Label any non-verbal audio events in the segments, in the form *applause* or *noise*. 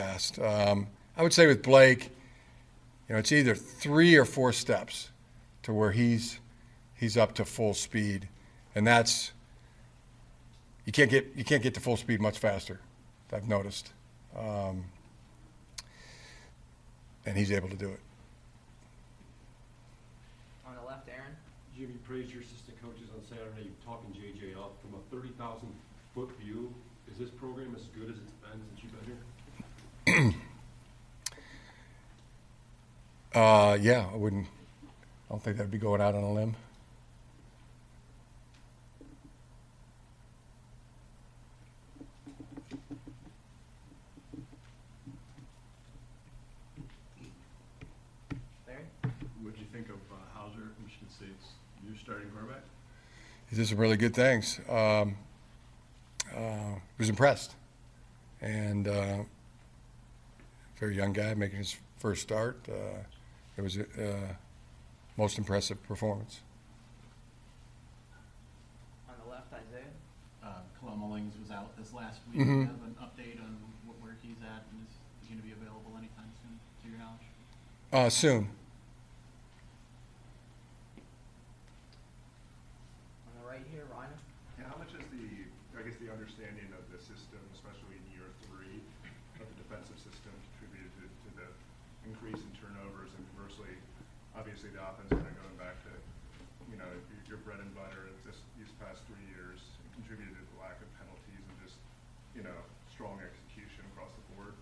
Fast. Um, I would say with Blake, you know, it's either three or four steps to where he's he's up to full speed, and that's you can't get you can't get to full speed much faster. I've noticed, um, and he's able to do it. On the left, Aaron. Jimmy praised your assistant coaches on Saturday, talking JJ up from a thirty thousand foot view. Is this program as good as it's been since you've been here? Uh, yeah, I wouldn't. I don't think that'd be going out on a limb. Larry. What did you think of uh, Houser, Michigan State's new starting quarterback? he did some really good things. Um, uh, was impressed, and uh, very young guy making his first start. Uh, it was a uh, most impressive performance. On the left, Isaiah. uh, Kalel Mullings was out this last week. Do you have an update on wh- where he's at and is he going to be available anytime soon, to your knowledge? Uh, soon, On the right here, Ryan. Yeah, how much is the, I guess, the understanding of the system, especially in year three, of the defensive system contributed to, to the increase in conversely, obviously the offense kind of going back to, you know, your, bread and butter this, these past three years, contributed to the lack of penalties and just, you know, strong execution across the board.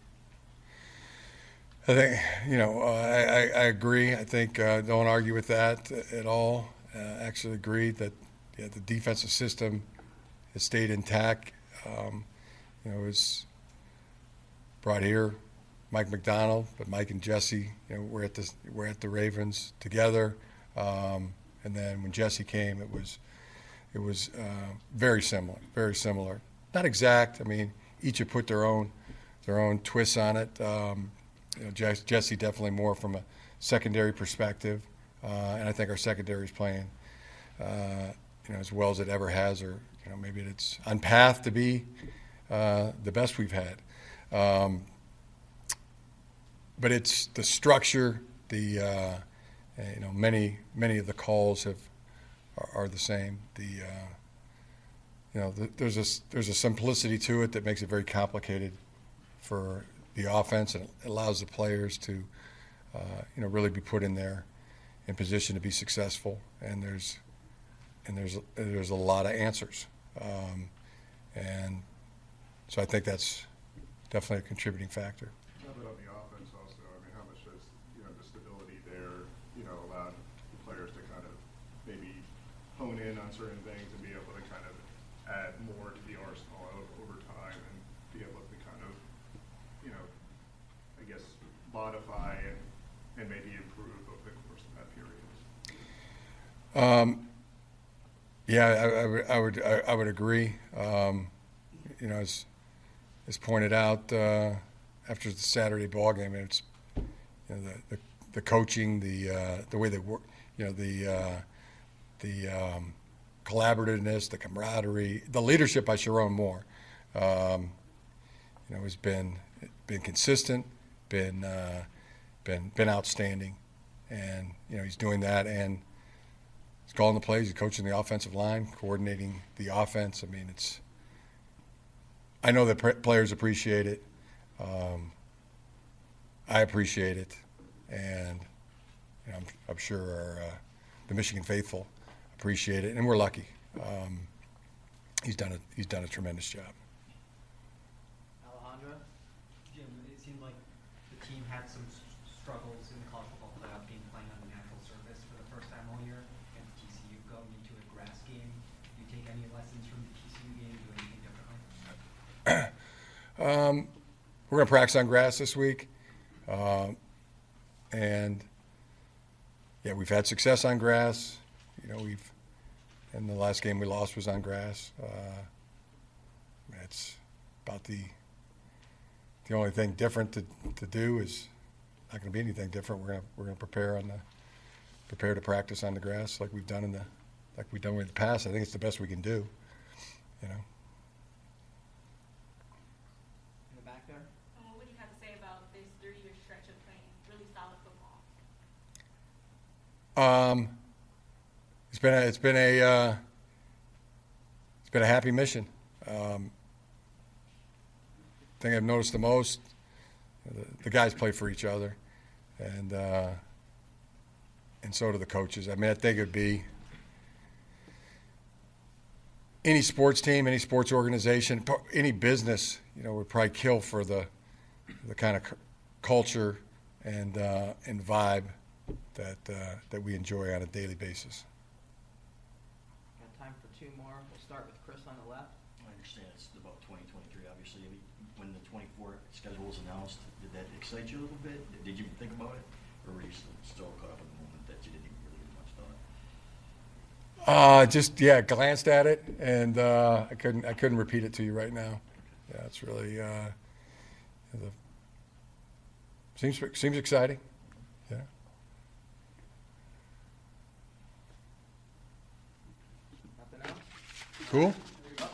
I think you know uh, I, I, I agree. I think uh, don't argue with that at all. Uh, actually, agree that yeah, the defensive system has stayed intact. Um, you know, it was brought here, Mike Macdonald, but Mike and Jesse, you know, we're at the we're at the Ravens together. Um, and then when Jesse came, it was it was uh, very similar, very similar. Not exact. I mean, each have put their own their own twists on it. Um, you know, Jess- Jesse definitely more from a secondary perspective, uh, and I think our secondary is playing, uh, you know, as well as it ever has, or you know, maybe it's on path to be uh, the best we've had. Um, but it's the structure, the uh, you know, many many of the calls have are, are the same. The uh, you know, the, there's a there's a simplicity to it that makes it very complicated for the offense, and allows the players to, uh, you know, really be put in there in position to be successful. And there's and there's there's a lot of answers, um, and so I think that's definitely a contributing factor. How about on the offense also? I mean, how much does, you know, the stability there, you know, allow the players to kind of maybe hone in on certain things and be able to kind of add more to the arsenal over time and be able to kind of, you know, I guess, modify and, and maybe improve over the course of that period? Um, yeah, I, I would, I would, I, I would agree. Um, you know, as, as pointed out uh, after the Saturday ball game, it's you know, the, the the coaching, the uh, the way they work, you know, the uh, the um, collaborativeness, the camaraderie, the leadership by Sherrone Moore. Um, you know, has been been consistent, been uh, been been outstanding, and you know he's doing that and he's calling the plays, he's coaching the offensive line, coordinating the offense. I mean, it's I know that players appreciate it. Um, I appreciate it, and you know, I'm, I'm sure our, uh, the Michigan faithful appreciate it, and we're lucky. Um, he's done a he's done a tremendous job. Alejandro. Jim, it seemed like the team had some struggles in the college football playoff game playing on a natural surface for the first time all year against TCU going into a grass game. Do you take any lessons from the TCU game, do anything differently? *clears throat* Um, we're going to practice on grass this week, um, and yeah, we've had success on grass. You know, we've and the last game we lost was on grass. That's uh, about the the only thing different to, to do is not going to be anything different. We're going to we're going to prepare on the prepare to practice on the grass like we've done in the like we've done with the past. I think it's the best we can do. You know. In the back there. Well, what would you have to say about this three-year stretch of playing really solid football? Um, it's been a, it's been a uh, it's been a happy mission. Um, thing I've noticed the most, the, the guys play for each other, and uh, and so do the coaches. I mean, I think it'd be any sports team, any sports organization, any business, you know, would probably kill for the the kind of c- culture and uh, and vibe that uh, that we enjoy on a daily basis. Got time for two more. We'll start with Chris on the left. I understand it's about 2023, obviously. I mean, When the 24 schedule was announced, did that excite you a little bit? Did you think about it? Or were you still, still caught up in the moment that you didn't even really give much thought? Uh, just yeah, glanced at it, and uh, I couldn't I couldn't repeat it to you right now. Yeah, it's really uh, the, seems seems exciting. Yeah. Nothing else? Cool. Kind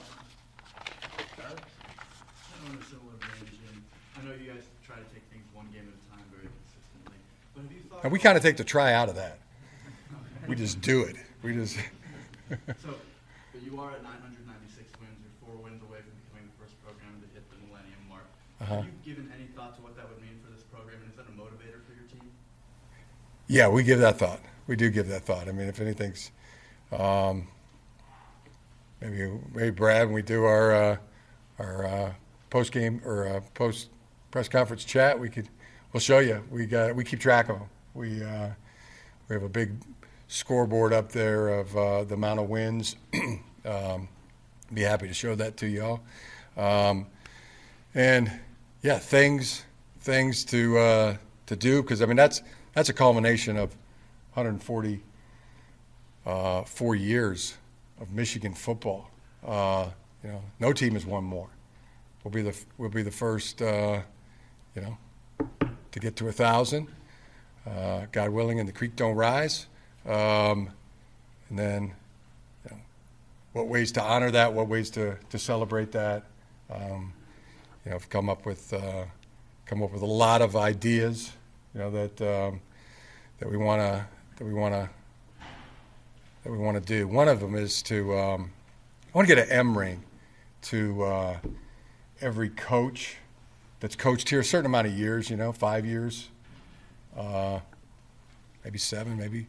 of in a similar vein, Jim. I know you guys try to take things one game at a time very consistently, but have you thought? And we kind of take the try out of that. We just do it. We just. *laughs* So, but you are at 996 wins. You're four wins away from becoming the first program to hit the millennium mark. Uh-huh. Have you given any thought to what that would mean for this program, and is that a motivator for your team? Yeah, we give that thought. We do give that thought. I mean, if anything's, um, maybe maybe Brad, when we do our uh, our uh, post game or uh, post press conference chat, we could we'll show you. We got we keep track of them. We uh, we have a big scoreboard up there of uh, the amount of wins. *clears throat* um, be happy to show that to y'all. Um, and yeah, things things to uh, to do because I mean that's that's a culmination of 140 uh, years of Michigan football. Uh, you know, no team has won more. We'll be the we'll be the first, uh, you know, to get to a thousand. Uh, God willing, and the creek don't rise. Um, and then, you know, what ways to honor that? What ways to, to celebrate that? Um, you know, I've come up with uh, come up with a lot of ideas. You know that um, that we want to that we want to that we want to do. One of them is to um, I want to get an M ring to uh, every coach that's coached here a certain amount of years. You know, five years, uh, maybe seven, maybe,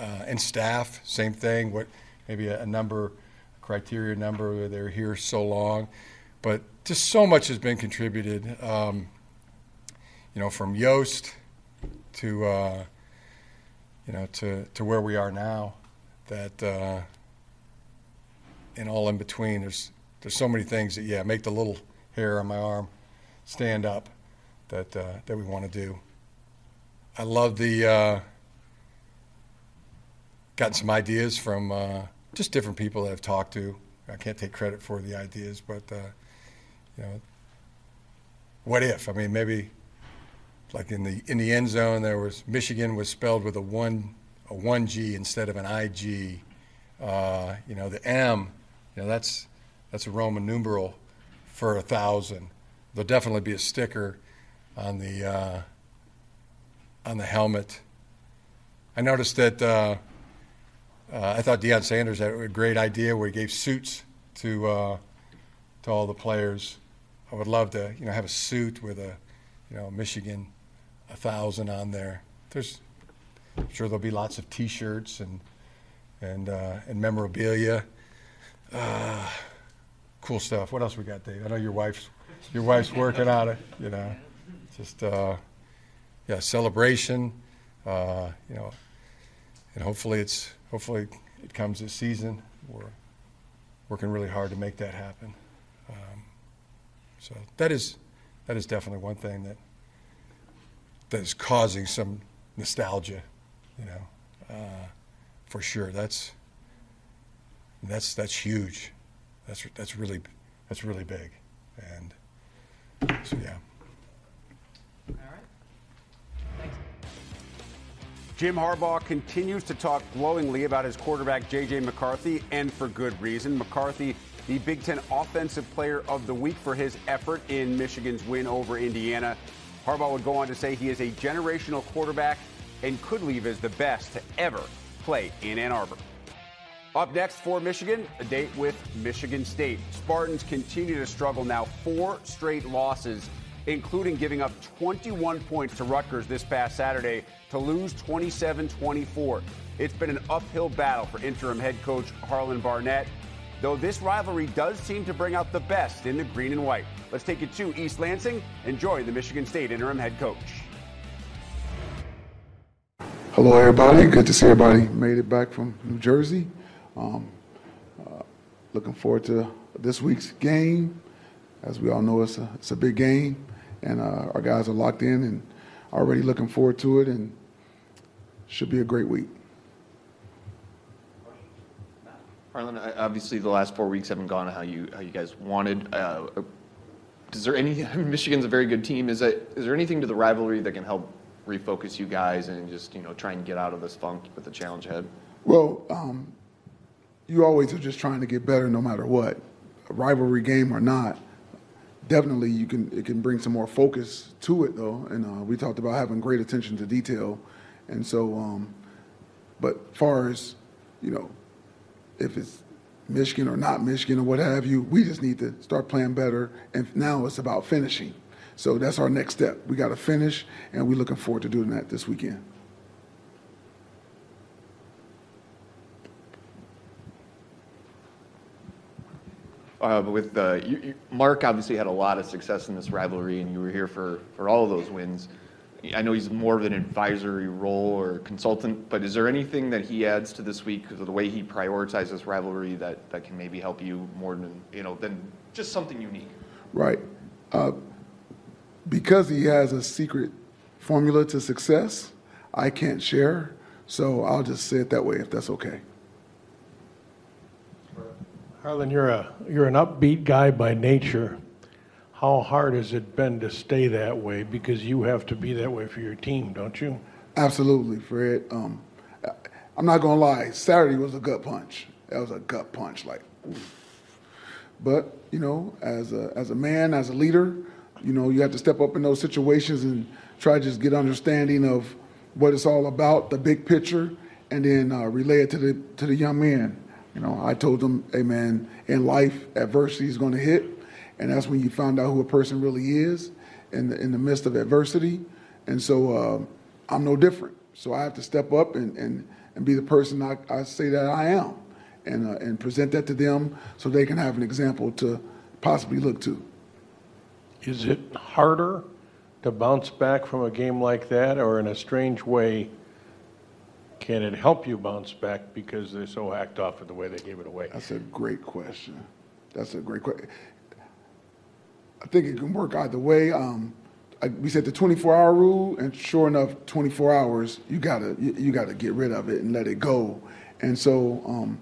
uh, and staff same thing. What maybe a, a number criteria number they're here so long, but just so much has been contributed. Um, you know, from Yost to uh, you know to to where we are now that uh, and all in between there's there's so many things that yeah make the little hair on my arm stand up that uh, that we want to do I love the uh, gotten some ideas from uh, just different people that I've talked to I can't take credit for the ideas but uh, you know what if I mean maybe like in the in the end zone there was Michigan was spelled with a one a one G instead of an IG. Uh, you know the M, you know that's that's a Roman numeral for a thousand. There'll definitely be a sticker on the uh, on the helmet. I noticed that uh, uh, I thought Deion Sanders had a great idea where he gave suits to uh, to all the players. I would love to you know have a suit with a you know Michigan a thousand on there. There's I'm sure there'll be lots of T-shirts and and uh, and memorabilia. Uh, cool stuff. What else we got, Dave? I know your wife's your wife's working on it. You know, just uh, yeah, celebration. Uh, you know, and hopefully it's hopefully it comes this season. We're working really hard to make that happen. Um, so that is that is definitely one thing that that is causing some nostalgia, you know, uh, for sure. That's that's that's huge. That's that's really that's really big, and so yeah. Jim Harbaugh continues to talk glowingly about his quarterback, J.J. McCarthy, and for good reason. McCarthy, the Big Ten Offensive Player of the Week for his effort in Michigan's win over Indiana. Harbaugh would go on to say he is a generational quarterback and could leave as the best to ever play in Ann Arbor. Up next for Michigan, a date with Michigan State. Spartans continue to struggle now, four straight losses, including giving up 21 points to Rutgers this past Saturday to lose 27 24. It's been an uphill battle for interim head coach Harlon Barnett, though this rivalry does seem to bring out the best in the green and white. Let's take it to East Lansing and join the Michigan State interim head coach. Hello, everybody. Good to see everybody made it back from New Jersey. Um, uh, looking forward to this week's game. As we all know, it's a, it's a big game, and uh, our guys are locked in and already looking forward to it, and should be a great week. Harlon, obviously the last four weeks haven't gone how you how you guys wanted. Uh, is there any? *laughs* I mean, Michigan's a very good team. Is that is there anything to the rivalry that can help refocus you guys and just you know try and get out of this funk with the challenge ahead? Well, um, you always are just trying to get better no matter what, a rivalry game or not. Definitely, you can it can bring some more focus to it though, and uh, we talked about having great attention to detail, and so. Um, but far as you know, if it's Michigan or not Michigan or what have you, we just need to start playing better. And now it's about finishing. So that's our next step. We got to finish, and we're looking forward to doing that this weekend. Uh, with uh, you, you, Mark, obviously had a lot of success in this rivalry, and you were here for for all of those wins. I know he's more of an advisory role or consultant, but is there anything that he adds to this week, the way he prioritizes rivalry, that, that can maybe help you more than you know than just something unique? Right. Uh, because he has a secret formula to success, I can't share. So I'll just say it that way, if that's okay. Harlon, you're a you're an upbeat guy by nature. How hard has it been to stay that way? Because you have to be that way for your team, don't you? Absolutely, Fred. Um, I'm not gonna lie. Saturday was a gut punch. That was a gut punch, like. But you know, as a as a man, as a leader, you know, you have to step up in those situations and try to just get understanding of what it's all about, the big picture, and then uh, relay it to the to the young man. You know, I told them, hey man, in life, adversity is going to hit, and that's when you find out who a person really is in the, in the midst of adversity. And so uh, I'm no different. So I have to step up and, and, and be the person I, I say that I am and, uh, and present that to them so they can have an example to possibly look to. Is it harder to bounce back from a game like that, or in a strange way, can it help you bounce back because they're so hacked off at the way they gave it away? That's a great question. That's a great question. I think it can work either way. Um, I, we said the 24-hour rule, and sure enough, 24 hours, you gotta you, you, gotta get rid of it and let it go. And so um,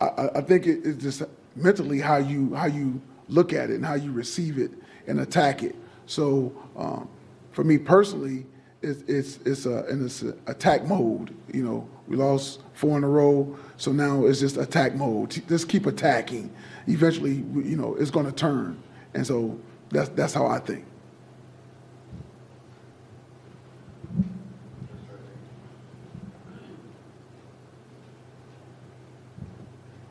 I, I, think it, it's just mentally how you how you look at it and how you receive it and attack it. So um, for me personally, it's it's it's a and it's a attack mode. You know, we lost four in a row, so now it's just attack mode. Just keep attacking. Eventually, you know, it's going to turn, and so that's that's how I think.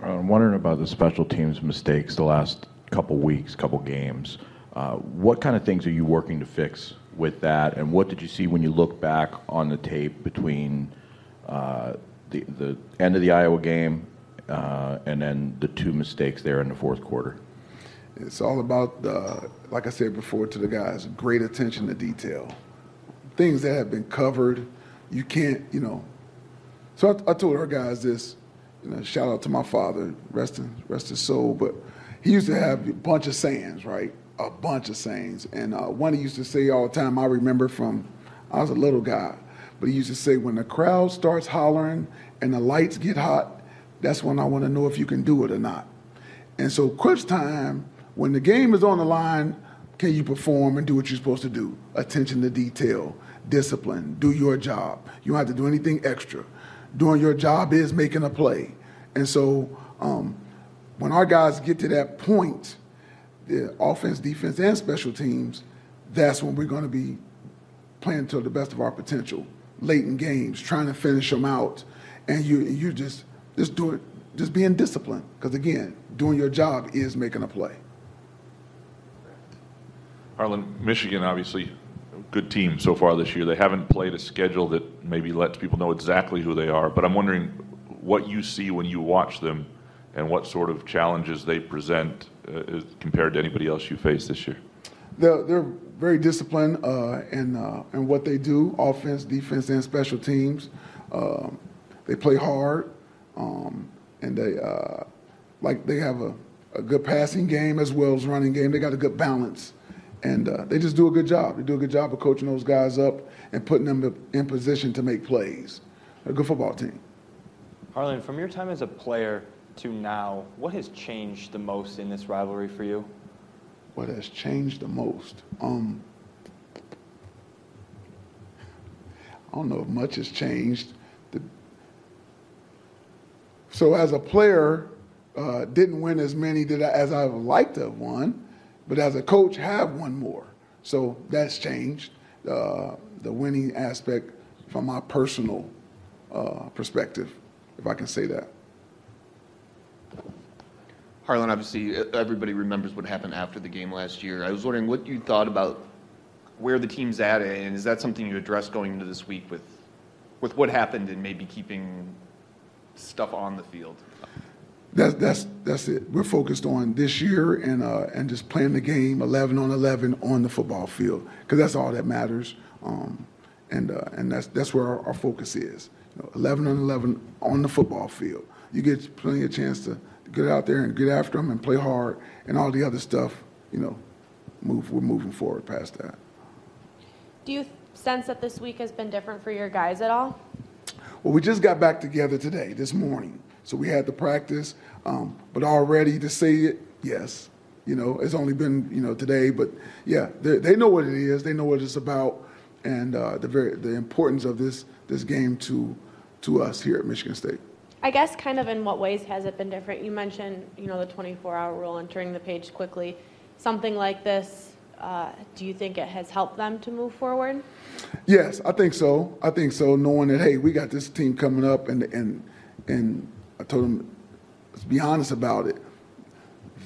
I'm wondering about the special teams mistakes the last couple weeks, couple games. Uh, what kind of things are you working to fix with that, and what did you see when you look back on the tape between uh, the the end of the Iowa game uh, and then the two mistakes there in the fourth quarter? It's all about, like I said before to the guys, great attention to detail. Things that have been covered, you can't, you know. So I, I told our guys this. You know, shout out to my father, rest in, rest his soul. But he used to have a bunch of sayings, right? A bunch of sayings. And uh, one he used to say all the time, I remember from, I was a little guy, but he used to say, when the crowd starts hollering and the lights get hot, that's when I want to know if you can do it or not. And so, crunch time, when the game is on the line, can you perform and do what you're supposed to do? Attention to detail, discipline, do your job. You don't have to do anything extra doing your job is making a play. And so um, when our guys get to that point, the offense, defense, and special teams, that's when we're going to be playing to the best of our potential. late in games, trying to finish them out, and you you just just do it, just being disciplined. Because again, doing your job is making a play. Harlon, Michigan, obviously, good team so far this year. They haven't played a schedule that maybe lets people know exactly who they are, but I'm wondering what you see when you watch them and what sort of challenges they present uh, compared to anybody else you face this year. They're, they're very disciplined uh, in, uh, in what they do, offense, defense, and special teams. Um, they play hard, um, and they uh, like they have a, a good passing game as well as running game. They got a good balance and uh, they just do a good job. They do a good job of coaching those guys up and putting them in position to make plays. They're a good football team. Harlon, from your time as a player to now, what has changed the most in this rivalry for you? What has changed the most? Um, I don't know if much has changed. The, so as a player, uh, didn't win as many I, as I would like to have won but as a coach, have one more. So that's changed uh, the winning aspect from my personal uh, perspective, if I can say that. Harlon, obviously, everybody remembers what happened after the game last year. I was wondering what you thought about where the team's at, and is that something you address going into this week with, with what happened and maybe keeping stuff on the field? That's that's that's it. We're focused on this year and uh, and just playing the game 11 on 11 on the football field because that's all that matters. Um, and uh, and that's that's where our, our focus is. You know, 11 on 11 on the football field. You get plenty of chance to get out there and get after them and play hard and all the other stuff. You know, move. We're moving forward past that. Do you sense that this week has been different for your guys at all? Well, we just got back together today, this morning. So we had to practice. Um, but already to say it, yes. You know, it's only been, you know, today, but yeah, they know what it is. They know what it's about and uh, the very the importance of this this game to to us here at Michigan State. I guess kind of in what ways has it been different? You mentioned, you know, the 24-hour rule and turning the page quickly. Something like this, uh, do you think it has helped them to move forward? Yes, I think so. I think so. Knowing that, hey, we got this team coming up, and and and I told them let's be honest about it.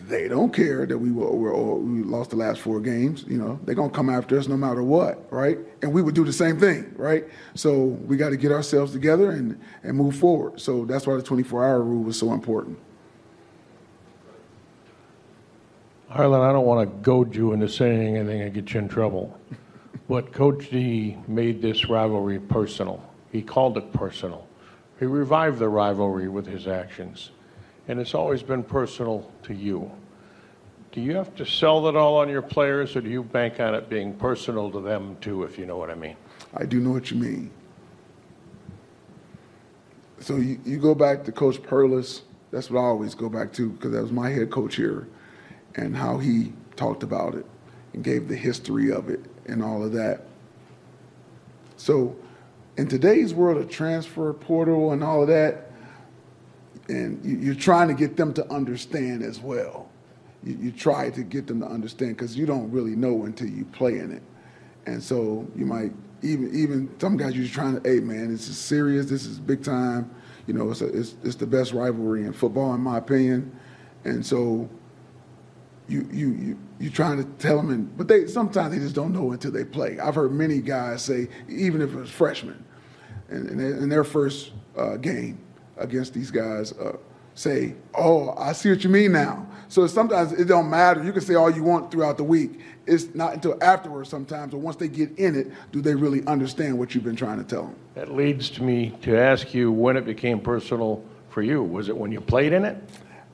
They don't care that we were, we lost the last four games. You know, they're gonna come after us no matter what, right? And we would do the same thing, right? So we got to get ourselves together and and move forward. So that's why the 24-hour rule was so important. Harlon, I don't want to goad you into saying anything and get you in trouble, but Coach D made this rivalry personal. He called it personal. He revived the rivalry with his actions and it's always been personal to you. Do you have to sell that all on your players, or do you bank on it being personal to them too, if you know what I mean? I do know what you mean. So you, you go back to Coach Perles. that's what I always go back to, because that was my head coach here, and how he talked about it and gave the history of it and all of that. So in today's world of transfer portal and all of that, and you, are trying to get them to understand as well. You, try to get them to understand because you don't really know until you play in it, and so you might even even some guys you're trying to, hey man, this is serious, this is big time. You know, it's, a, it's it's the best rivalry in football, in my opinion, and so you you you you're trying to tell them, and, but they sometimes they just don't know until they play. I've heard many guys say, even if it's freshmen, in, in, in their first uh, game, against these guys uh, say, "Oh, I see what you mean now." So sometimes it don't matter. You can say all you want throughout the week. It's not until afterwards sometimes, or once they get in it, do they really understand what you've been trying to tell them. That leads to me to ask you when it became personal for you. Was it when you played in it?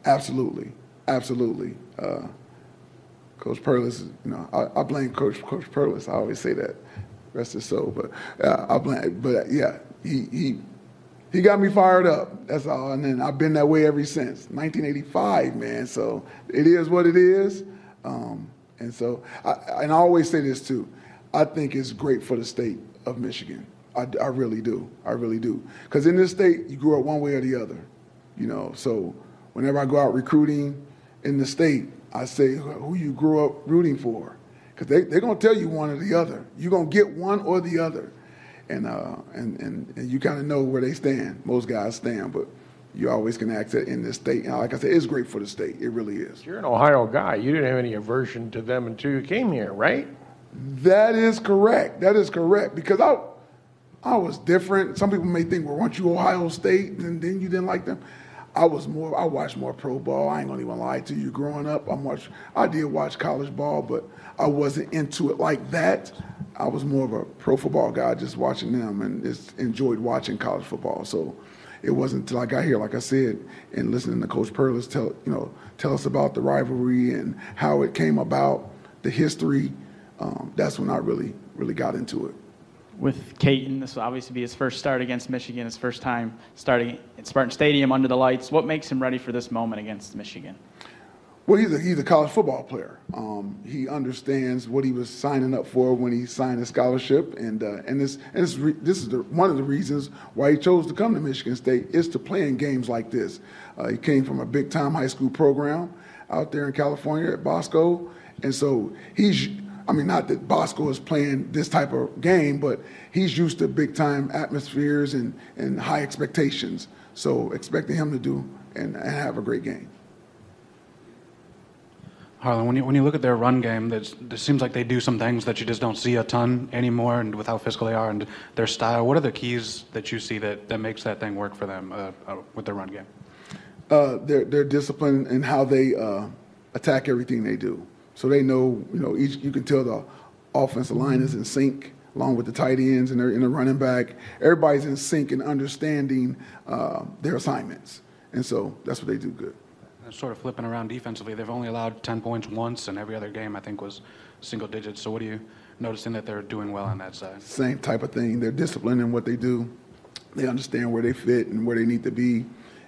Absolutely, absolutely. Uh, Coach Perles, you know, I, I, blame Coach Coach Perles. I always say that, rest his soul. But uh, I blame, but yeah, he he he got me fired up. That's all. And then I've been that way ever since 1985, man. So it is what it is. Um, and so, I, and I always say this too. I think it's great for the state of Michigan. I, I really do. I really do. Because in this state, you grew up one way or the other. You know, so whenever I go out recruiting in the state, I say who you grew up rooting for. Because they, they're going to tell you one or the other. You're going to get one or the other. and uh, and, and and you kind of know where they stand. Most guys stand, but you always can access it in this state. And like I said, it's great for the state. It really is. You're an Ohio guy. You didn't have any aversion to them until you came here, right? That is correct. That is correct because I I was different. Some people may think, well, weren't you Ohio State and then you didn't like them? I was more. I watched more pro ball. I ain't gonna even lie to you. Growing up, I watched. I did watch college ball, but I wasn't into it like that. I was more of a pro football guy, just watching them, and just enjoyed watching college football. So it wasn't until I got here, like I said, and listening to Coach Perles tell you know tell us about the rivalry and how it came about, the history. Um, that's when I really really got into it with Katin. This will obviously be his first start against Michigan, his first time starting at Spartan Stadium under the lights. What makes him ready for this moment against Michigan? Well, he's a, he's a college football player. Um, he understands what he was signing up for when he signed a scholarship, and uh, and this and this, re- this is the, one of the reasons why he chose to come to Michigan State is to play in games like this. Uh, he came from a big time high school program out there in California at Bosco, and so he's I mean, not that Bosco is playing this type of game, but he's used to big time atmospheres and, and high expectations. So expecting him to do and, and have a great game. Harlon, when you, when you look at their run game, it seems like they do some things that you just don't see a ton anymore, and with how physical they are and their style. What are the keys that you see that, that makes that thing work for them uh, uh, with their run game? Uh, their, their discipline and how they uh, attack everything they do. So they know, you know, each you can tell the offensive line is in sync along with the tight ends and they're in the running back. Everybody's in sync and understanding uh, their assignments, and so that's what they do good. Sort of flipping around defensively, they've only allowed 10 points once, and every other game I think was single digits. So what are you noticing that they're doing well on that side? Same type of thing. They're disciplined in what they do. They understand where they fit and where they need to be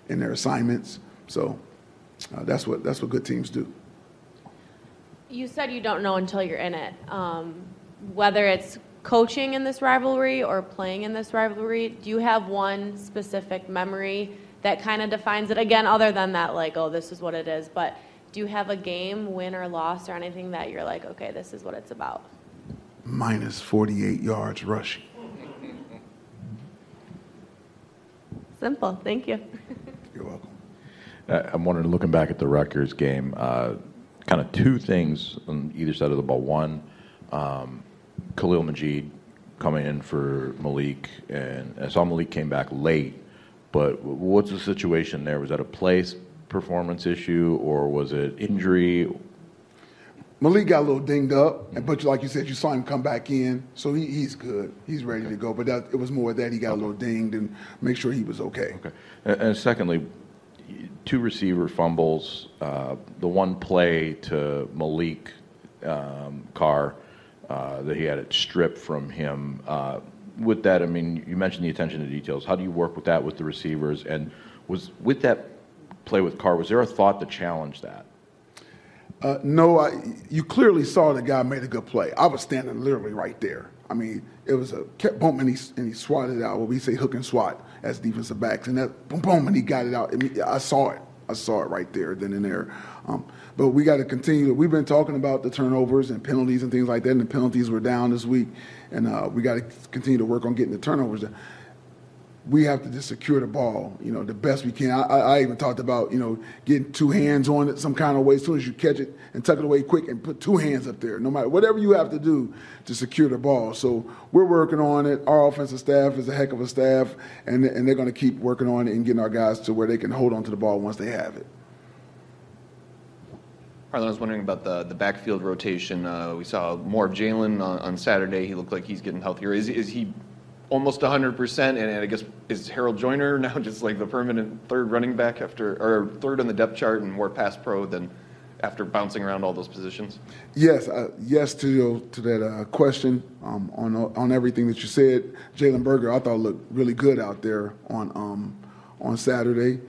in their assignments. So uh, that's what that's what good teams do. You said you don't know until you're in it. Um, whether it's coaching in this rivalry or playing in this rivalry, do you have one specific memory that kind of defines it? Again, other than that, like, oh, this is what it is. But do you have a game, win or loss, or anything that you're like, okay, this is what it's about? Minus 48 yards rushing. Simple. Thank you. You're welcome. Uh, I'm wondering, looking back at the Rutgers game, uh, kind of two things on either side of the ball. One, um, Khalil Majid coming in for Malik, and I saw Malik came back late. But what's the situation there? Was that a place performance issue, or was it injury? Malik got a little dinged up, but like you said, you saw him come back in, so he, he's good. He's ready to go. But that, it was more that he got a little dinged and make sure he was okay. Okay. And, and secondly, two receiver fumbles. Uh, the one play to Malik um, Carr uh, that he had it stripped from him. Uh, with that, I mean, you mentioned the attention to details. How do you work with that with the receivers? And was with that play with Carr, was there a thought to challenge that? Uh, no, I, you clearly saw the guy made a good play. I was standing literally right there. I mean, it was a kept boom and he, and he swatted out what we say hook and swat as defensive backs, and that boom boom and he got it out. I saw it. I saw it right there, then and there. Um, but we got to continue. We've been talking about the turnovers and penalties and things like that, and the penalties were down this week, and uh, we got to continue to work on getting the turnovers. Down we have to just secure the ball, you know, the best we can. I, I, even talked about, you know, getting two hands on it some kind of way. As soon as you catch it and tuck it away quick and put two hands up there, no matter whatever you have to do to secure the ball. So we're working on it. Our offensive staff is a heck of a staff, and, and they're going to keep working on it and getting our guys to where they can hold on to the ball once they have it. Harlon, I was wondering about the, the backfield rotation. Uh, we saw more of Jalen on, on Saturday. He looked like he's getting healthier. Is, is he almost 100%. And, and I guess is Harold Joiner *laughs* now just like the permanent third running back after, or third on the depth chart and more pass pro than after bouncing around all those positions? Yes, uh, yes to to that uh, question um, on on everything that you said. Jalen Berger, I thought looked really good out there on um, on Saturday.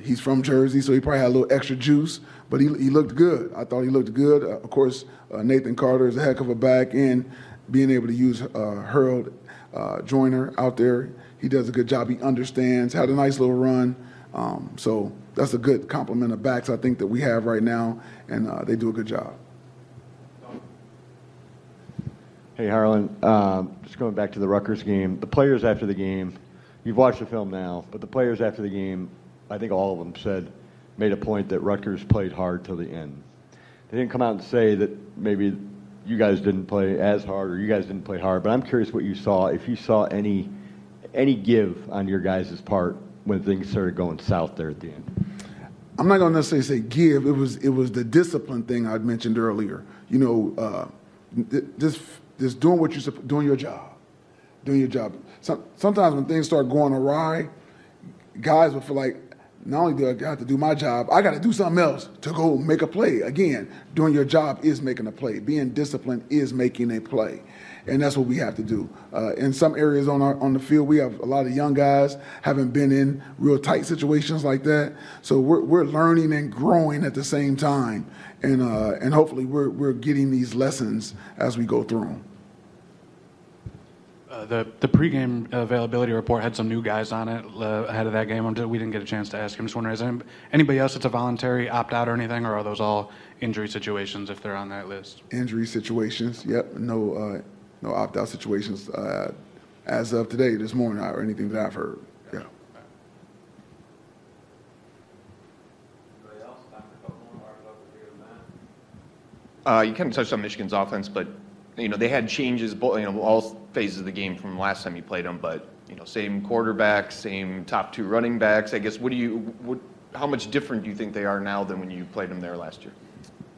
He's from Jersey, so he probably had a little extra juice, but he, he looked good. I thought he looked good. Uh, of course, uh, Nathan Carter is a heck of a back, and being able to use uh, Harold uh, Joiner out there. He does a good job. He understands. Had a nice little run. Um, so that's a good complement of backs I think that we have right now, and uh, they do a good job. Hey, Harlon. Um, just going back to the Rutgers game. The players after the game, you've watched the film now, but the players after the game, I think all of them said, made a point that Rutgers played hard till the end. They didn't come out and say that maybe you guys didn't play as hard or you guys didn't play hard, but I'm curious what you saw. If you saw any any give on your guys' part when things started going south there at the end. I'm not going to necessarily say give. It was it was the discipline thing I'd mentioned earlier. You know, uh, just just doing what you're doing your job, doing your job. Some, sometimes when things start going awry, guys will feel like not only do I have to do my job, I got to do something else to go make a play. Again, doing your job is making a play. Being disciplined is making a play, and that's what we have to do. Uh, in some areas on our on the field, we have a lot of young guys haven't been in real tight situations like that, so we're we're learning and growing at the same time, and uh, and hopefully we're we're getting these lessons as we go through them. Uh, the the pregame availability report had some new guys on it uh, ahead of that game. I'm just, we didn't get a chance to ask. I'm just wondering, is there anybody else that's a voluntary opt out or anything, or are those all injury situations if they're on that list? Injury situations, yep. No uh, no opt out situations uh, as of today, this morning, or anything that I've heard. Yeah. Uh, you kind of touched on Michigan's offense, but you know they had changes, you know, all phases of the game from last time you played them. But you know, same quarterback, same top two running backs. I guess what do you, what, how much different do you think they are now than when you played them there last year?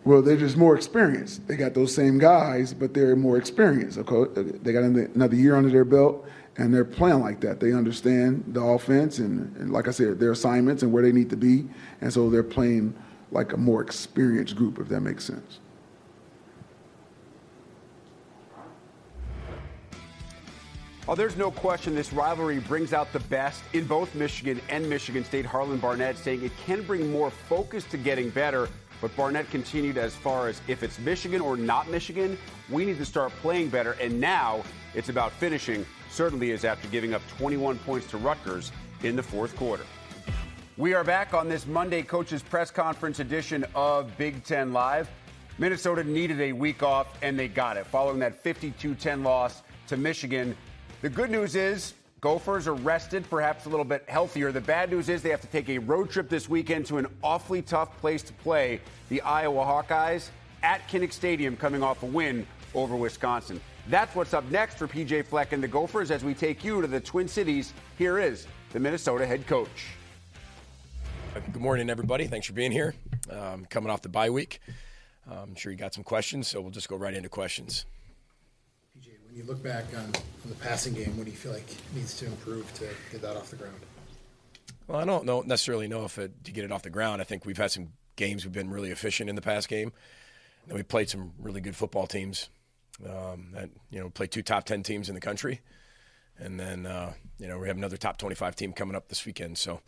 Well, they're just more experienced. They got those same guys, but they're more experienced. Okay? They got another year under their belt, and they're playing like that. They understand the offense and, and, like I said, their assignments and where they need to be, and so they're playing like a more experienced group, if that makes sense. Oh, there's no question this rivalry brings out the best in both Michigan and Michigan State. Harlon Barnett saying it can bring more focus to getting better. But Barnett continued as far as if it's Michigan or not Michigan, we need to start playing better. And now it's about finishing, certainly is after giving up 21 points to Rutgers in the fourth quarter. We are back on this Monday coaches press conference edition of Big Ten Live. Minnesota needed a week off, and they got it following that 52 10 loss to Michigan. The good news is Gophers are rested, perhaps a little bit healthier. The bad news is they have to take a road trip this weekend to an awfully tough place to play, the Iowa Hawkeyes, at Kinnick Stadium, coming off a win over Wisconsin. That's what's up next for PJ Fleck and the Gophers as we take you to the Twin Cities. Here is the Minnesota head coach. Good morning, everybody. Thanks for being here. Um, coming off the bye week. Um, I'm sure you got some questions, so we'll just go right into questions. When you look back on, on the passing game, what do you feel like needs to improve to get that off the ground? Well, I don't know necessarily know if it, to get it off the ground. I think we've had some games we've been really efficient in the pass game. And we played some really good football teams. Um, that you know played two top ten teams in the country, and then uh, you know we have another top twenty five team coming up this weekend. So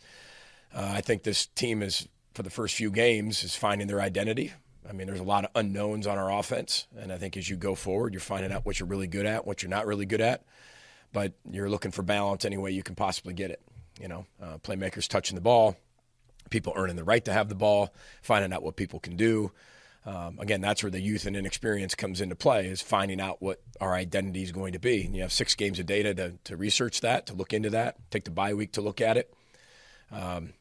uh, I think this team is for the first few games is finding their identity. I mean, there's a lot of unknowns on our offense, and I think as you go forward, you're finding out what you're really good at, what you're not really good at. But you're looking for balance any way you can possibly get it. You know, uh, playmakers touching the ball, people earning the right to have the ball, finding out what people can do. Um, again, that's where the youth and inexperience comes into play is finding out what our identity is going to be. And you have six games of data to, to research that, to look into that, take the bye week to look at it. Um,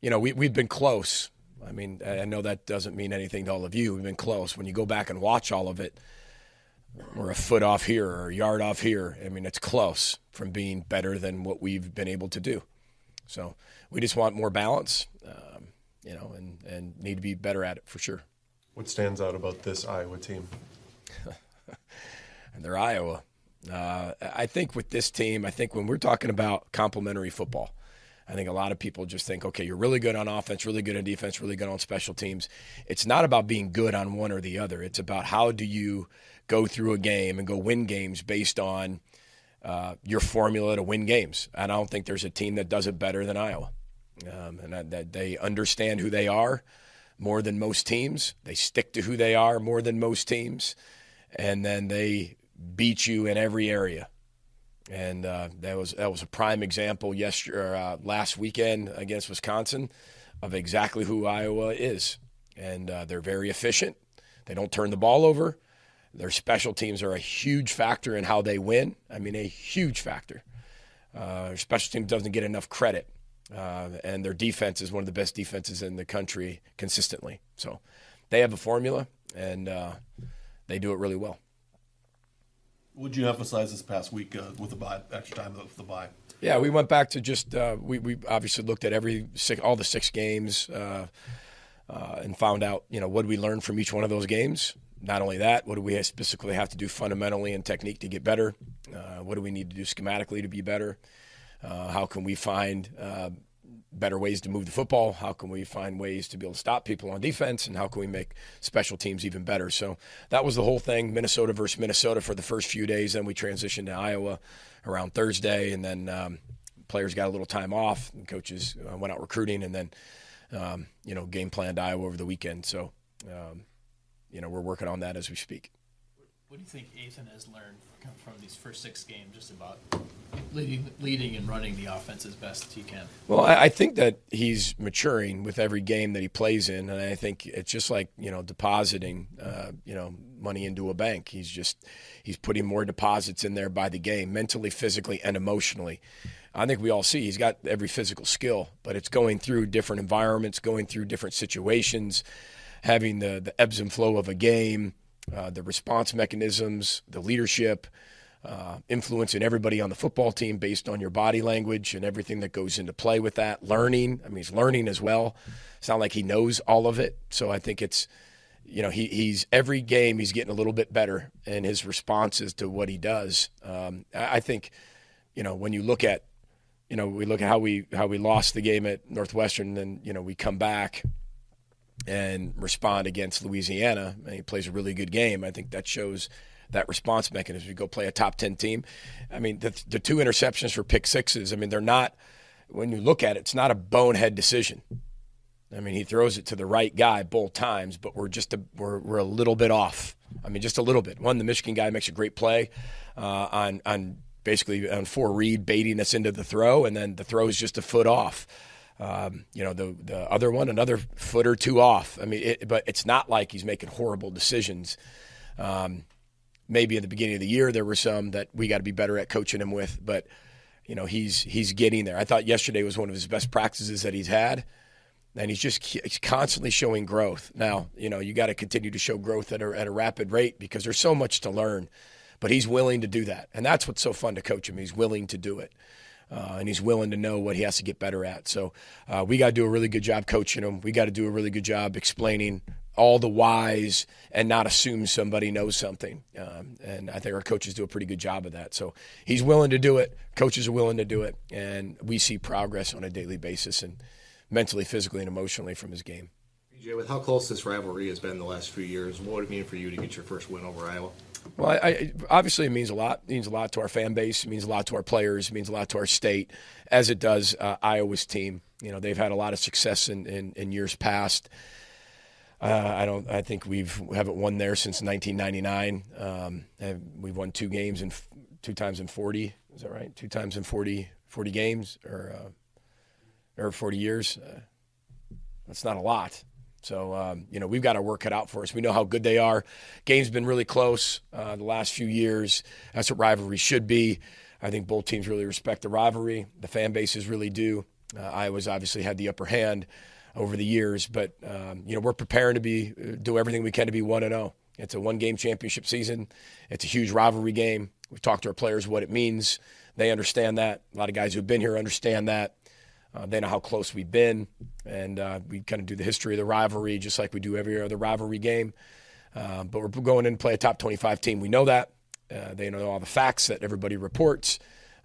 you know, we, we've been close. I mean, I know that doesn't mean anything to all of you. We've been close. When you go back and watch all of it, we're a foot off here or a yard off here. I mean, it's close from being better than what we've been able to do. So we just want more balance, um, you know, and, and need to be better at it for sure. What stands out about this Iowa team? and *laughs* they're Iowa. Uh, I think with this team, I think when we're talking about complementary football, I think a lot of people just think, okay, you're really good on offense, really good on defense, really good on special teams. It's not about being good on one or the other. It's about how do you go through a game and go win games based on uh, your formula to win games. And I don't think there's a team that does it better than Iowa. Um, and that they understand who they are more than most teams. They stick to who they are more than most teams. And then they beat you in every area and uh, that was that was a prime example yesterday, uh, last weekend against Wisconsin, of exactly who Iowa is, and uh, they're very efficient. They don't turn the ball over, Their special teams are a huge factor in how they win. I mean, a huge factor. Uh, special team doesn't get enough credit, uh, and their defense is one of the best defenses in the country consistently. So they have a formula, and uh, they do it really well. Would you emphasize this past week uh, with the bye extra time with the bye? Yeah, we went back to just uh, we we obviously looked at every six, all the six games uh, uh, and found out you know what we learn from each one of those games. Not only that, what do we specifically have to do fundamentally and technique to get better? Uh, what do we need to do schematically to be better? Uh, how can we find better ways to move the football? How can we find ways to be able to stop people on defense? And how can we make special teams even better? So that was the whole thing Minnesota versus Minnesota for the first few days. Then we transitioned to Iowa around Thursday. And then um, players got a little time off. Coaches uh, went out recruiting and then, um, you know, game planned Iowa over the weekend. So, um, you know, we're working on that as we speak. What do you think Ethan has learned from these first six games just about leading, leading and running the offense as best he can? Well, I, I think that he's maturing with every game that he plays in, and I think it's just like you know depositing, uh, you know, money into a bank. He's just he's putting more deposits in there by the game, mentally, physically, and emotionally. I think we all see he's got every physical skill, but it's going through different environments, going through different situations, having the the ebbs and flow of a game uh, the response mechanisms, the leadership, uh, influencing everybody on the football team based on your body language and everything that goes into play with that. Learning, I mean, he's learning as well. It's not like he knows all of it. So I think it's, you know, he, he's every game he's getting a little bit better in his responses to what he does. Um, I, I think, you know, when you look at, you know, we look at how we how we lost the game at Northwestern, and you know we come back and respond against Louisiana. And he plays a really good game. I think that shows that response mechanism. You go play a top 10 team. I mean, the, the two interceptions for pick sixes, I mean, they're not, when you look at it, it's not a bonehead decision. I mean, he throws it to the right guy both times, but we're just a, we're, we're a little bit off. I mean, just a little bit. One, the Michigan guy makes a great play uh, on on basically on four read baiting us into the throw, and then the throw is just a foot off. Um, you know, the the other one, another foot or two off. I mean, it, but it's not like he's making horrible decisions. Um, maybe in the beginning of the year there were some that we got to be better at coaching him with, but you know, he's he's getting there. I thought yesterday was one of his best practices that he's had, and he's just he's constantly showing growth. Now, you know, you got to continue to show growth at a, at a rapid rate because there's so much to learn, but he's willing to do that, and that's what's so fun to coach him. He's willing to do it uh, and he's willing to know what he has to get better at. So uh, we got to do a really good job coaching him. We got to do a really good job explaining all the whys and not assume somebody knows something. Um, and I think our coaches do a pretty good job of that. So he's willing to do it. Coaches are willing to do it, and we see progress on a daily basis and mentally, physically, and emotionally from his game. PJ, with how close this rivalry has been the last few years, what would it mean for you to get your first win over Iowa? Well, I, I, obviously it means a lot. It means a lot to our fan base. It means a lot to our players. It means a lot to our state, as it does uh, Iowa's team. You know, they've had a lot of success in, in, in years past. Uh, I don't. I think we've haven't won there since 1999. Um, we've won two games and two times in 40. Is that right? Two times in 40, 40 games or uh, or 40 years. Uh, that's not a lot. So, um, you know, we've got our work cut out for us. We know how good they are. Game's been really close uh, the last few years. That's what rivalry should be. I think both teams really respect the rivalry. The fan bases really do. Uh, Iowa's obviously had the upper hand over the years, but um, you know we're preparing to be do everything we can to be one and zero. It's a one game championship season. It's a huge rivalry game. We've talked to our players what it means. They understand that. A lot of guys who've been here understand that. Uh, they know how close we've been, and uh, we kind of do the history of the rivalry just like we do every other rivalry game. Uh, but we're going in to play a top 25 team. We know that. Uh, they know all the facts that everybody reports.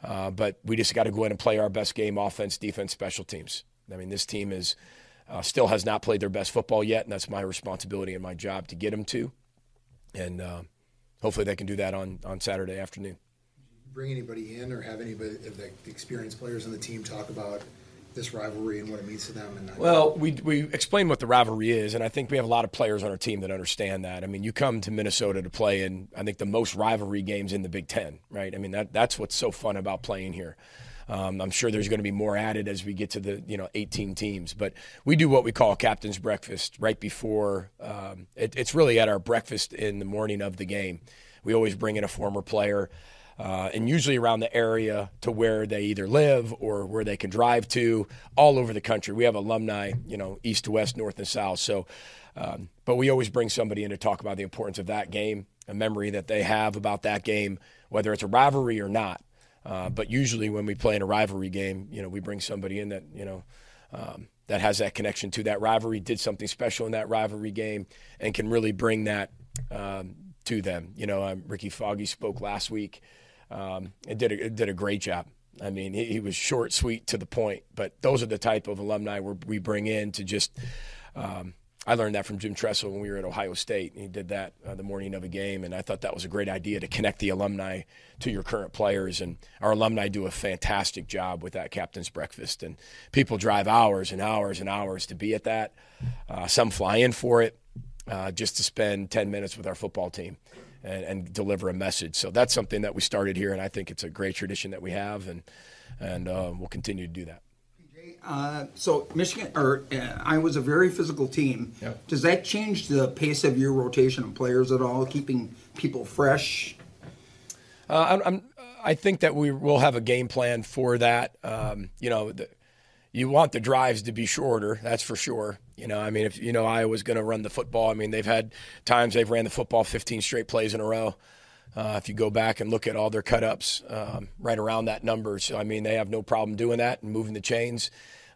Uh, but we just got to go in and play our best game offense, defense, special teams. I mean, this team is uh, still has not played their best football yet, and that's my responsibility and my job to get them to. And hopefully they can do that on, on Saturday afternoon. Bring anybody in or have anybody of the experienced players on the team talk about this rivalry and what it means to them. And well, we we explain what the rivalry is, and I think we have a lot of players on our team that understand that. I mean, you come to Minnesota to play in I think the most rivalry games in the Big Ten, right? I mean that that's what's so fun about playing here. Um, I'm sure there's going to be more added as we get to the you know 18 teams, but we do what we call captain's breakfast right before. Um, it, it's really at our breakfast in the morning of the game. We always bring in a former player, uh, and usually around the area to where they either live or where they can drive to, all over the country. We have alumni, you know, east to west, north and south. So, um, but we always bring somebody in to talk about the importance of that game, a memory that they have about that game, whether it's a rivalry or not. Uh, but usually when we play in a rivalry game, you know, we bring somebody in that, you know, um, that has that connection to that rivalry, did something special in that rivalry game, and can really bring that um, to them. You know, um, Rickey Foggie spoke last week um, and did a, did a great job. I mean, he, he, was short, sweet, to the point. But those are the type of alumni we bring in to just. Um, I learned that from Jim Tressel when we were at Ohio State. He did that uh, the morning of a game, and I thought that was a great idea to connect the alumni to your current players. And our alumni do a fantastic job with that captain's breakfast. And people drive hours and hours and hours to be at that. Uh, some fly in for it uh, just to spend 10 minutes with our football team and, and, deliver a message. So that's something that we started here, and I think it's a great tradition that we have, and and uh, we'll continue to do that. Uh, so Michigan or uh, Iowa's a very physical team. Yep. Does that change the pace of your rotation of players at all, keeping people fresh? Uh, I'm, I'm, i think that we will have a game plan for that. Um, you know, the, you want the drives to be shorter, that's for sure. You know, I mean, if you know Iowa's going to run the football, I mean, they've had times they've ran the football 15 straight plays in a row. Uh, if you go back and look at all their cut ups, um, right around that number. So, I mean, they have no problem doing that and moving the chains.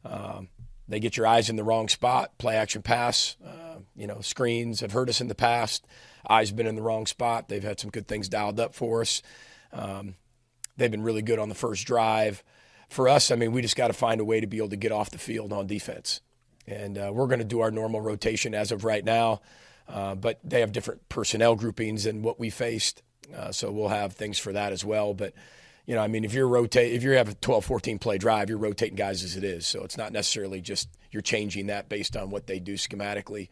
Um, they get your eyes in the wrong spot, play action pass. Uh, you know, screens have hurt us in the past. Eyes been in the wrong spot. They've had some good things dialed up for us. Um, they've been really good on the first drive. For us, I mean, we just got to find a way to be able to get off the field on defense. And uh, we're going to do our normal rotation as of right now. Uh, but they have different personnel groupings than what we faced. Uh, so we'll have things for that as well. But you know, I mean, if you're rotate, if you have a 12, 14 play drive, you're rotating guys as it is. So it's not necessarily just you're changing that based on what they do schematically.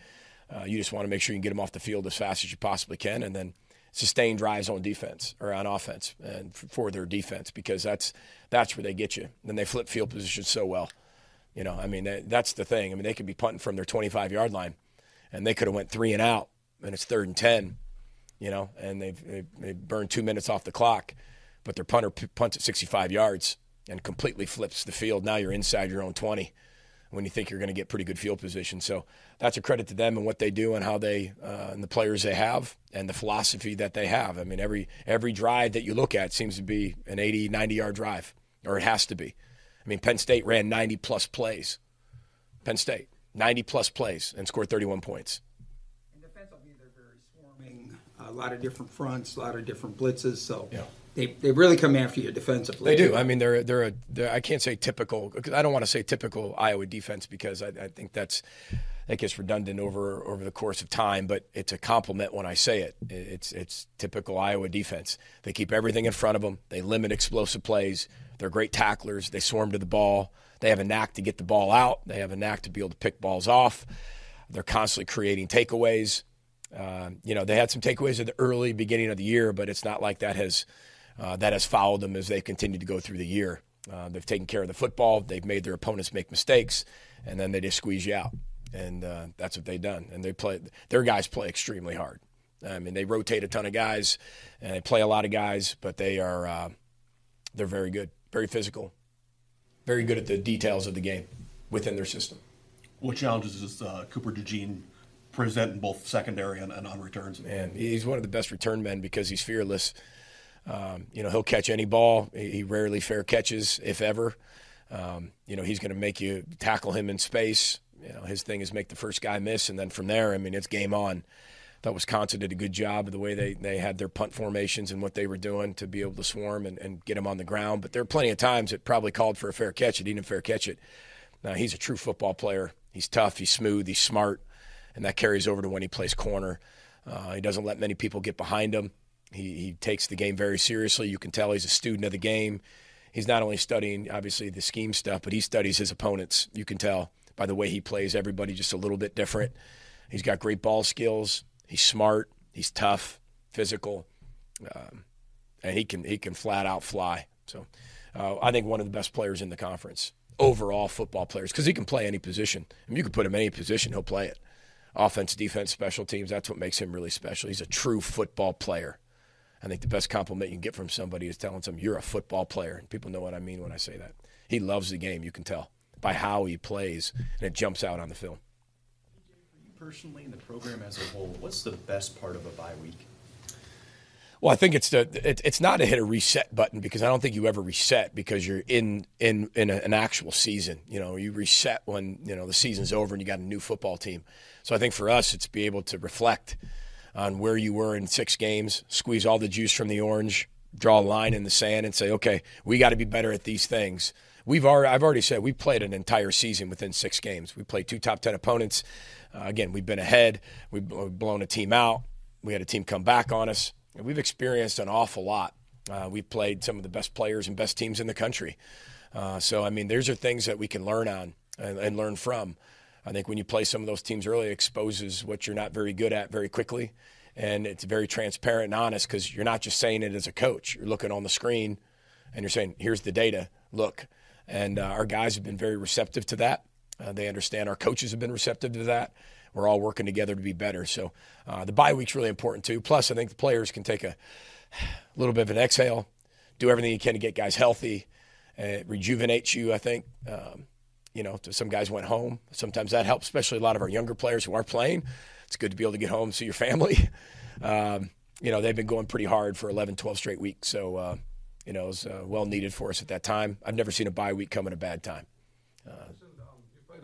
Uh, you just want to make sure you can get them off the field as fast as you possibly can, and then sustain drives on defense or on offense and for their defense because that's that's where they get you. Then they flip field position so well. You know, I mean, that, that's the thing. I mean, they could be punting from their 25 yard line, and they could have went three and out, and it's third and ten. You know, and they've, they've, they've burned two minutes off the clock but their punter punts at 65 yards and completely flips the field. Now you're inside your own 20 when you think you're going to get pretty good field position. So that's a credit to them and what they do and how they uh, and the players they have and the philosophy that they have. I mean, every every drive that you look at seems to be an 80, 90 yard drive, or it has to be. I mean, Penn State ran 90 plus plays. Penn State 90 plus plays and scored 31 points. And defensively, they're very swarming. A lot of different fronts, a lot of different blitzes. So. Yeah they, they really come after you defensively. They do. I mean, they're they're a they're, I can't say typical because I don't want to say typical Iowa defense because I, I, think that's that gets redundant over over the course of time. But it's a compliment when I say it. It's it's typical Iowa defense. They keep everything in front of them. They limit explosive plays. They're great tacklers. They swarm to the ball. They have a knack to get the ball out. They have a knack to be able to pick balls off. They're constantly creating takeaways. Uh, you know, they had some takeaways at the early beginning of the year, but it's not like that has uh, that has followed them as they've continued to go through the year. Uh, they've taken care of the football. They've made their opponents make mistakes, and then they just squeeze you out. And uh, that's what they've done. And they play. Their guys play extremely hard. I mean, they rotate a ton of guys, and they play a lot of guys, but they are uh, they're very good, very physical, very good at the details of the game within their system. What challenges does uh, Cooper DeJean present in both secondary and, and on returns? Man, he's one of the best return men because he's fearless um, you know, he'll catch any ball. He rarely fair catches, if ever. Um, you know, he's going to make you tackle him in space. You know, his thing is make the first guy miss, and then from there, I mean, it's game on. Thought Wisconsin did a good job of the way they, they had their punt formations and what they were doing to be able to swarm and, and get him on the ground. But there are plenty of times it probably called for a fair catch. It didn't fair catch it. Now, he's a true football player. He's tough, he's smooth, he's smart, and that carries over to when he plays corner. Uh, he doesn't let many people get behind him. He, he takes the game very seriously. You can tell he's a student of the game. He's not only studying, obviously, the scheme stuff, but he studies his opponents. You can tell by the way he plays everybody just a little bit different. He's got great ball skills. He's smart. He's tough, physical, um, and he can he can flat out fly. So uh, I think one of the best players in the conference, overall football players, because he can play any position. I mean, you can put him in any position, he'll play it. Offense, defense, special teams, that's what makes him really special. He's a true football player. I think the best compliment you can get from somebody is telling them you're a football player. And people know what I mean when I say that. He loves the game, you can tell by how he plays, and it jumps out on the film. Personally, in the program as a whole, what's the best part of a bye week? Well, I think it's the it, it's not to hit a reset button because I don't think you ever reset because you're in in in a, an actual season. You know, you reset when you know the season's over and you got a new football team. So I think for us, it's be able to reflect on where you were in six games, squeeze all the juice from the orange, draw a line in the sand, and say, okay, we got to be better at these things. We've already, I've already said we played an entire season within six games. We played two top ten opponents. Uh, again, we've been ahead. We've blown a team out. We had a team come back on us. We've experienced an awful lot. Uh, we've played some of the best players and best teams in the country. Uh, so, I mean, these are things that we can learn on and, and, learn from. I think when you play some of those teams early, it exposes what you're not very good at very quickly. And it's very transparent and honest because you're not just saying it as a coach. You're looking on the screen and you're saying, here's the data, look. And uh, our guys have been very receptive to that. Uh, they understand our coaches have been receptive to that we're all working together to be better. So uh, the bye week's really important too. Plus, I think the players can take a *sighs* little bit of an exhale, do everything you can to get guys healthy. It rejuvenates you, I think. Um, you know, some guys went home. Sometimes that helps, especially a lot of our younger players who are playing. It's good to be able to get home, see your family. *laughs* Um, you know, they've been going pretty hard for 11, 12 straight weeks. So, uh, you know, it was uh, well needed for us at that time. I've never seen a bye week come at a bad time. Uh,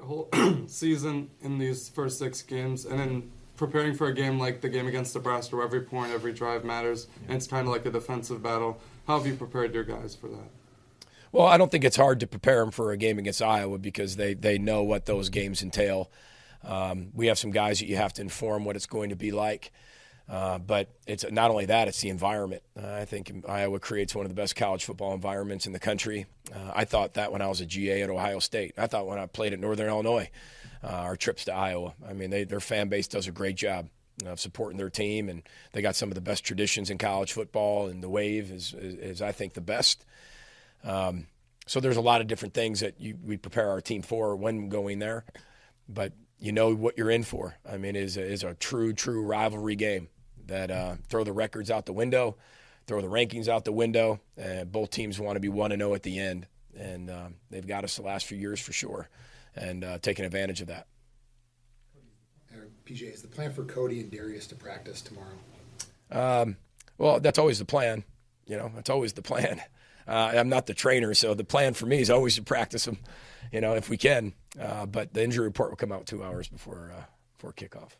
whole *clears throat* season in these first six games, and then preparing for a game like the game against Nebraska, where every point, every drive matters, and it's kind of like a defensive battle. How have you prepared your guys for that? Well, I don't think it's hard to prepare them for a game against Iowa because they, they know what those games entail. Um, we have some guys that you have to inform what it's going to be like. Uh, but it's not only that; it's the environment. Uh, I think Iowa creates one of the best college football environments in the country. Uh, I thought that when I was a GA at Ohio State. I thought when I played at Northern Illinois, uh, our trips to Iowa. I mean, they, their fan base does a great job of supporting their team, and they got some of the best traditions in college football. And the Wave is, is, is I think, the best. Um, so there's a lot of different things that you, we prepare our team for when going there, but you know what you're in for. I mean, is is a true, true rivalry game that uh, throw the records out the window, throw the rankings out the window. And both teams want to be 1 0 at the end. And uh, they've got us the last few years for sure and uh, taking advantage of that. PJ, is the plan for Cody and Darius to practice tomorrow? Um, well, that's always the plan. You know, that's always the plan. *laughs* Uh, I'm not the trainer, so the plan for me is always to practice them, you know, if we can. Uh, but the injury report will come out two hours before uh, before kickoff.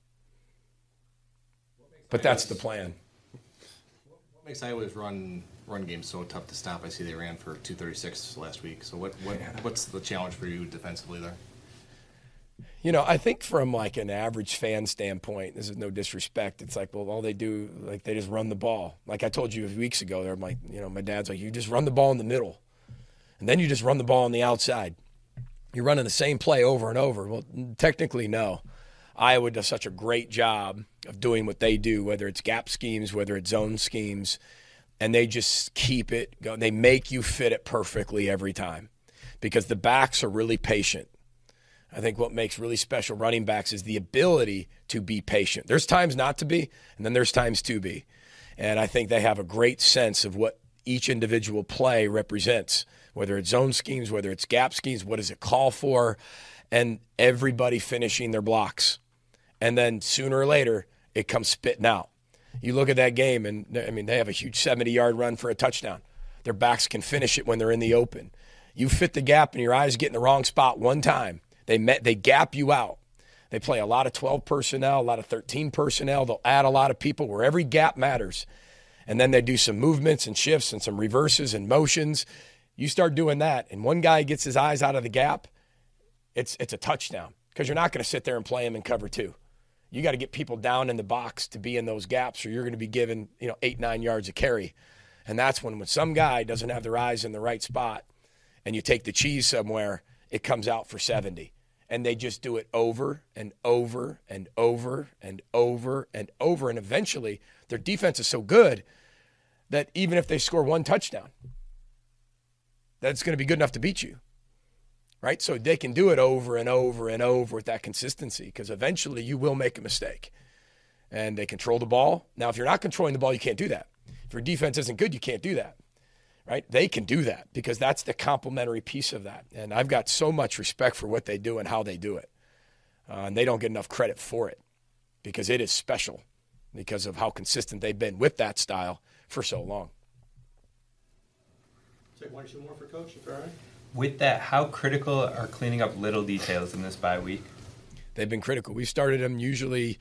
But that's the plan. What makes Iowa's run run game so tough to stop? I see they ran for 236 last week. So what, what what's the challenge for you defensively there? You know, I think from like an average fan standpoint, this is no disrespect. It's like, well, all they do, like they just run the ball. Like I told you a few weeks ago, they're like, you know, my dad's like, you just run the ball in the middle, and then you just run the ball on the outside. You're running the same play over and over. Well, technically, no. Iowa does such a great job of doing what they do, whether it's gap schemes, whether it's zone schemes, and they just keep it going. They make you fit it perfectly every time because the backs are really patient. I think what makes really special running backs is the ability to be patient. There's times not to be, and then there's times to be. And I think they have a great sense of what each individual play represents, whether it's zone schemes, whether it's gap schemes, what does it call for, and everybody finishing their blocks and then sooner or later it comes spitting out. You look at that game, and I mean, they have a huge 70 yard run for a touchdown. Their backs can finish it when they're in the open. You fit the gap, and your eyes get in the wrong spot one time. They met, they gap you out. They play a lot of 12 personnel, a lot of 13 personnel. They'll add a lot of people where every gap matters. And then they do some movements and shifts and some reverses and motions. You start doing that, and one guy gets his eyes out of the gap, it's, it's a touchdown because you're not going to sit there and play him in cover two you got to get people down in the box to be in those gaps, or you're going to be given you know eight nine yards of carry, and that's when when some guy doesn't have their eyes in the right spot, and you take the cheese somewhere, it comes out for seventy, and they just do it over and over and over and over and over, and eventually their defense is so good that even if they score one touchdown, that's going to be good enough to beat you. Right? So they can do it over and over and over with that consistency because eventually you will make a mistake. And they control the ball. Now, if you're not controlling the ball, you can't do that. If your defense isn't good, you can't do that. Right? They can do that because that's the complementary piece of that. And I've got so much respect for what they do and how they do it. Uh, and they don't get enough credit for it because it is special because of how consistent they've been with that style for so long. Take one or two more for Coach, if all right. With that, how critical are cleaning up little details in this bye week? They've been critical. We started them usually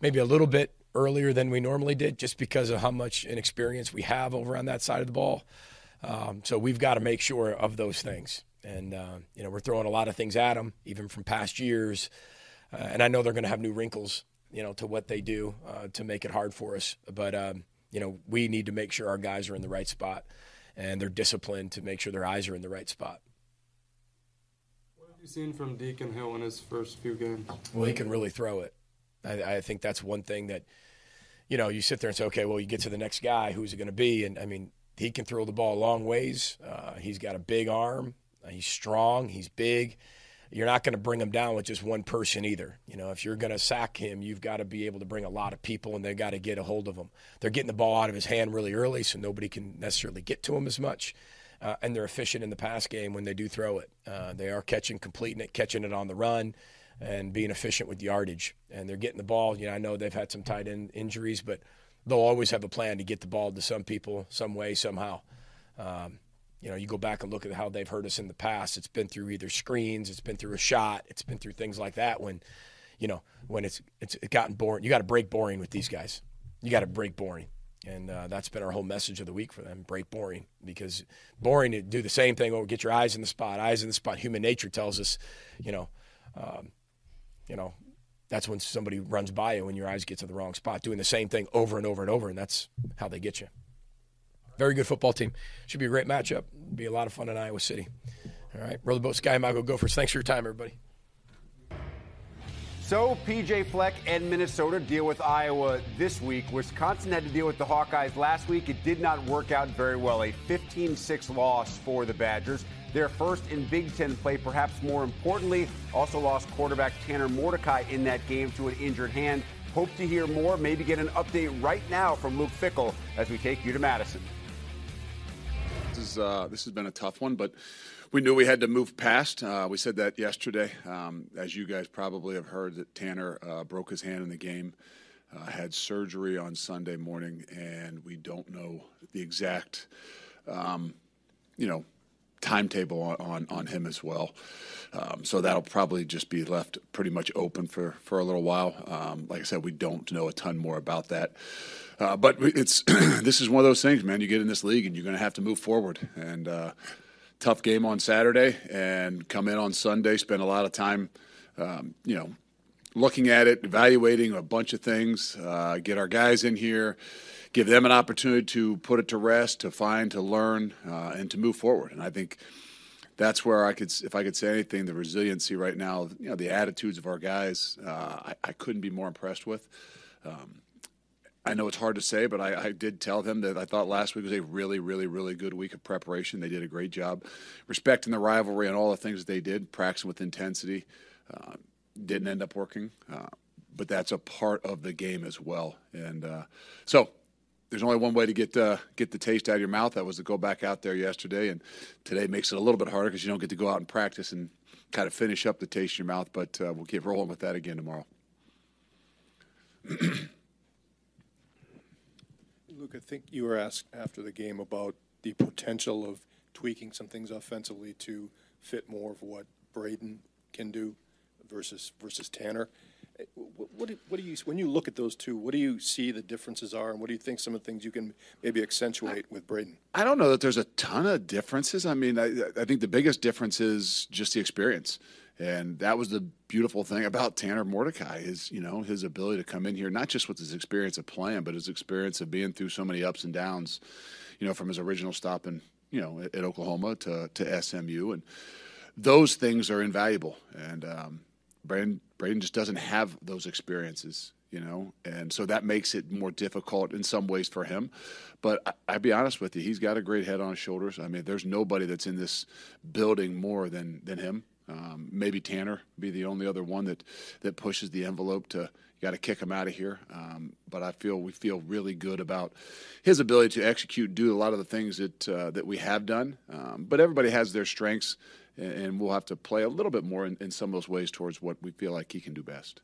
maybe a little bit earlier than we normally did just because of how much inexperience we have over on that side of the ball. Um, so we've got to make sure of those things. And, uh, you know, we're throwing a lot of things at them, even from past years. Uh, and I know they're going to have new wrinkles, you know, to what they do uh, to make it hard for us. But, um, you know, we need to make sure our guys are in the right spot and they're disciplined to make sure their eyes are in the right spot. You seen from Deacon Hill in his first few games? Well, he can really throw it. I, I think that's one thing that, you know, you sit there and say, okay, well, you get to the next guy, who's it going to be? And I mean, he can throw the ball a long ways. Uh, he's got a big arm. He's strong. He's big. You're not going to bring him down with just one person either. You know, if you're going to sack him, you've got to be able to bring a lot of people, and they've got to get a hold of him. They're getting the ball out of his hand really early, so nobody can necessarily get to him as much. Uh, and they're efficient in the pass game when they do throw it. Uh, they are catching, completing it, catching it on the run, and being efficient with yardage. And they're getting the ball. You know, I know they've had some tight end injuries, but they'll always have a plan to get the ball to some people, some way, somehow. Um, you know, you go back and look at how they've hurt us in the past. It's been through either screens, it's been through a shot, it's been through things like that. When, you know, when it's it's gotten boring, you got to break boring with these guys. You got to break boring, and uh, that's been our whole message of the week for them: break boring. Because boring to do the same thing. Oh, get your eyes in the spot, eyes in the spot. Human nature tells us, you know, um, you know, that's when somebody runs by you when your eyes get to the wrong spot, doing the same thing over and over and over, and that's how they get you. Very good football team. Should be a great matchup. Be a lot of fun in Iowa City. All right, Row the Boat Ski-U-Mah Go Gophers. Thanks for your time, everybody. So PJ Fleck and Minnesota deal with Iowa this week. Wisconsin had to deal with the Hawkeyes last week. It did not work out very well. A 15-6 loss for the Badgers. Their first in Big Ten play, perhaps more importantly, also lost quarterback Tanner Mordecai in that game to an injured hand. Hope to hear more, maybe get an update right now from Luke Fickell as we take you to Madison. This is uh, this has been a tough one, but we knew we had to move past. Uh, we said that yesterday. Um, as you guys probably have heard, that Tanner uh, broke his hand in the game, uh, had surgery on Sunday morning, and we don't know the exact, um, you know, timetable on, on, on him as well. Um, so that'll probably just be left pretty much open for, for a little while. Um, like I said, we don't know a ton more about that. Uh, but it's *clears throat* this is one of those things, man. You get in this league and you're going to have to move forward. And uh, tough game on Saturday, and come in on Sunday, spend a lot of time, um, you know, looking at it, evaluating a bunch of things. Uh, get our guys in here, give them an opportunity to put it to rest, to find, to learn, uh, and to move forward. And I think that's where I could, if I could say anything, the resiliency right now, you know, the attitudes of our guys, uh, I, I, couldn't be more impressed with. Um, I know it's hard to say, but I, I, did tell them that I thought last week was a really, really, really good week of preparation. They did a great job respecting the rivalry and all the things that they did, practicing with intensity. Uh, didn't end up working, uh, but that's a part of the game as well. And uh, so there's only one way to get uh, get the taste out of your mouth. That was to go back out there yesterday, and today makes it a little bit harder because you don't get to go out and practice and kind of finish up the taste in your mouth. But uh, we'll keep rolling with that again tomorrow. *clears throat* Luke, I think you were asked after the game about the potential of tweaking some things offensively to fit more of what Braden can do versus versus Tanner. What, what, do, what do you when you look at those two? What do you see the differences are, and what do you think some of the things you can maybe accentuate with Braden? I don't know that there's a ton of differences. I mean, I, I think the biggest difference is just the experience. And that was the beautiful thing about Tanner Mordecai is, you know, his ability to come in here, not just with his experience of playing, but his experience of being through so many ups and downs, you know, from his original stop in, you know, at, at Oklahoma to, to SMU. And those things are invaluable. And um, Braden, Braden just doesn't have those experiences. you know, and so that makes it more difficult in some ways for him. But I'd be honest with you, he's got a great head on his shoulders. I mean, there's nobody that's in this building more than than him. Um, maybe Tanner be the only other one that that pushes the envelope to you got to kick him out of here. Um, but I feel we feel really good about his ability to execute, do a lot of the things that uh, that we have done. Um, but everybody has their strengths, and, and we'll have to play a little bit more in, in some of those ways towards what we feel like he can do best.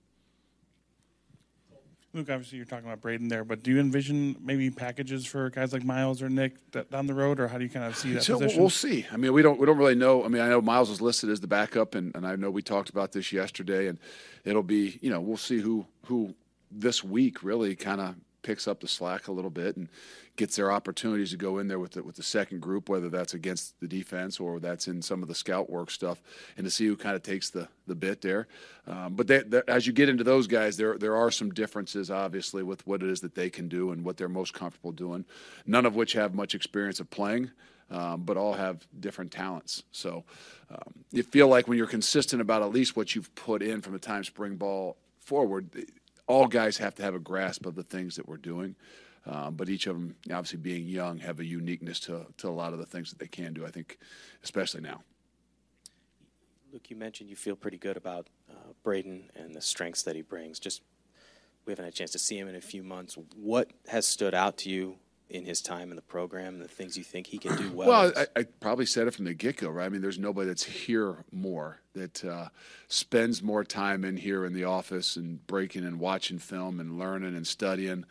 Luke, obviously you're talking about Braden there, but do you envision maybe packages for guys like Myles or Nick down the road, or how do you kind of see that So position? we'll see. I mean, we don't we don't really know. I mean, I know Myles is listed as the backup, and, and I know we talked about this yesterday, and it'll be you know we'll see who who this week really kind of picks up the slack a little bit and gets their opportunities to go in there with the, with the second group, whether that's against the defense or that's in some of the scout work stuff, and to see who kind of takes the, the bit there. Um, but they, they, as you get into those guys, there there are some differences, obviously, with what it is that they can do and what they're most comfortable doing. None of which have much experience of playing. Um, but all have different talents. So um, you feel like when you're consistent about at least what you've put in from the time spring ball forward, all guys have to have a grasp of the things that we're doing. Um, but each of them, obviously being young, have a uniqueness to, to a lot of the things that they can do, I think, especially now. Luke, you mentioned you feel pretty good about uh, Braden and the strengths that he brings. Just we haven't had a chance to see him in a few months. What has stood out to you in his time in the program the things you think he can do *clears throat* well? Well, I, I probably said it from the get go, right? I mean, there's nobody that's here more, that uh, spends more time in here in the office and breaking and watching film and learning and studying.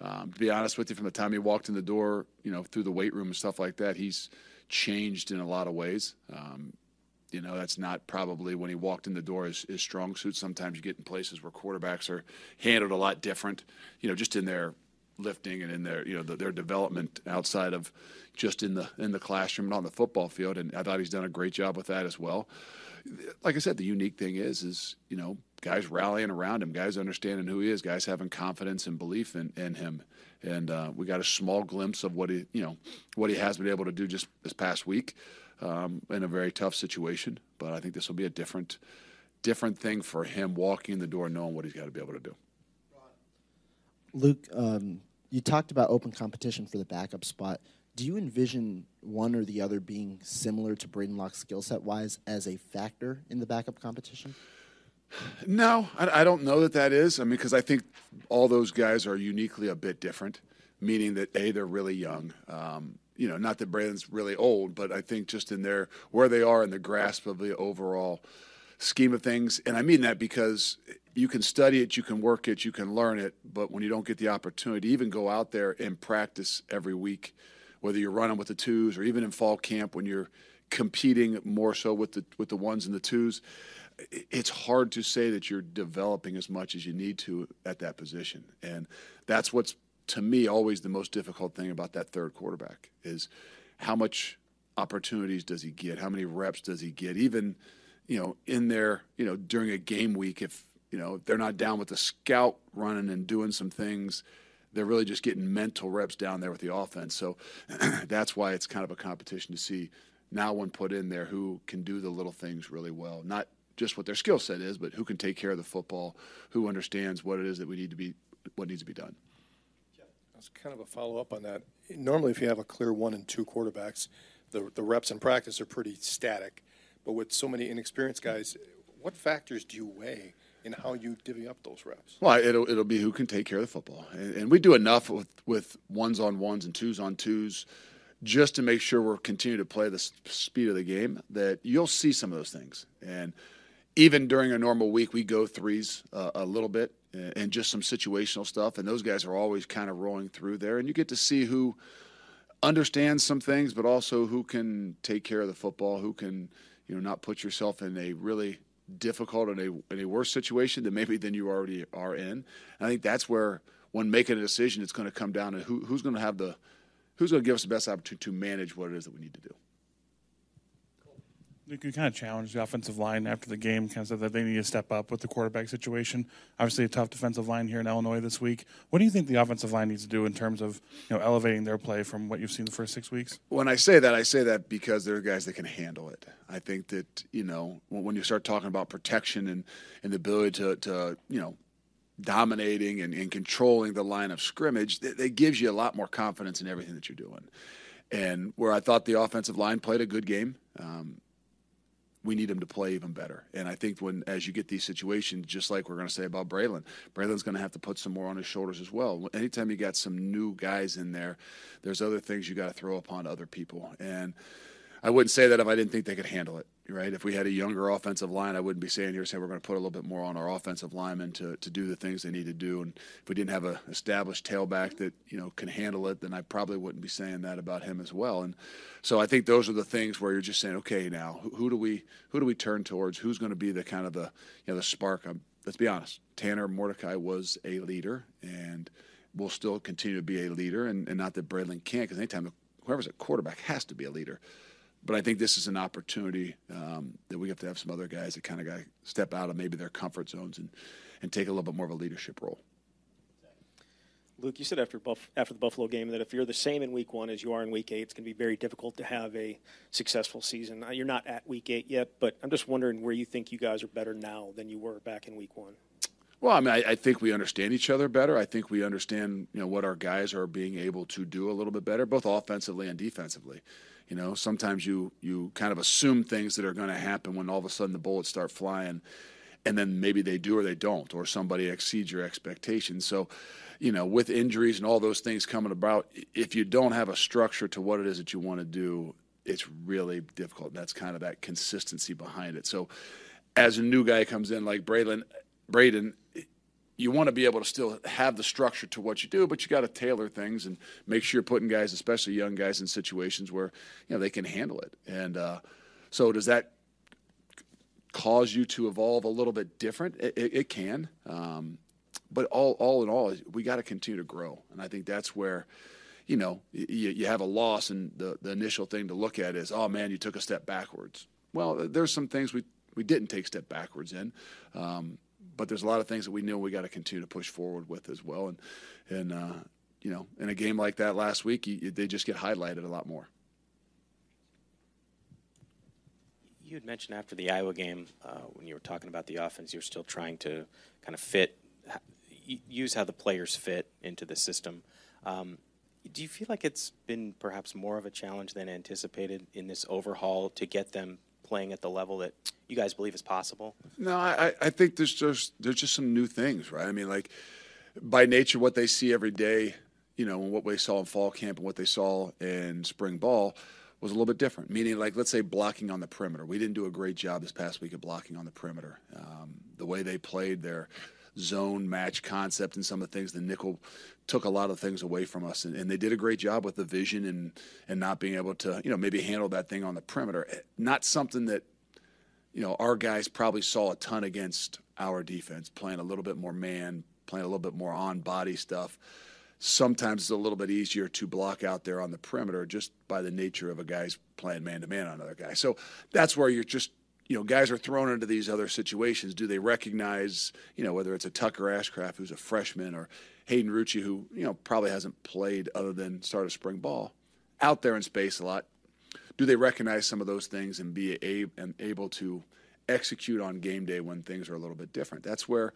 Um, to be honest with you, from the time he walked in the door, you know, through the weight room and stuff like that, he's changed in a lot of ways. Um, you know, that's not probably when he walked in the door his, his strong suit. Sometimes you get in places where quarterbacks are handled a lot different, you know, just in their lifting and in their, you know, the, their development outside of just in the in the classroom and on the football field. And I thought he's done a great job with that as well. Like I said, the unique thing is, is you know, guys rallying around him, guys understanding who he is, guys having confidence and belief in, in him. And uh, we got a small glimpse of what he, you know, what he has been able to do just this past week um, in a very tough situation. But I think this will be a different, different thing for him walking in the door, knowing what he's got to be able to do. Luke, um, you talked about open competition for the backup spot. Do you envision one or the other being similar to Braden Locke skill set wise as a factor in the backup competition? No, I, I don't know that that is. I mean, because I think all those guys are uniquely a bit different, meaning that a they're really young. Um, you know, not that Braden's really old, but I think just in their where they are in the grasp of the overall scheme of things, and I mean that because you can study it, you can work it, you can learn it, but when you don't get the opportunity to even go out there and practice every week, whether you're running with the twos or even in fall camp when you're competing more so with the with the ones and the twos, it's hard to say that you're developing as much as you need to at that position. And that's what's to me always the most difficult thing about that third quarterback is how much opportunities does he get? How many reps does he get? Even, you know, in there, you know, during a game week if, you know, they're not down with the scout running and doing some things, they're really just getting mental reps down there with the offense. So *clears throat* that's why it's kind of a competition to see now one put in there who can do the little things really well. Not just what their skill set is, but who can take care of the football, who understands what it is that we need to be, what needs to be done. Yeah, That's kind of a follow up on that. Normally, if you have a clear one and two quarterbacks, the, the reps in practice are pretty static. But with so many inexperienced guys, what factors do you weigh in how you divvy up those reps? Well, it'll it'll be who can take care of the football, and, and we do enough with with ones on ones and twos on twos, just to make sure we're continuing to play the speed of the game. That you'll see some of those things, and even during a normal week, we go threes uh, a little bit and, and just some situational stuff, and those guys are always kind of rolling through there, and you get to see who understands some things, but also who can take care of the football, who can you know not put yourself in a really difficult and a in a worse situation than maybe than you already are in. And I think that's where when making a decision, it's going to come down to who, who's going to have the who's going to give us the best opportunity to manage what it is that we need to do. You kind of challenged the offensive line after the game, kind of said that they need to step up with the quarterback situation. Obviously, a tough defensive line here in Illinois this week. What do you think the offensive line needs to do in terms of you know elevating their play from what you've seen the first six weeks? When I say that, I say that because there are guys that can handle it. I think that you know when when you start talking about protection and and the ability to to you know dominating and, and controlling the line of scrimmage, that, that gives you a lot more confidence in everything that you're doing. And where I thought the offensive line played a good game, um, we need him to play even better. And I think when as you get these situations, just like we're going to say about Braylon, Braylon's going to have to put some more on his shoulders as well. Anytime you got some new guys in there, there's other things you got to throw upon other people. And I wouldn't say that if I didn't think they could handle it, right? If we had a younger offensive line, I wouldn't be saying here saying we're going to put a little bit more on our offensive linemen to, to do the things they need to do. And if we didn't have an established tailback that you know can handle it, then I probably wouldn't be saying that about him as well. And so I think those are the things where you're just saying, okay, now who, who do we who do we turn towards? Who's going to be the kind of the you know the spark? Um, let's be honest, Tanner Mordecai was a leader and will still continue to be a leader. And, and not that Braylon can't, because anytime whoever's a quarterback has to be a leader but I think this is an opportunity um, that we have to have some other guys that kind of got to step out of maybe their comfort zones and, and take a little bit more of a leadership role. Luke, you said after Buff, after the Buffalo game that if you're the same in Week One as you are in Week Eight, it's going to be very difficult to have a successful season. You're not at Week Eight yet, but I'm just wondering where you think you guys are better now than you were back in Week One. Well, I mean, I, I, think we understand each other better. I think we understand, you know, what our guys are being able to do a little bit better, both offensively and defensively. You know, sometimes you you kind of assume things that are going to happen when all of a sudden the bullets start flying, and then maybe they do or they don't, or somebody exceeds your expectations. So, you know, with injuries and all those things coming about, if you don't have a structure to what it is that you want to do, it's really difficult. That's kind of that consistency behind it. So, as a new guy comes in like Braylon, Braden, you want to be able to still have the structure to what you do, but you got to tailor things and make sure you're putting guys, especially young guys, in situations where you know they can handle it. And uh, so, does that cause you to evolve a little bit different? It, it, it can, um, but all all in all, we got to continue to grow, and I think that's where. You know, you, you have a loss, and the, the initial thing to look at is, oh man, you took a step backwards. Well, there's some things we, we didn't take step backwards in. Um, but there's a lot of things that we know we got to continue to push forward with as well. And and uh, you know, in a game like that last week, you, they just get highlighted a lot more. You had mentioned after the Iowa game uh, when you were talking about the offense, you're still trying to kind of fit, use how the players fit into the system. Um, do you feel like it's been perhaps more of a challenge than anticipated in this overhaul to get them playing at the level that you guys believe is possible? No, I, I think there's just there's just some new things, right? I mean, like by nature, what they see every day, you know, and what we saw in fall camp and what they saw in spring ball was a little bit different. Meaning, like let's say blocking on the perimeter. We didn't do a great job this past week of blocking on the perimeter. Um, the way they played their zone match concept and some of the things the nickel took a lot of things away from us and, and, they did a great job with the vision and and not being able to you know maybe handle that thing on the perimeter eh, not something that you know, our guys probably saw a ton against our defense, playing a little bit more man, playing a little bit more on body stuff. Sometimes it's a little bit easier to block out there on the perimeter just by the nature of a guy's playing man to man on another guy. So that's where you're just, you know, guys are thrown into these other situations. Do they recognize, you know, whether it's a Tucker Ashcraft who's a freshman or Hayden Rucci who, you know, probably hasn't played other than start a spring ball out there in space a lot, do they recognize some of those things and be a, and able to execute on game day when things are a little bit different? That's where,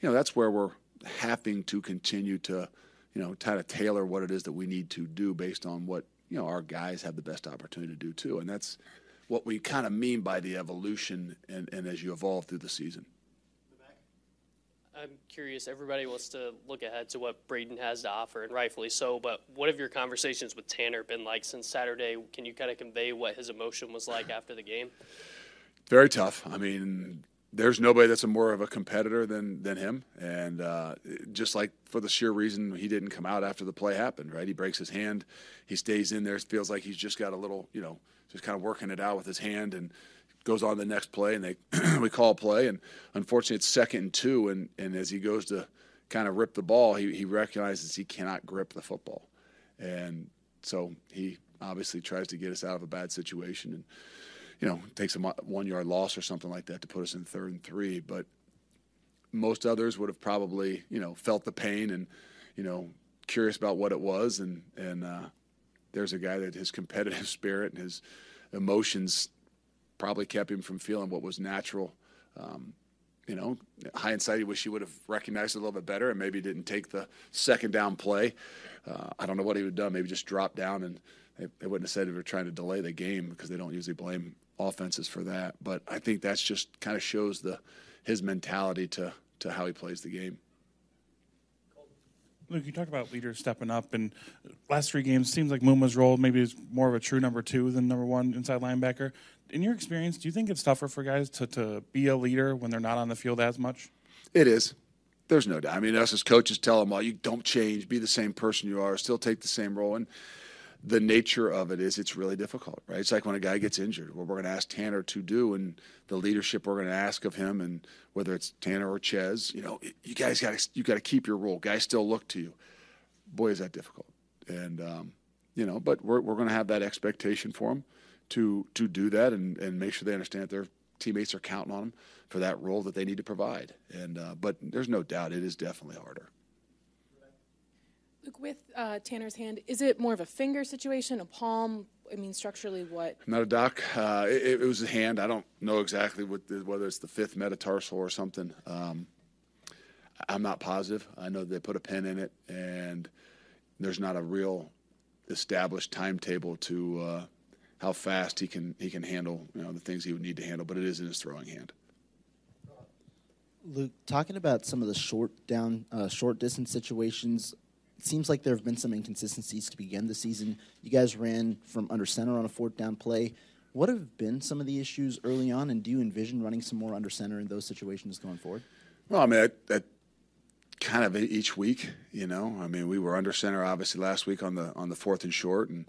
you know, that's where we're having to continue to, you know, try to tailor what it is that we need to do based on what you know our guys have the best opportunity to do too, and that's what we kind of mean by the evolution and, and as you evolve through the season. I'm curious. Everybody wants to look ahead to what Braden has to offer, and rightfully so. But what have your conversations with Tanner been like since Saturday? Can you kind of convey what his emotion was like after the game? Very tough. I mean, there's nobody that's a more of a competitor than than him, and uh, just like for the sheer reason he didn't come out after the play happened, right? He breaks his hand, he stays in there. It feels like he's just got a little, you know, just kind of working it out with his hand and goes on the next play, and they *clears throat* we call play, and unfortunately it's second and two, and and as he goes to kind of rip the ball, he he recognizes he cannot grip the football, and so he obviously tries to get us out of a bad situation, and you know takes a one yard loss or something like that to put us in third and three, but most others would have probably you know felt the pain and you know curious about what it was, and and uh, there's a guy that his competitive *laughs* spirit and his emotions probably kept him from feeling what was natural. Um, you know, hindsight, you wish he would have recognized it a little bit better and maybe didn't take the second down play. Uh, I don't know what he would have done. Maybe just drop down and they, they wouldn't have said they were trying to delay the game because they don't usually blame offenses for that. But I think that's just kind of shows the his mentality to to how he plays the game. Luke, you talk about leaders stepping up, and last three games seems like Maema's role maybe is more of a true number two than number one inside linebacker. In your experience, do you think it's tougher for guys to, to be a leader when they're not on the field as much? It is. There's no doubt. I mean, us as coaches tell them, all, you don't change, be the same person you are, still take the same role. And the nature of it is it's really difficult, right? It's like when a guy gets injured, what we're going to ask Tanner to do and the leadership we're going to ask of him, and whether it's Tanner or Chez, you know, you guys got to you got to keep your role. Guys still look to you. Boy, is that difficult. And um, you know, but we're we're going to have that expectation for them to to do that and and make sure they understand that their teammates are counting on them for that role that they need to provide. And uh, but there's no doubt it is definitely harder. Luke, with uh, Tanner's hand, is it more of a finger situation, a palm? I mean, structurally, what? I'm not a doc. Uh, it, it, was a hand. I don't know exactly what the, whether it's the fifth metatarsal or something. Um, I'm not positive. I know they put a pin in it, and there's not a real established timetable to uh, how fast he can he can handle you know the things he would need to handle. But it is in his throwing hand. Luke, talking about some of the short down, uh, short distance situations, it seems like there have been some inconsistencies to begin the season. You guys ran from under center on a fourth down play. What have been some of the issues early on, and do you envision running some more under center in those situations going forward? Well, I mean, that, that kind of each week, you know. I mean, we were under center obviously last week on the on the fourth and short, and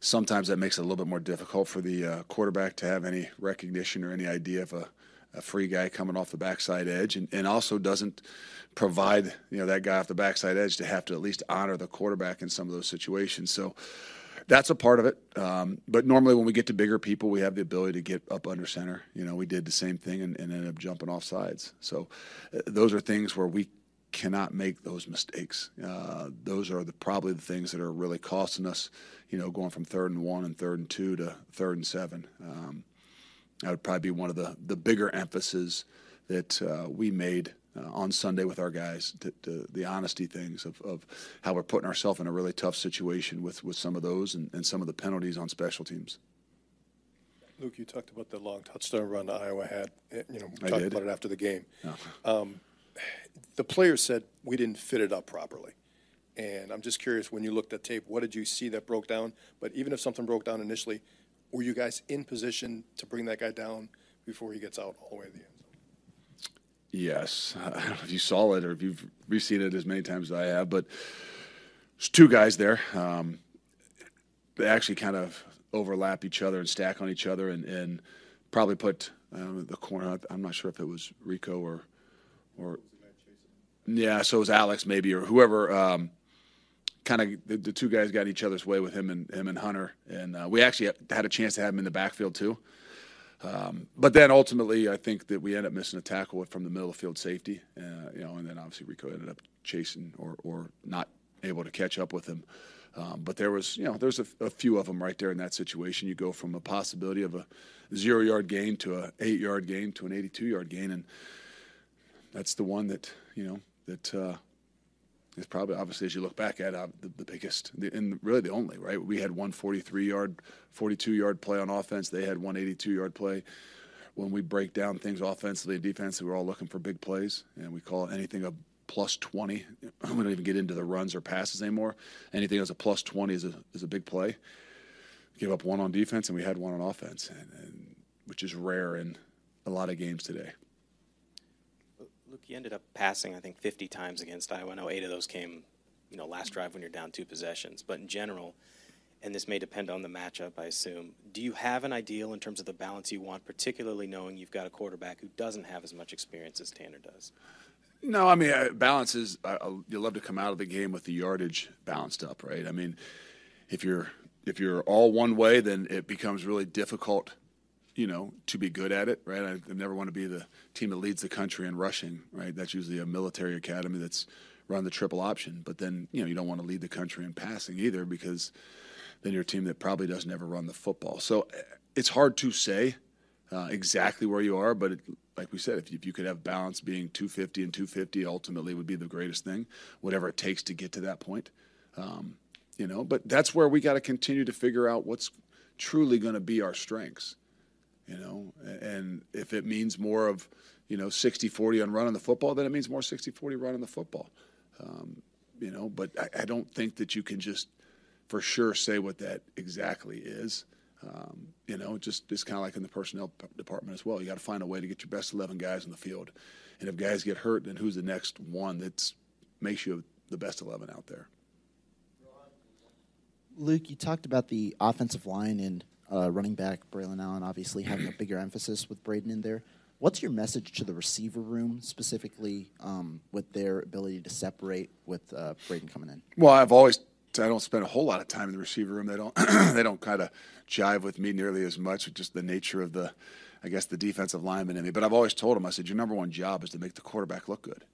sometimes that makes it a little bit more difficult for the uh, quarterback to have any recognition or any idea of a, a free guy coming off the backside edge, and, and also doesn't provide you know that guy off the backside edge to have to at least honor the quarterback in some of those situations. So that's a part of it. Um, but normally when we get to bigger people, we have the ability to get up under center. You know, we did the same thing and, and ended up jumping off sides. So uh, those are things where we cannot make those mistakes. Uh, those are the, probably the things that are really costing us. You know, going from third and one and third and two to third and seven. Um, that would probably be one of the the bigger emphases that uh, we made uh, on Sunday with our guys, to, to the honesty things of, of how we're putting ourselves in a really tough situation with, with some of those and, and some of the penalties on special teams. Luke, you talked about the long touchdown run Iowa had. Eh, you know, we I talked did. about it after the game. Um, the players said we didn't fit it up properly. And I'm just curious, when you looked at tape, what did you see that broke down? But even if something broke down initially, were you guys in position to bring that guy down before he gets out all the way to the end? Yes, *laughs* I don't know if you saw it or if you've seen it as many times as I have, but there's two guys there. Um, they actually kind of overlap each other and stack on each other, and, and probably put um, the corner. I'm not sure if it was Rico or or yeah, so it was Alex maybe or whoever. Um, kind of the, the two guys got each other's way with him and him and Hunter, and uh, we actually had a chance to have him in the backfield too. Um, but then ultimately, I think that we ended up missing a tackle from the middle of field safety, uh, you know, and then obviously Rico ended up chasing or, or not able to catch up with him. Um, but there was, you know, there's a, a, few of them right there in that situation. You go from a possibility of a zero yard gain to a eight yard gain to an 82 yard gain, and that's the one that you know that uh, is probably obviously as you look back at uh, the, the biggest the, and really the only right. We had one 43 yard, 42 yard play on offense. They had one 82 yard play. When we break down things offensively and defensively, we're all looking for big plays, and we call anything a plus 20. *laughs* We don't even get into the runs or passes anymore. Anything as a plus 20 is a is a big play. Give up one on defense, and we had one on offense, and, and which is rare in a lot of games today. You ended up passing, I think, 50 times against Iowa. I know eight of those came, you know, last drive when you're down two possessions. But in general, and this may depend on the matchup, I assume, do you have an ideal in terms of the balance you want, particularly knowing you've got a quarterback who doesn't have as much experience as Tanner does? No, I mean uh, balance is. You love to come out of the game with the yardage balanced up, right? I mean, if you're if you're all one way, then it becomes really difficult you know, to be good at it, right? I, never want to be the team that leads the country in rushing, right? That's usually a military academy that's run the triple option. But then, you know, you don't want to lead the country in passing either because then you're a team that probably doesn't ever run the football. So it's hard to say. uh, exactly where you are, but it, like we said, if you, if you could have balance being 250 and 250, ultimately would be the greatest thing, whatever it takes to get to that point. Um, you know, but that's where we got to continue to figure out what's truly going to be our strengths. You know, and if it means more of, you know, 60-40 on running the football, then it means more 60-40 running the football. Um, you know, but I, I don't think that you can just for sure say what that exactly is. Um, you know, just it's kind of like in the personnel department as well. You got to find a way to get your best 11 guys in the field. And if guys get hurt, then who's the next one that makes you the best 11 out there? Luke, you talked about the offensive line and uh, running back Braylon Allen obviously having a bigger emphasis with Braden in there. What's your message to the receiver room specifically um, with their ability to separate with uh, Braden coming in? Well, I've always I don't spend a whole lot of time in the receiver room. They don't *clears throat* they don't kind of jive with me nearly as much with just the nature of the I guess the defensive lineman in me. But I've always told them I said your number one job is to make the quarterback look good.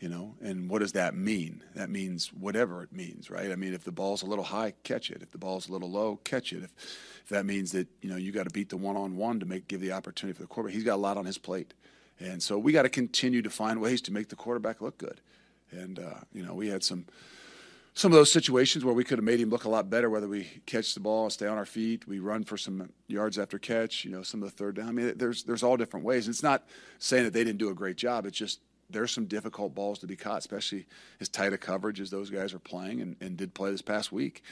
You know, and what does that mean? That means whatever it means, right? I mean, if the ball's a little high, catch it. If the ball's a little low, catch it. If, if that means that you know you got to beat the one-on-one to make give the opportunity for the quarterback, he's got a lot on his plate, and so we got to continue to find ways to make the quarterback look good. And uh, you know, we had some some of those situations where we could have made him look a lot better, whether we catch the ball and stay on our feet, we run for some yards after catch, you know, some of the third down. I mean, there's there's all different ways. It's not saying that they didn't do a great job. It's just there's some difficult balls to be caught, especially as tight a coverage as those guys are playing and, and did play this past week.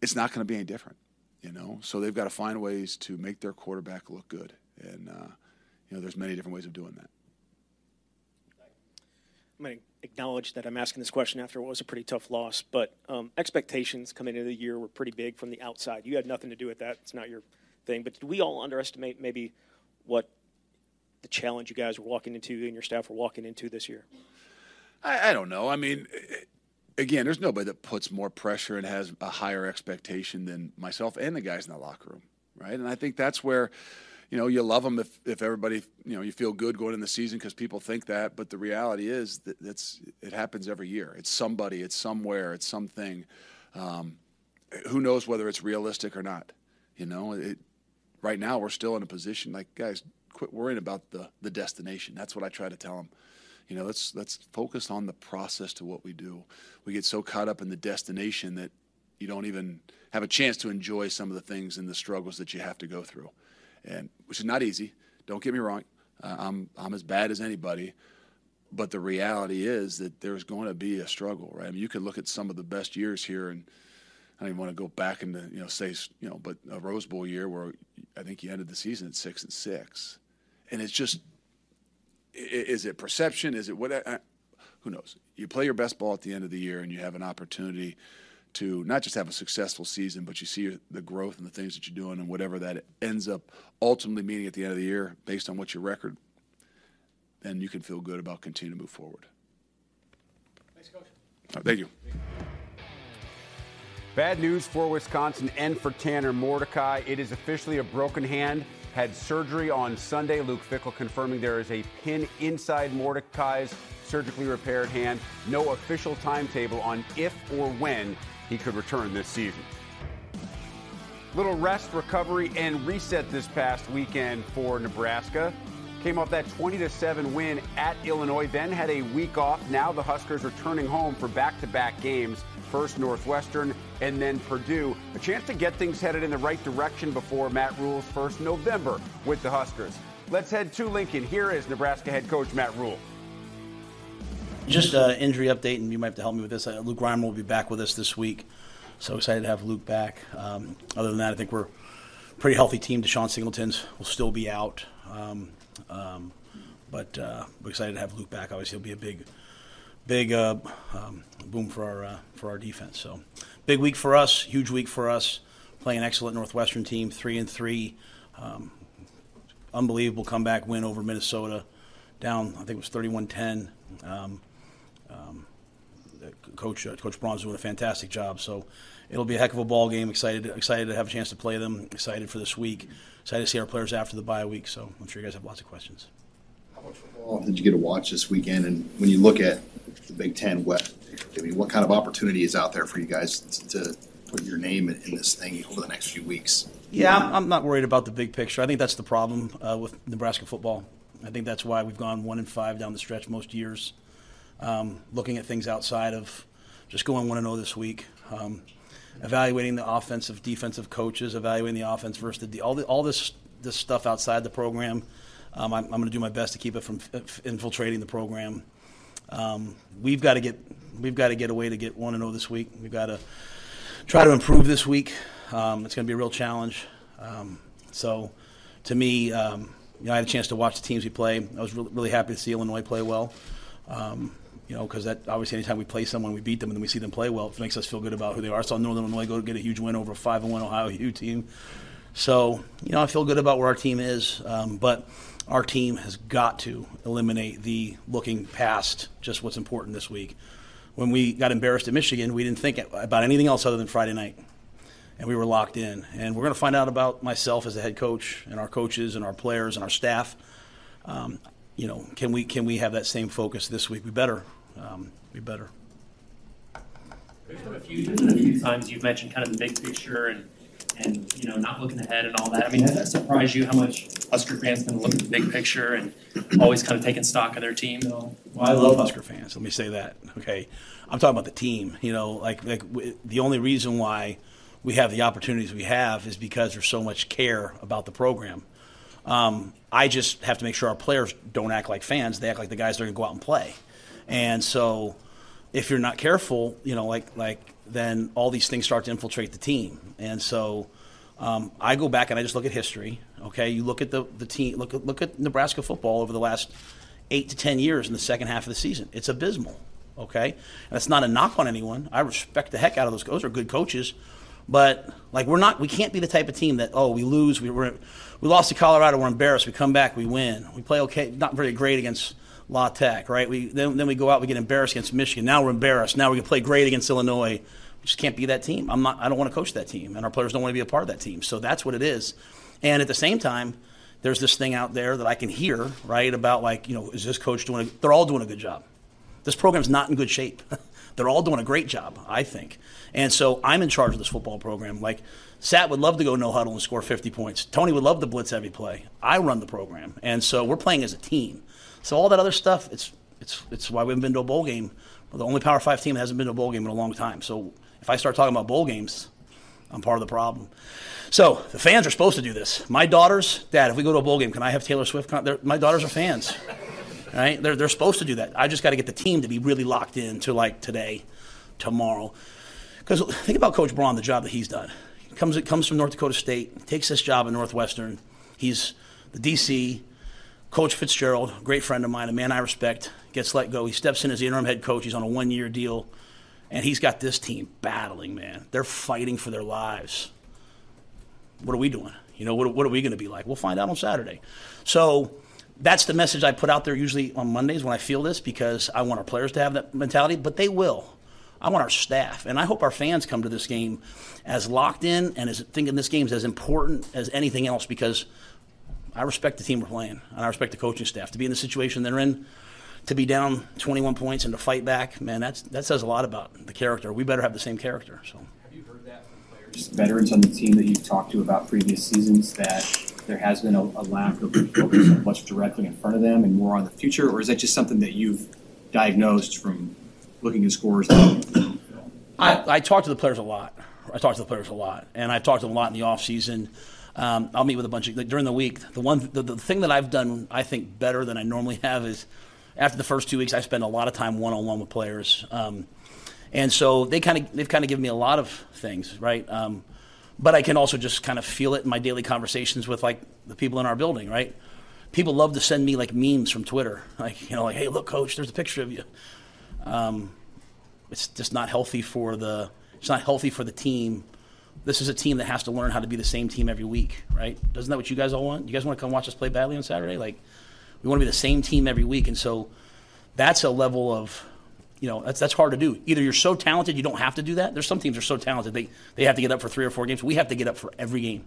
It's not going to be any different, you know. So they've got to find ways to make their quarterback look good, and uh, you know, there's many different ways of doing that. I'm going to acknowledge that I'm asking this question after what was a pretty tough loss, but um, expectations coming into the year were pretty big from the outside. You had nothing to do with that; it's not your thing. But did we all underestimate maybe what the challenge you guys were walking into and your staff were walking into this year? I, I don't know. I mean, again, there's nobody that puts more pressure and has a higher expectation than myself and the guys in the locker room, right? And I think that's where, you know, you love them if, if everybody, you know, you feel good going in the season because people think that. But the reality is that it's it happens every year. It's somebody, it's somewhere, it's something. Um, who knows whether it's realistic or not? You know, it, right now we're still in a position like guys quit worrying about the the destination. That's what I try to tell them. You know, let's let's focus on the process to what we do. We get so caught up in the destination that you don't even have a chance to enjoy some of the things and the struggles that you have to go through, and which is not easy. Don't get me wrong. Uh, I'm I'm as bad as anybody, but the reality is that there's going to be a struggle, right? I mean, you could look at some of the best years here, and I don't even want to go back into you know say you know, but a Rose Bowl year where I think you ended the season at six and six and it's just is it perception? Is it what uh, who knows? You play your best ball at the end of the year and you have an opportunity to not just have a successful season but you see the growth and the things that you're doing and whatever that ends up ultimately meaning at the end of the year based on what your record then you can feel good about continuing to move forward. Thanks, Coach. right, thank you. Bad news for Wisconsin and for Tanner Mordecai. It is officially a broken hand had surgery on Sunday. Luke Fickell confirming there is a pin inside Mordecai's surgically repaired hand. No official timetable on if or when he could return this season. Little rest, recovery, and reset this past weekend for Nebraska. Came off that 20 7 win at Illinois, then had a week off. Now the Huskers returning home for back to back games First Northwestern and then Purdue. A chance to get things headed in the right direction before Matt Rhule's first November with the Huskers. Let's head to Lincoln. Here is Nebraska head coach Matt Rule. Just an injury update, and you might have to help me with this. Uh, Luke Reimer will be back with us this week. So excited to have Luke back. Um, other than that, I think we're a pretty healthy team. Deshon Singletons will still be out. Um, um, but uh, we're excited to have Luke back. Obviously, he'll be a big big uh, um, boom for our uh, for our defense. So big week for us, huge week for us. Playing an excellent Northwestern team, three and three. Um, unbelievable comeback win over Minnesota, down I think it was 31-10. Um, um, Coach uh, Coach Braun's doing a fantastic job. So it'll be a heck of a ball game. Excited excited to have a chance to play them. Excited for this week. Excited to see our players after the bye week. So I'm sure you guys have lots of questions. How much football did you get to watch this weekend? And when you look at the Big Ten West, I mean, what kind of opportunity is out there for you guys to put your name in, in this thing over the next few weeks. Yeah, I'm, not worried about the big picture. I think that's the problem uh, with Nebraska football. I think that's why we've gone one and five down the stretch most years. Um, looking at things outside of just going one and zero this week, um, evaluating the offensive, defensive coaches, evaluating the offense versus the all the, all this this stuff outside the program. Um, I'm, I'm going to do my best to keep it from f- infiltrating the program. Um, we've got to get we've got to get a way to get one and zero this week. We've got to try to improve this week. Um, it's going to be a real challenge. Um, so, to me, um, you know, I had a chance to watch the teams we play. I was really, really happy to see Illinois play well. Um, you know, because that obviously anytime we play someone, we beat them, and then we see them play well, it makes us feel good about who they are. I saw Northern Illinois go get a huge win over a five and one Ohio U team. So, you know, I feel good about where our team is, um, but our team has got to eliminate the looking past just what's important this week. When we got embarrassed at Michigan, we didn't think about anything else other than Friday night. And we were locked in. And we're going to find out about myself as a head coach and our coaches and our players and our staff. Um, you know, can we can we have that same focus this week? We better. Um, we better. There's been a few, a few times you've mentioned kind of the big picture and, and, you know, not looking ahead and all that. I mean, does that surprise you how much Husker fans can look at the big picture and always kind of taking stock of their team? Well, I love Husker fans. Let me say that. Okay, I'm talking about the team. You know, like like w- the only reason why we have the opportunities we have is because there's so much care about the program. Um, I just have to make sure our players don't act like fans; they act like the guys that are going to go out and play. And so, if you're not careful, you know, like like then all these things start to infiltrate the team. And so, um, I go back and I just look at history. Okay, you look at the the team. Look at look at Nebraska football over the last eight to ten years in the second half of the season. It's abysmal. Okay, and that's not a knock on anyone. I respect the heck out of those. Those are good coaches, but like we're not. We can't be the type of team that oh we lose. We were we lost to Colorado. We're embarrassed. We come back. We win. We play okay. Not very great against La Tech, right? We then, then we go out. We get embarrassed against Michigan. Now we're embarrassed. Now we can play great against Illinois. We just can't be that team. I'm not. I don't want to coach that team, and our players don't want to be a part of that team. So that's what it is. And at the same time, there's this thing out there that I can hear, right, about like, you know, is this coach doing? A, they're all doing a good job. This program's not in good shape. *laughs* they're all doing a great job, I think. And so I'm in charge of this football program. Like, Sat would love to go no huddle and score 50 points. Tony would love to blitz every play. I run the program, and so we're playing as a team. So all that other stuff, it's it's it's why we haven't been to a bowl game. We're the only Power Five team that hasn't been to a bowl game in a long time. So if I start talking about bowl games, I'm part of the problem. So the fans are supposed to do this. My daughters, Dad, if we go to a bowl game, can I have Taylor Swift? Con- my daughters are fans, right? They're they're supposed to do that. I just got to get the team to be really locked in to like today, tomorrow. Because think about Coach Braun, the job that he's done. He comes comes from North Dakota State, takes this job at Northwestern. He's the DC. Coach Fitzgerald, great friend of mine, a man I respect, gets let go. He steps in as the interim head coach. He's on a one year deal. And he's got this team battling, man. They're fighting for their lives. What are we doing? You know, what, what are we going to be like? We'll find out on Saturday. So that's the message I put out there usually on Mondays when I feel this because I want our players to have that mentality, but they will. I want our staff, and I hope our fans come to this game as locked in and as thinking this game is as important as anything else because I respect the team we're playing, and I respect the coaching staff. To be in the situation they're in, to be down 21 points and to fight back, man, that's that says a lot about the character. We better have the same character. So. Have you heard that from players, veterans on the team that you've talked to about previous seasons that there has been a, a lack of focus on what's directly in front of them and more on the future, or is that just something that you've diagnosed from looking at scores? I, I talk to the players a lot. I talk to the players a lot, and I've talked to them a lot in the off season. Um, I'll meet with a bunch of like, during the week. The one, the, the thing that I've done, I think, better than I normally have is after the first two weeks, I spend a lot of time one on one with players, um, and so they kind of they've kind of given me a lot of things, right? Um, but I can also just kind of feel it in my daily conversations with like the people in our building, right? People love to send me like memes from Twitter, *laughs* like you know, like, "Hey, look, coach, there's a picture of you." Um, it's just not healthy for the it's not healthy for the team. This is a team that has to learn how to be the same team every week, right? Doesn't that what you guys all want? You guys want to come watch us play badly on Saturday? Like we want to be the same team every week, and so that's a level of you know that's that's hard to do. Either you're so talented you don't have to do that. There's some teams are so talented they they have to get up for three or four games. We have to get up for every game.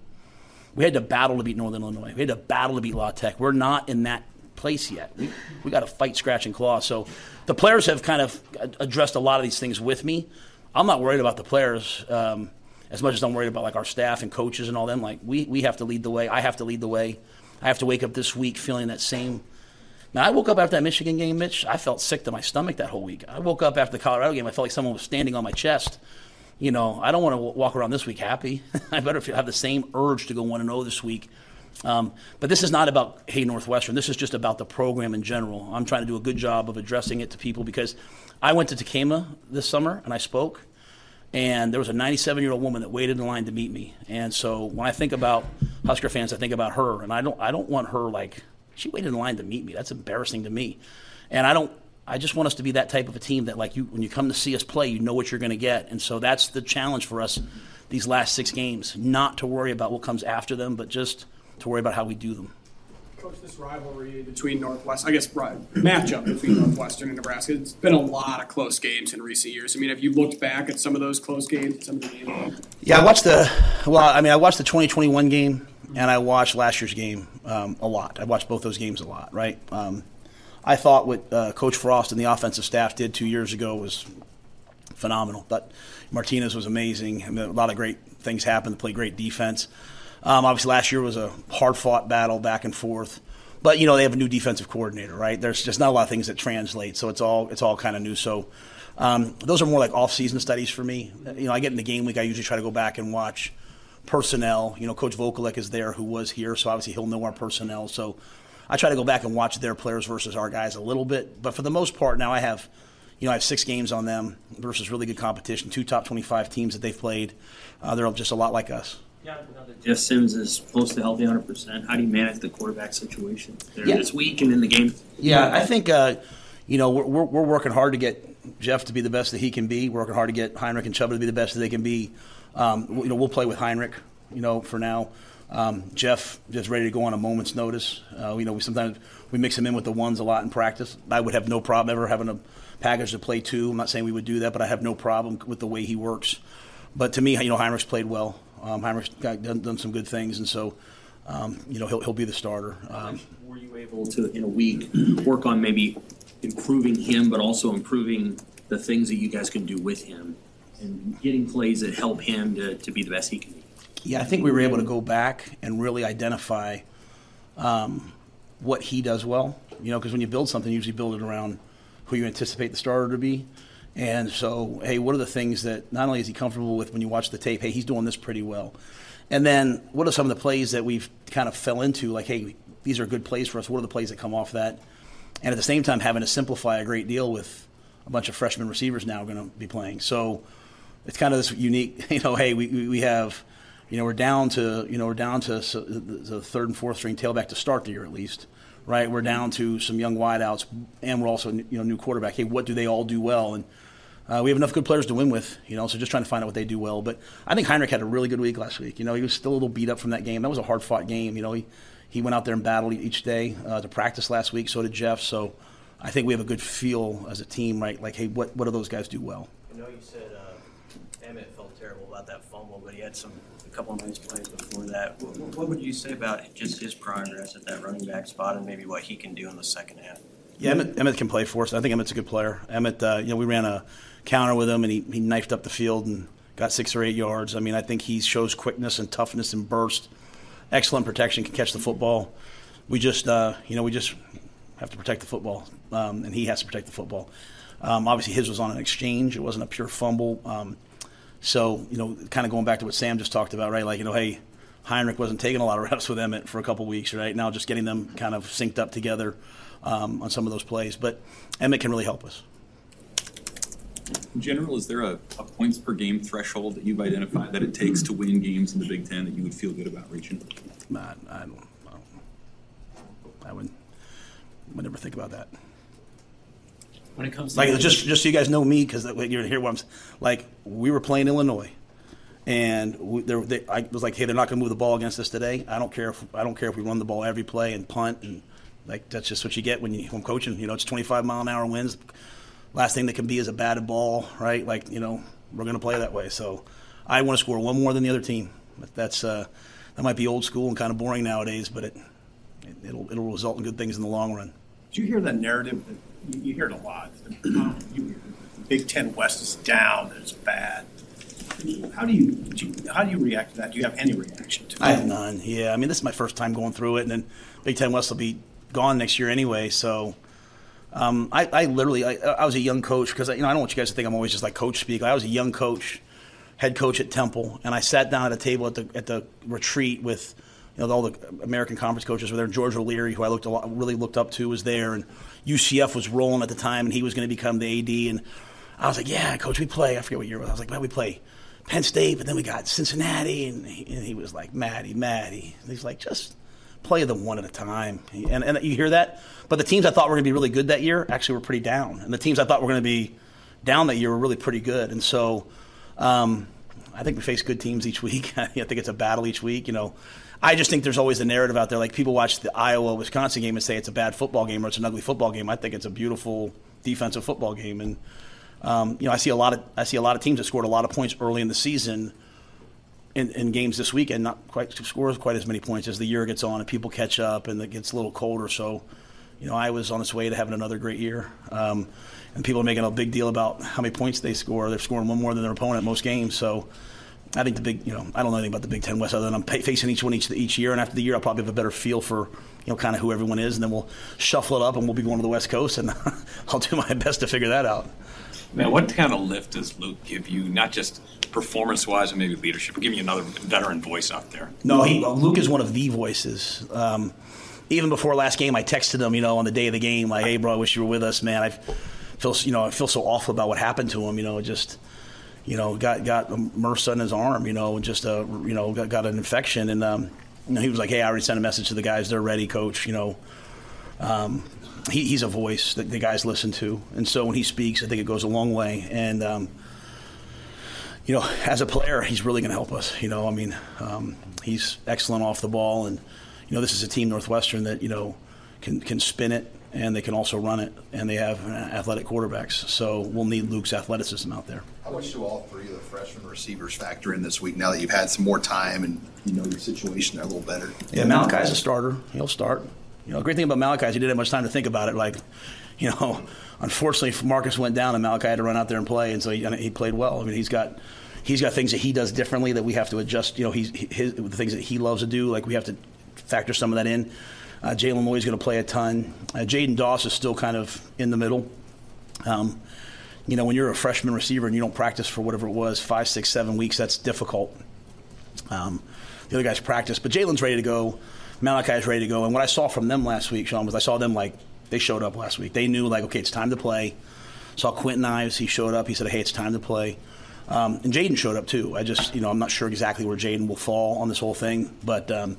We had to battle to beat Northern Illinois. We had to battle to beat La Tech. We're not in that place yet. We, we got to fight, scratch, and claw. So the players have kind of addressed a lot of these things with me. I'm not worried about the players. Um, as much as I'm worried about like our staff and coaches and all them, like we we have to lead the way. I have to lead the way. I have to wake up this week feeling that same. Now I woke up after that Michigan game, Mitch. I felt sick to my stomach that whole week. I woke up after the Colorado game. I felt like someone was standing on my chest. You know, I don't want to walk around this week happy. *laughs* I better have the same urge to go one and zero this week. Um, but this is not about hey Northwestern. This is just about the program in general. I'm trying to do a good job of addressing it to people because I went to Tacoma this summer and I spoke, and there was a 97 year old woman that waited in line to meet me. And so when I think about Husker fans, I think about her, and I don't I don't want her like she waited in line to meet me. That's embarrassing to me, and I don't. I just want us to be that type of a team that, like you, when you come to see us play, you know what you're going to get, and so that's the challenge for us these last six games. Not to worry about what comes after them, but just to worry about how we do them. Coach, this rivalry between Northwest, I guess, right, matchup between Northwestern and Nebraska, it's been a lot of close games in recent years. I mean, have you looked back at some of those close games, some of the games? Yeah, I watched the. Well, I mean, I watched the 2021 game and I watched last year's game um, a lot. I watched both those games a lot. Right. Um, I thought what uh, Coach Frost and the offensive staff did two years ago was phenomenal. But Martinez was amazing. I mean, a lot of great things happened. Play great defense. Um, obviously, last year was a hard fought battle back and forth. But you know they have a new defensive coordinator, right? There's just not a lot of things that translate, so it's all it's all kind of new. So um, those are more like off season studies for me. You know, I get in the game week. I usually try to go back and watch personnel. You know, Coach Vokalek is there, who was here, so obviously he'll know our personnel. So I try to go back and watch their players versus our guys a little bit. But for the most part, now I have, you know, I have six games on them versus really good competition. Two top twenty-five teams that they've played. Uh, they're just a lot like us. Yeah, Jeff Sims is close to healthy 100%. How do you manage the quarterback situation there Yeah. this week and in the game? Yeah, I think uh, you know we're, we're, we're working hard to get Jeff to be the best that he can be. We're working hard to get Heinrich and Chubba to be the best that they can be. Um, you know, we'll play with Heinrich. You know, for now, um, Jeff just ready to go on a moment's notice. Uh, you know, we sometimes we mix him in with the ones a lot in practice. I would have no problem ever having a package to play two. I'm not saying we would do that, but I have no problem with the way he works. But to me, you know, Heinrich's played well. Um, Heinrich's got, done, done some good things, and so um, you know he'll he'll be the starter. Um, Were you able to, in a week, work on maybe improving him, but also improving the things that you guys can do with him and getting plays that help him to, to be the best he can be? Yeah, I think we were able to go back and really identify um, what he does well. You know, because when you build something, you usually build it around who you anticipate the starter to be. And so, hey, what are the things that not only is he comfortable with when you watch the tape? Hey, he's doing this pretty well. And then, what are some of the plays that we've kind of fell into? Like, hey, these are good plays for us. What are the plays that come off that? And at the same time, having to simplify a great deal with a bunch of freshman receivers now going to be playing. So it's kind of this unique, *laughs* you know, hey, we, we have, you know, we're down to, you know, we're down to the third and fourth string tailback to start the year at least, right? We're down to some young wideouts, and we're also, you know, new quarterback. Hey, what do they all do well? And uh, we have enough good players to win with, you know, so just trying to find out what they do well. But I think Heinrich had a really good week last week. You know, he was still a little beat up from that game. That was a hard fought game. You know, he, he went out there and battled each day uh, to practice last week. So did Jeff. So I think we have a good feel as a team, right? Like, hey, what, what do those guys do well? I know you said uh, Emmett felt terrible about that fumble, but he had some a couple of nice plays before that. What, what would you say about just his progress at that running back spot and maybe what he can do in the second half? Yeah, Emmett, Emmett can play for us. I think Emmett's a good player. Emmett, uh, you know, we ran a counter with him, and he, he knifed up the field and got six or eight yards. I mean, I think he shows quickness and toughness and burst. Excellent protection, can catch the football. We just, uh, you know, we just have to protect the football, um, and he has to protect the football. Um, obviously, his was on an exchange; it wasn't a pure fumble. Um, so, you know, kind of going back to what Sam just talked about, right? Like, you know, hey, Heinrich wasn't taking a lot of *laughs* reps with Emmett for a couple weeks, right? Now, just getting them kind of synced up together um, on some of those plays. But Emmett can really help us. In general, is there a, a points per game threshold that you've identified that it takes to win games in the Big Ten that you would feel good about reaching? I, I don't. I, don't, I would. Would never think about that. When it comes to Like just just so you guys know me because you're here. What I'm like. We were playing Illinois, and we, they, I was like, hey, they're not going to move the ball against us today. I don't care if I don't care if we run the ball every play and punt and like that's just what you get when you when coaching. You know, it's 25 mile an hour winds. Last thing that can be is a batted ball, right? Like you know, we're going to play that way. So I want to score one more than the other team. But That's uh, that might be old school and kind of boring nowadays, but it, it it'll it'll result in good things in the long run. Do you hear that narrative? That, you, hear it a lot. you, Big Ten West is down. It's bad. How do you, do you how do you react to that? Do you have any reaction to it? I have none. Yeah, I mean, this is my first time going through it, and then Big Ten West will be gone next year anyway. So, um, I, I literally, I, I was a young coach because you know I don't want you guys to think I'm always just like coach speak. I was a young coach, head coach at Temple, and I sat down at a table at the at the retreat with. You know, all the American Conference coaches were there. George O'Leary, who I looked a lot, really looked up to, was there, and UCF was rolling at the time, and he was going to become the AD. And I was like, "Yeah, coach, we play." I forget what year it was. I was like, "Man, we play Penn State, but then we got Cincinnati, and he, and he was like, Maddie, Maddie. And he's like, just play them one at a time. And, and you hear that? But the teams I thought were going to be really good that year actually were pretty down. And the teams I thought were going to be down that year were really pretty good. And so um, I think we face good teams each week. *laughs* I think it's a battle each week. You know, I just think there's always a narrative out there. Like people watch the Iowa Wisconsin game and say it's a bad football game or it's an ugly football game. I think it's a beautiful defensive football game. And um, you know, I see a lot of I see a lot of teams that scored a lot of points early in the season. In, in games this weekend, not quite scores quite as many points as the year gets on, and people catch up, and it gets a little colder. So, you know, I was on its way to having another great year. Um, and people are making a big deal about how many points they score. They're scoring one more than their opponent most games. So, I think the big, you know, I don't know anything about the Big Ten West other than I'm facing each one each each year, and after the year, I'll probably have a better feel for, you know, kind of who everyone is, and then we'll shuffle it up, and we'll be going to the West Coast, and *laughs* I'll do my best to figure that out. Man, what kind of lift does Luke give you, not just performance wise and maybe leadership, but giving you another veteran voice out there? No, he, Luke is one of the voices. Um, even before last game, I texted him, you know, on the day of the game, like, "Hey, bro, I wish you were with us, man. I feel, you know, I feel so awful about what happened to him. You know, just, you know, got got MRSA in his arm, you know, just a, you know, got, got an infection, and um, you know, he was like, "Hey, I already sent a message to the guys. They're ready, coach. You know." Um, he, he's a voice that the guys listen to, and so when he speaks, I think it goes a long way. And um, you know, as a player, he's really going to help us. You know, I mean, um, he's excellent off the ball, and you know, this is a team Northwestern that you know can can spin it and they can also run it, and they have athletic quarterbacks. So we'll need Luke's athleticism out there. How much do all three of the freshman receivers factor in this week now that you've had some more time and you know your situation a little better? Yeah, Malachi's a starter. He'll start. You know, the great thing about Malachi is he didn't have much time to think about it. Like, you know, *laughs* unfortunately, Marcus went down and Malachi had to run out there and play, and so he, he played well. I mean, he's got he's got things that he does differently that we have to adjust. You know, he's his, the things that he loves to do. Like we have to factor some of that in. Uh, Jaylen Lloyd's going to play a ton. Uh, Jaden Doss is still kind of in the middle. Um, you know, when you're a freshman receiver and you don't practice for whatever it was, five, six, seven weeks, that's difficult. Um, the other guys practice, but Jaylen's ready to go. Malachi's ready to go. And what I saw from them last week, Sean, was I saw them like they showed up last week. They knew like, okay, it's time to play. Saw Quentin Ives, he showed up. He said, hey, it's time to play. Um, and Jaden showed up too. I just, you know, I'm not sure exactly where Jaden will fall on this whole thing, but um,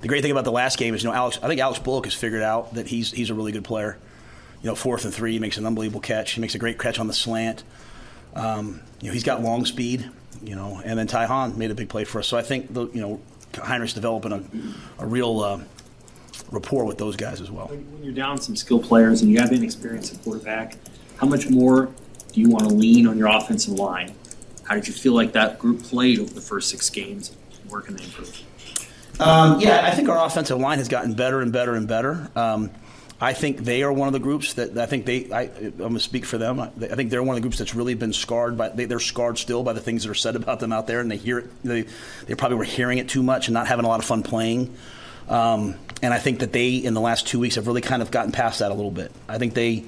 the great thing about the last game is, you know, Alex. I think Alex Bullock has figured out that he's he's a really good player. You know, fourth and three, he makes an unbelievable catch. He makes a great catch on the slant. Um, you know, he's got long speed. You know, and then Ty Hahn made a big play for us. So I think the you know Heinrich's developing a, a real uh, rapport with those guys as well. When you're down some skill players and you have inexperience at quarterback, how much more do you want to lean on your offensive line? How did you feel like that group played over the first six games? Where can they improve? Um, yeah, I think our offensive line has gotten better and better and better. Um, I think they are one of the groups that I think they. I, am going to speak for them. I, I, think they're one of the groups that's really been scarred by. They, are scarred still by the things that are said about them out there, and they hear it. They, they probably were hearing it too much and not having a lot of fun playing. Um, and I think that they, in the last two weeks, have really kind of gotten past that a little bit. I think they,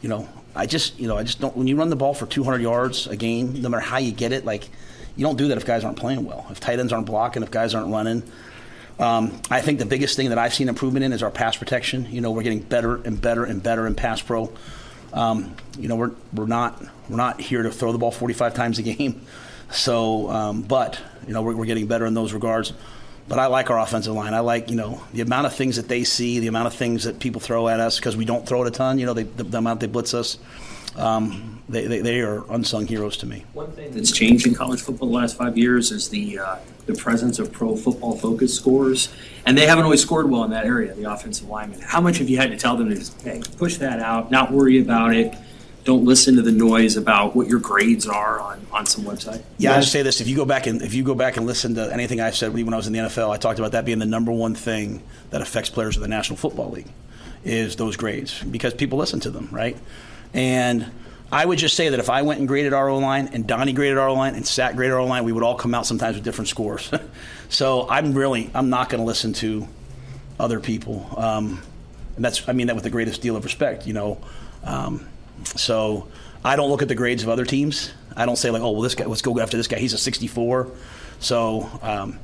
you know, I just, you know, I just don't. When you run the ball for 200 yards a game, no matter how you get it, like you don't do that if guys aren't playing well. If tight ends aren't blocking, if guys aren't running. Um, I think the biggest thing that I've seen improvement in is our pass protection. You know, we're getting better and better and better in pass pro. Um, you know, we're we're not we're not here to throw the ball 45 times a game. *laughs* So, um, but you know, we're, we're getting better in those regards. But I like our offensive line. I like you know the amount of things that they see, the amount of things that people throw at us because we don't throw it a ton. You know, they, the, the amount they blitz us. Um, they, they, they, are unsung heroes to me. One thing that's changed in college football the last five years is the uh, the presence of pro football focus scores, and they haven't always scored well in that area, the offensive linemen. How much have you had to tell them to just hey, push that out, not worry about it, don't listen to the noise about what your grades are on, on some website? Yeah, I just say this: if you go back and if you go back and listen to anything I said when I was in the NFL, I talked about that being the number one thing that affects players of the National Football League is those grades because people listen to them, right? And I would just say that if I went and graded our O line, and Donnie graded our O line, and Sat graded our O line, we would all come out sometimes with different scores. *laughs* so I'm really, I'm not going to listen to other people. Um, and that's, I mean that with the greatest deal of respect, you know. Um, so I don't look at the grades of other teams. I don't say like, oh well, this guy, let's go after this guy. He's a 64. So um,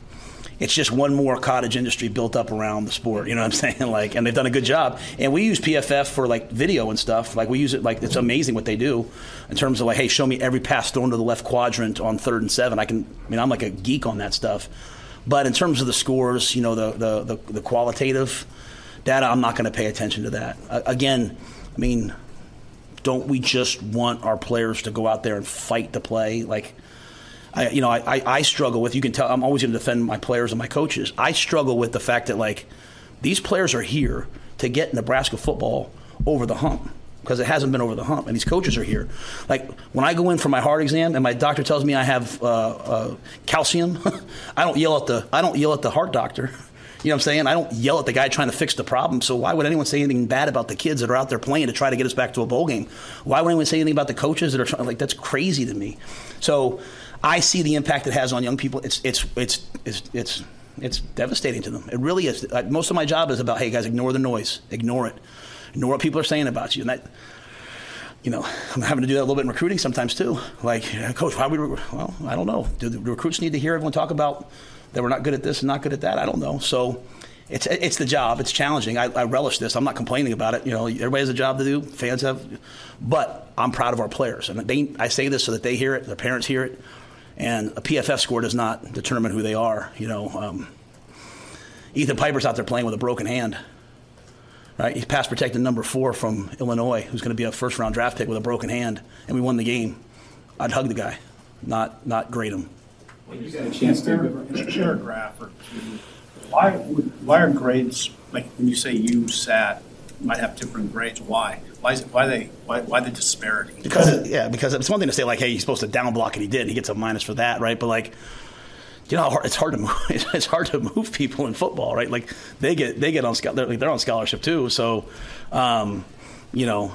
it's just one more cottage industry built up around the sport. You know what I'm *laughs* saying? Like, and they've done a good job. And we use PFF for like video and stuff. Like we use it like it's amazing what they do in terms of like, hey, show me every pass thrown to the left quadrant on third and seven. I can. I mean, I'm like a geek on that stuff. But in terms of the scores, you know, the the the, the qualitative data, I'm not going to pay attention to that. Uh, again, I mean, don't we just want our players to go out there and fight to play? Like, I, you know, I, I, struggle with. You can tell I'm always going to defend my players and my coaches. I struggle with the fact that like these players are here to get Nebraska football over the hump because it hasn't been over the hump, and these coaches are here. Like when I go in for my heart exam and my doctor tells me I have uh, uh, calcium, *laughs* I don't yell at the I don't yell at the heart doctor. *laughs* You know what I'm saying? I don't yell at the guy trying to fix the problem. So why would anyone say anything bad about the kids that are out there playing to try to get us back to a bowl game? Why would anyone say anything about the coaches that are trying? Like that's crazy to me. So I see the impact it has on young people. It's it's it's it's it's it's devastating to them. It really is. Most of my job is about hey guys, ignore the noise, ignore it, ignore what people are saying about you, and that. You know, I'm having to do that a little bit in recruiting sometimes too. Like, coach, why would we? Well, I don't know. Do the recruits need to hear everyone talk about that we're not good at this and not good at that. I don't know. So it's it's the job. It's challenging. I, I, relish this. I'm not complaining about it. You know, everybody has a job to do. Fans have, but I'm proud of our players, and they, I say this so that they hear it, their parents hear it, and a PFF score does not determine who they are. You know, um, Ethan Piper's out there playing with a broken hand. Right, he's pass protected number four from Illinois, who's going to be a first round draft pick with a broken hand, and we won the game. I'd hug the guy, not not grade him. When you got a chance to a paragraph or why why are grades like when you say you sat might have different grades? Why? Why is it, why they why, why the disparity? Because yeah, because it's one thing to say like, hey, he's supposed to down block and he did, and he gets a minus for that, right? But like, you know, it's hard to move. *laughs* It's hard to move people in football, right? Like they get they get on they're, they're on scholarship too, so um, you know,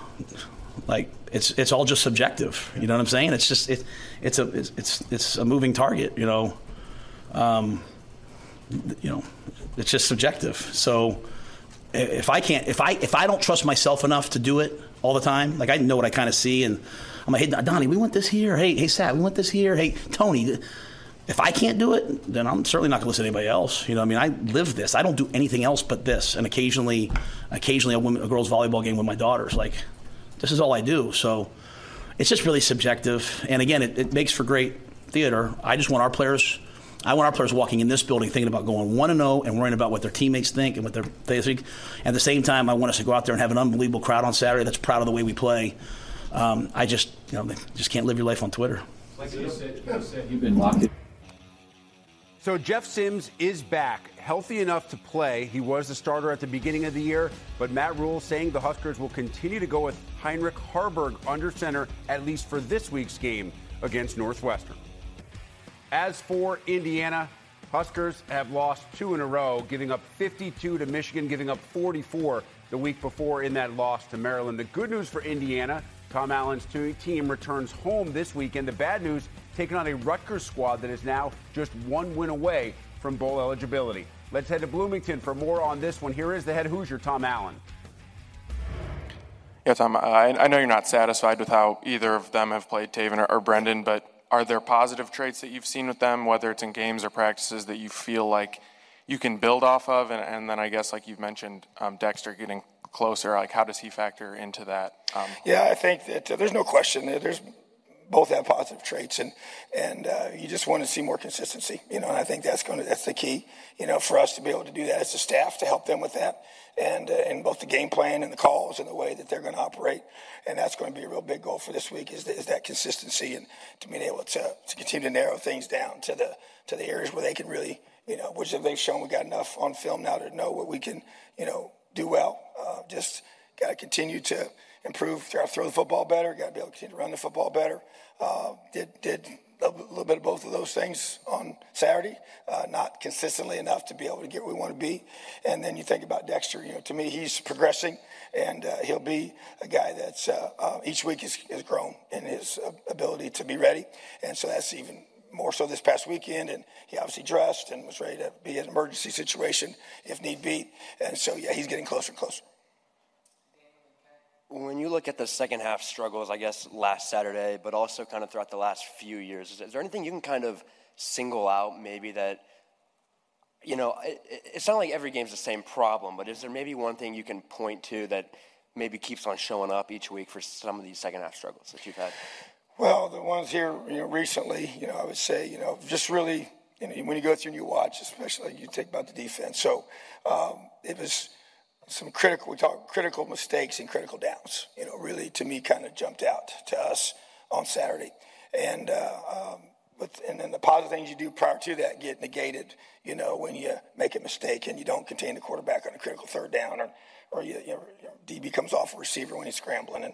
like it's it's all just subjective. You know what I'm saying? It's just it, it's a it's, it's it's a moving target. You know, um, you know, it's just subjective. So if I can't if I if I don't trust myself enough to do it all the time, like I know what I kind of see, and I'm like, hey Donnie, we want this here. Hey hey Sat, we want this here. Hey Tony. If I can't do it, then I'm certainly not going to listen to anybody else. You know, I mean, I live this. I don't do anything else but this. And occasionally, occasionally a, women, a girls' volleyball game with my daughters. Like, this is all I do. So it's just really subjective. And again, it, it makes for great theater. I just want our players. I want our players walking in this building thinking about going one and zero and worrying about what their teammates think and what their they think. At the same time, I want us to go out there and have an unbelievable crowd on Saturday that's proud of the way we play. Um, I just, you know, just can't live your life on Twitter. Like you said, you said you've been locked in. So Jeff Sims is back, healthy enough to play. He was the starter at the beginning of the year, but Matt Rhule saying the Huskers will continue to go with Heinrich Haarberg under center at least for this week's game against Northwestern. As for Indiana, Huskers have lost two in a row, giving up 52 to Michigan, giving up 44 the week before in that loss to Maryland. The good news for Indiana, Tom Allen's team returns home this weekend. The bad news, taking on a Rutgers squad that is now just one win away from bowl eligibility. Let's head to Bloomington for more on this one. Here is the head Hoosier, Tom Allen. Yeah, Tom, I, I know you're not satisfied with how either of them have played, Tayven or, or Brendan, but are there positive traits that you've seen with them, whether it's in games or practices, that you feel like you can build off of? And, and then I guess, like you've mentioned, um, Dexter getting closer, like how does he factor into that? Um, Yeah, I think that uh, there's no question that there's both have positive traits, and and uh, you just want to see more consistency. You know, and I think that's going to that's the key. You know, for us to be able to do that as a staff to help them with that, and uh, and both the game plan and the calls and the way that they're going to operate, and that's going to be a real big goal for this week is, is that consistency and to being able to to continue to narrow things down to the to the areas where they can really you know which they've shown we've got enough on film now to know what we can you know do well. Uh, just got to continue to improve, to throw the football better. Got to be able to continue to run the football better. Uh, did did a little bit of both of those things on Saturday, uh, not consistently enough to be able to get where we want to be. And then you think about Dexter, you know, to me, he's progressing and uh, he'll be a guy that's uh, uh, each week has, has grown in his uh, ability to be ready. And so that's even more so this past weekend. And he obviously dressed and was ready to be in an emergency situation if need be. And so, yeah, he's getting closer and closer. When you look at the second half struggles, I guess last Saturday, but also kind of throughout the last few years, is, is there anything you can kind of single out maybe that, you know, it, it's not like every game's the same problem, but is there maybe one thing you can point to that maybe keeps on showing up each week for some of these second half struggles that you've had? Well, the ones here, you know, recently, you know, I would say, you know, just really, you know, when you go through and you watch, especially you think about the defense. So um, it was some critical, we talk critical mistakes and critical downs. You know, really to me kind of jumped out to us on Saturday, and uh, um, with, and then the positive things you do prior to that get negated. You know, when you make a mistake and you don't contain the quarterback on a critical third down, or or you, you know, DB comes off a receiver when he's scrambling and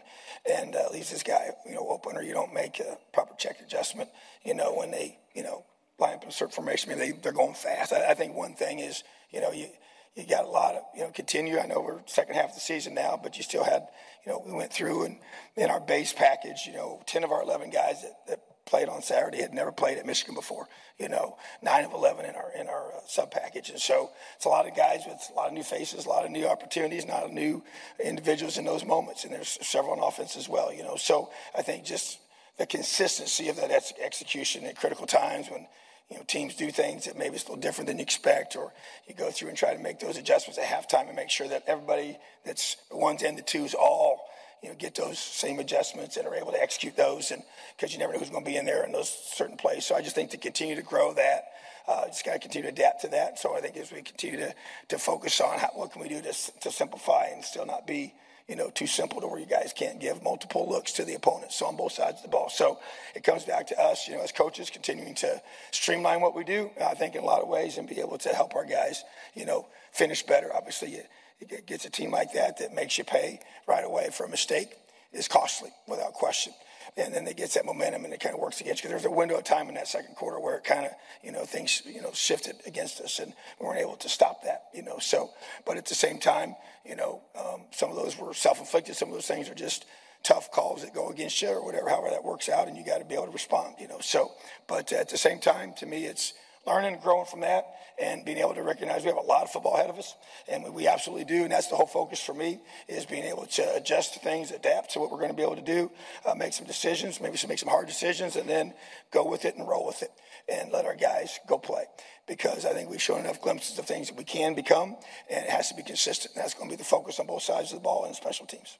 and uh, leaves this guy you know open, or you don't make a proper check adjustment. You know, when they you know line up in a certain formation, I mean, they they're going fast. I, I think one thing is you know you you got a lot of, you know, continue. I know we're second half of the season now, but you still had, you know, we went through and in our base package, you know, 10 of our 11 guys that, that played on Saturday had never played at Michigan before, you know, nine of 11 in our, in our uh, sub package. And so it's a lot of guys with a lot of new faces, a lot of new opportunities, a lot of new individuals in those moments. And there's several on offense as well, you know. So I think just the consistency of that ex- execution at critical times when, you know, teams do things that maybe it's a little different than you expect, or you go through and try to make those adjustments at halftime and make sure that everybody that's the ones and the twos all, you know, get those same adjustments and are able to execute those, and because you never know who's going to be in there in those certain plays. So I just think to continue to grow that, uh, just got to continue to adapt to that. So I think as we continue to to focus on how, what can we do to to simplify and still not be you know, too simple to where you guys can't give multiple looks to the opponent. So on both sides of the ball. So it comes back to us, you know, as coaches, continuing to streamline what we do. I think in a lot of ways, and be able to help our guys, you know, finish better. Obviously, it, it gets a team like that that makes you pay right away for a mistake is costly without question and then it gets that momentum and it kind of works against you. There's a window of time in that second quarter where it kind of, you know, things, you know, shifted against us and we weren't able to stop that, you know. So, but at the same time, you know, um, some of those were self-inflicted. Some of those things are just tough calls that go against you or whatever, however that works out, and you got to be able to respond, you know. So, but at the same time, to me, it's learning and growing from that and being able to recognize we have a lot of football ahead of us and we absolutely do and that's the whole focus for me is being able to adjust to things adapt to what we're going to be able to do uh, make some decisions maybe some make some hard decisions and then go with it and roll with it and let our guys go play. Because I think we've shown enough glimpses of things that we can become and it has to be consistent. And that's going to be the focus on both sides of the ball and special teams.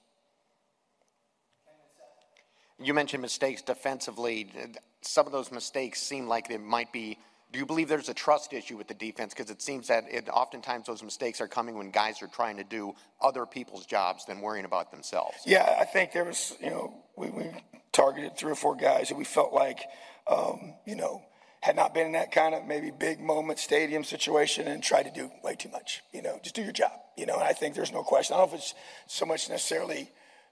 You mentioned mistakes defensively. Some of those mistakes seem like they might be do you believe there's a trust issue with the defense? Because it seems that it, oftentimes those mistakes are coming when guys are trying to do other people's jobs than worrying about themselves. Yeah, I think there was, you know, we, we targeted three or four guys that we felt like, um, you know, had not been in that kind of maybe big moment stadium situation and tried to do way too much. You know, just do your job. You know, and I think there's no question. I don't know if it's so much necessarily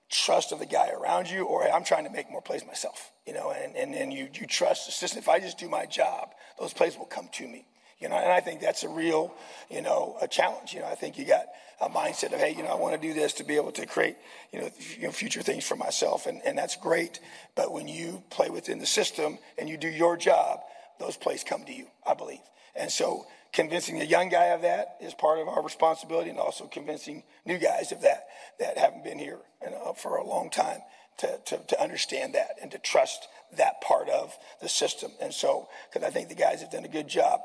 trust of the guy around you, or I'm trying to make more plays myself, you know, and, and, and you, you trust the system. If I just do my job, those plays will come to me, you know, and I think that's a real, you know, a challenge. You know, I think you got a mindset of, hey, you know, I want to do this to be able to create, you know, you know future things for myself, and, and that's great. But when you play within the system and you do your job, those plays come to you, I believe. And so convincing a young guy of that is part of our responsibility and also convincing new guys of that that haven't been here uh, for a long time to, to, to, understand that and to trust that part of the system. And so, because I think the guys have done a good job.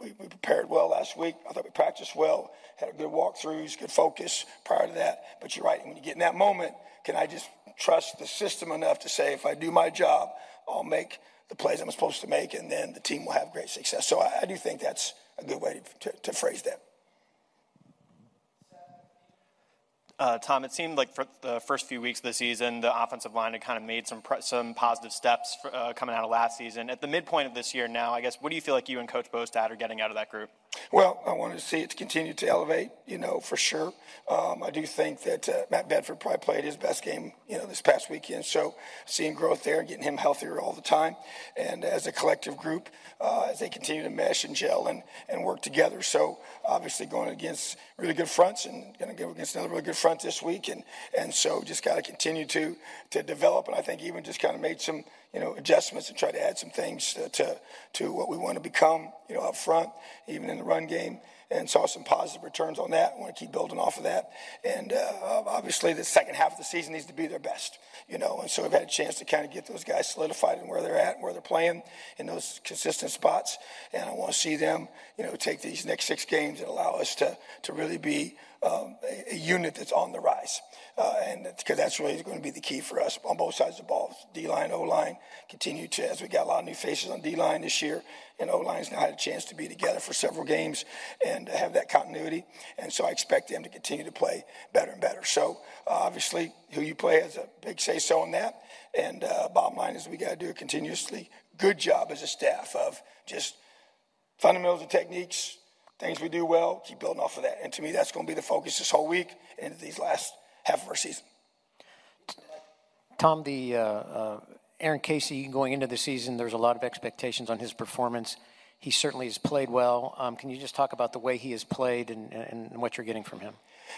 We, we, prepared well last week. I thought we practiced well, had a good walkthroughs, good focus prior to that. But you're right, when you get in that moment, can I just trust the system enough to say, if I do my job, I'll make the plays I'm supposed to make, and then the team will have great success. So I, I do think that's a good way to, to, to phrase that. Uh, Tom, it seemed like for the first few weeks of the season, the offensive line had kind of made some pre- some positive steps for, uh, coming out of last season. At the midpoint of this year now, I guess, what do you feel like you and Coach Bostad are getting out of that group? Well, I want to see it continue to elevate, you know, for sure. Um, I do think that uh, Matt Bedford probably played his best game, you know, this past weekend. So seeing growth there, getting him healthier all the time, and as a collective group, uh, as they continue to mesh and gel and, and work together. So obviously going against really good fronts and going to go against another really good front this week, and and so just got to continue to to develop. And I think even just kind of made some you know adjustments and try to add some things to to, to what we want to become, you know, up front, even in the run game and saw some positive returns on that. Want to keep building off of that. And uh, obviously, the second half of the season needs to be their best, you know. And so we've had a chance to kind of get those guys solidified in where they're at, and where they're playing in those consistent spots. And I want to see them, you know, take these next six games and allow us to to really be um, a, unit that's on the rise. Uh, and because that's really going to be the key for us on both sides of the ball. D line, O line, continue to, as we got a lot of new faces on D line this year, and O line's now had a chance to be together for several games and have that continuity. And so I expect them to continue to play better and better. So uh, obviously, who you play has a big say so in that. And uh, bottom line is we got to do a continuously good job as a staff of just fundamentals and techniques, things we do well, keep building off of that. And to me, that's going to be the focus this whole week and these last half of our season. Tom, the uh, uh, Aaron Casey going into the season, there's a lot of expectations on his performance. He certainly has played well. Um, can you just talk about the way he has played and, and what you're getting from him?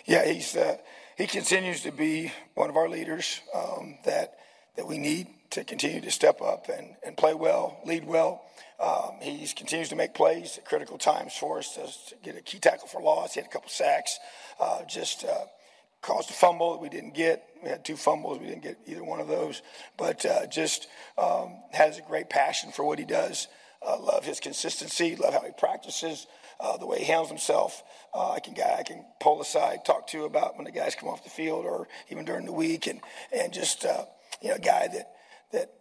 Yeah, he's uh, he continues to be one of our leaders um, that that we need to continue to step up and, and play well, lead well. Um, he continues to make plays at critical times for us to, get a key tackle for loss, He had a couple sacks, uh, just uh, caused a fumble that we didn't get. We had two fumbles, we didn't get either one of those, but uh, just um, has a great passion for what he does. Uh, love his consistency, love how he practices, uh, the way he handles himself. Uh, I can guy I can pull aside, talk to about when the guys come off the field or even during the week, and and just you know, a guy that that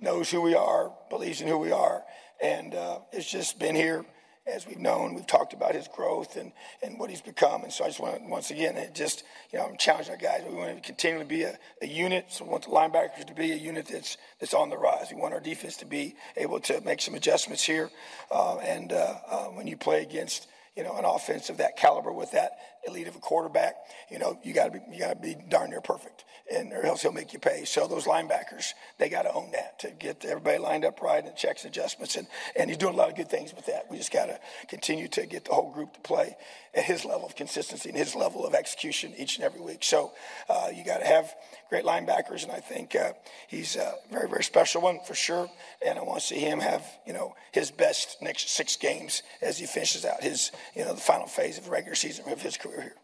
knows who we are, believes in who we are, and uh, has just been here as we've known. We've talked about his growth and, and what he's become. And so I just want to, once again, just, you know, I'm challenging our guys. We want to continue to be a, a, unit. So we want the linebackers to be a unit that's, that's on the rise. We want our defense to be able to make some adjustments here. Uh, and uh, uh, when you play against, you know, an offense of that caliber with that elite of a quarterback, you know, you got to be, you got to be darn near perfect and or else he'll make you pay. So those linebackers, they got to own that to get everybody lined up right and checks adjustments, and and he's doing a lot of good things with that. We just got to continue to get the whole group to play at his level of consistency and his level of execution each and every week. So uh, you got to have great linebackers, and I think uh, he's a very very special one for sure. And I want to see him have you know his best next six games as he finishes out his you know the final phase of the regular season of his career here.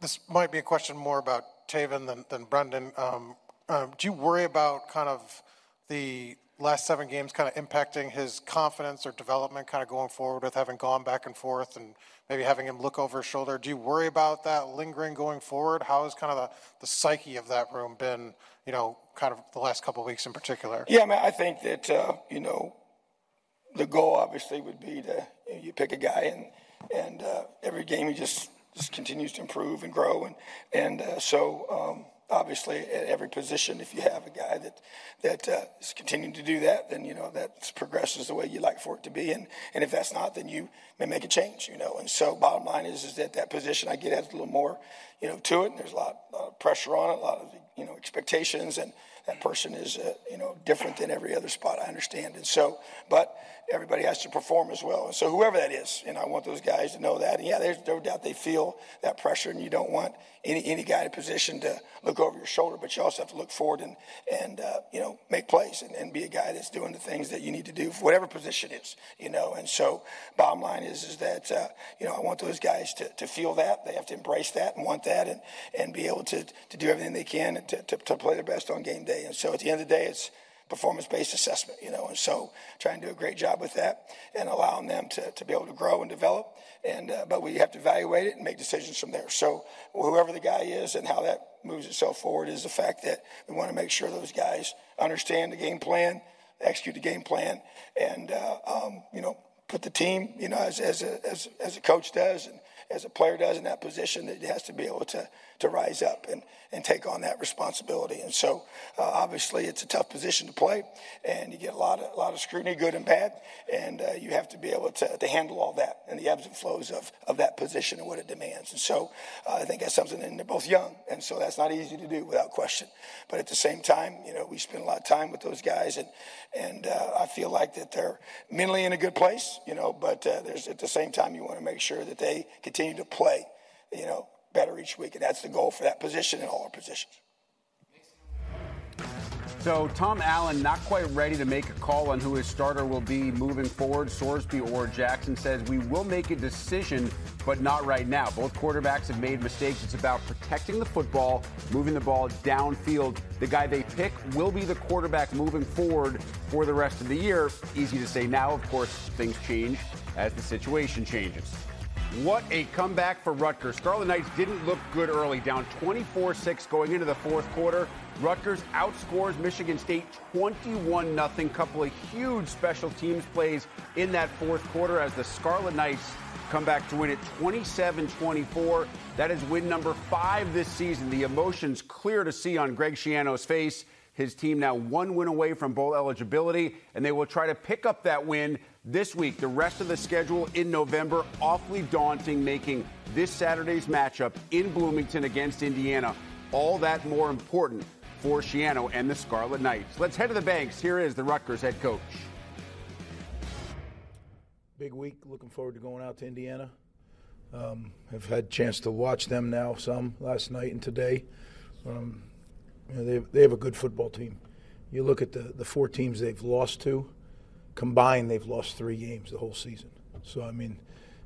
This might be a question more about Tayven than, than Brendan. Um, um, do you worry about kind of the last seven games kind of impacting his confidence or development kind of going forward with having gone back and forth and maybe having him look over his shoulder? Do you worry about that lingering going forward? How has kind of the, the psyche of that room been, you know, kind of the last couple weeks in particular? Yeah, I mean, I think that, uh, you know, the goal obviously would be to you, know, you pick a guy and, and uh, every game he just just continues to improve and grow. And, and uh, so, um, obviously, at every position, if you have a guy that, that uh, is continuing to do that, then, you know, that progresses the way you like for it to be. And, and if that's not, then you may make a change, you know. And so, bottom line is, is that that position I get has a little more, you know, to it. And there's a lot, a lot of pressure on it, a lot of, you know, expectations. And that person is, uh, you know, different than every other spot, I understand. And so, but everybody has to perform as well. And so whoever that is, and I want those guys to know that. And yeah, there's no doubt they feel that pressure, and you don't want any, any guy in a position to look over your shoulder, but you also have to look forward and, and uh, you know, make plays and, and be a guy that's doing the things that you need to do for whatever position is, you know. And so bottom line is, is that, uh, you know, I want those guys to, to feel that. They have to embrace that and want that and, and be able to, to do everything they can to, to, to play their best on game day. And so at the end of the day, it's, performance-based assessment, you know, and so trying to do a great job with that and allowing them to, to be able to grow and develop. And uh, but we have to evaluate it and make decisions from there. So whoever the guy is and how that moves itself forward is the fact that we want to make sure those guys understand the game plan, execute the game plan, and uh, um, you know put the team, you know, as as a, as, as a coach does, and as a player does in that position, that has to be able to to rise up and, and take on that responsibility. And so, uh, obviously, it's a tough position to play, and you get a lot of a lot of scrutiny, good and bad, and uh, you have to be able to, to handle all that and the ebbs and flows of, of that position and what it demands. And so, uh, I think that's something, and they're both young, and so that's not easy to do without question. But at the same time, you know, we spend a lot of time with those guys, and and uh, I feel like that they're mentally in a good place, you know. But uh, there's at the same time, you want to make sure that they continue to play, you know, better each week, and that's the goal for that position and all our positions. So Tom Allen not quite ready to make a call on who his starter will be moving forward. Sorsby or Jackson says we will make a decision, but not right now. Both quarterbacks have made mistakes. It's about protecting the football, moving the ball downfield. The guy they pick will be the quarterback moving forward for the rest of the year. Easy to say now. Of course, things change as the situation changes. What a comeback for Rutgers. Scarlet Knights didn't look good early, down 24 6 going into the fourth quarter. Rutgers outscores Michigan State 21 0. Couple of huge special teams plays in that fourth quarter as the Scarlet Knights come back to win it 27 24. That is win number five this season. The emotions clear to see on Greg Schiano's face. His team now one win away from bowl eligibility, and they will try to pick up that win this week. The rest of the schedule in November, awfully daunting, making this Saturday's matchup in Bloomington against Indiana all that more important for Schiano and the Scarlet Knights. Let's head to the banks. Here is the Rutgers head coach. Big week. Looking forward to going out to Indiana. Um, I've had a chance to watch them now some last night and today. Um, you know, they, they have a good football team. You look at the, the four teams they've lost to, combined, they've lost three games the whole season. So, I mean,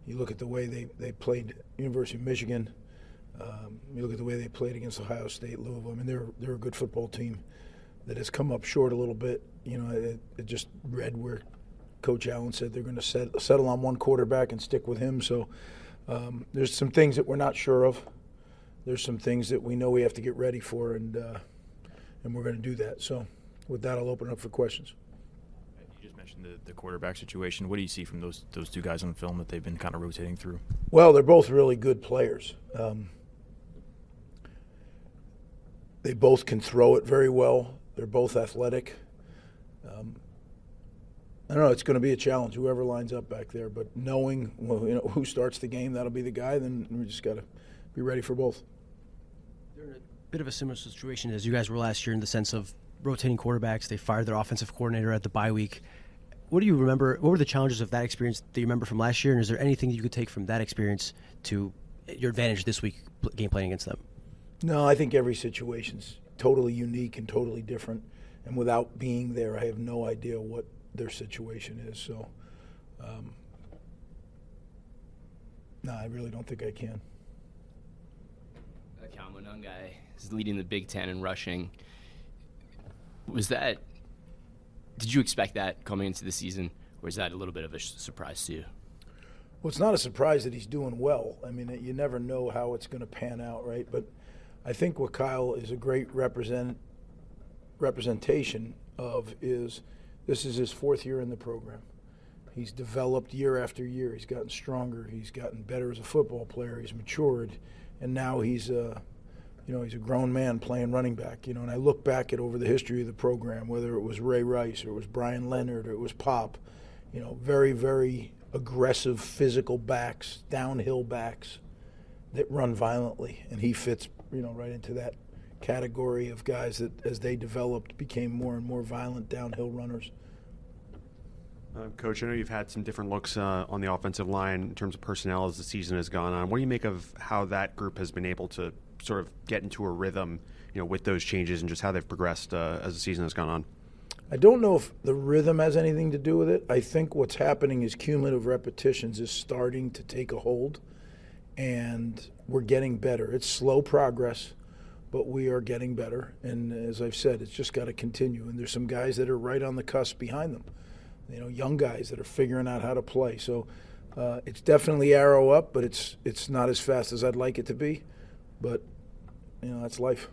you look at the way they, they played University of Michigan, um, you look at the way they played against Ohio State, Louisville. I mean, they're, they're a good football team that has come up short a little bit. You know, it, it just read where Coach Allen said they're going to set, settle on one quarterback and stick with him. So um, there's some things that we're not sure of. There's some things that we know we have to get ready for, and uh, and we're going to do that. So with that, I'll open up for questions. You just mentioned the, the quarterback situation. What do you see from those those two guys on film that they've been kind of rotating through? Well, they're both really good players. Um, they both can throw it very well. They're both athletic. Um, I don't know. It's going to be a challenge, whoever lines up back there. But knowing well, you know, who starts the game, that'll be the guy. Then we just got to be ready for both. They're in a bit of a similar situation as you guys were last year in the sense of rotating quarterbacks. They fired their offensive coordinator at the bye week. What do you remember? What were the challenges of that experience that you remember from last year? And is there anything that you could take from that experience to your advantage this week, game playing against them? No, I think every situation's totally unique and totally different. And without being there, I have no idea what their situation is. So, um, no, I really don't think I can. Cal Monangai is leading the Big Ten in rushing. Was that? Did you expect that coming into the season, or is that a little bit of a surprise to you? Well, it's not a surprise that he's doing well. I mean, you never know how it's going to pan out, right? But I think what Kyle is a great represent representation of is this is his fourth year in the program. He's developed year after year. He's gotten stronger. He's gotten better as a football player. He's matured, and now he's a, you know, he's a grown man playing running back. You know, and I look back at over the history of the program, whether it was Ray Rice or it was Brian Leonard or it was Pop, you know, very very aggressive physical backs, downhill backs that run violently, and he fits, you know, right into that category of guys that, as they developed, became more and more violent downhill runners. Uh, Coach, I know you've had some different looks uh, on the offensive line in terms of personnel as the season has gone on. What do you make of how that group has been able to sort of get into a rhythm, you know, with those changes and just how they've progressed uh, as the season has gone on? I don't know if the rhythm has anything to do with it. I think what's happening is cumulative repetitions is starting to take a hold, and we're getting better. It's slow progress, but we are getting better. And as I've said, it's just got to continue. And there's some guys that are right on the cusp behind them, you know, young guys that are figuring out how to play. So uh, it's definitely arrow up, but it's it's not as fast as I'd like it to be. But you know, that's life.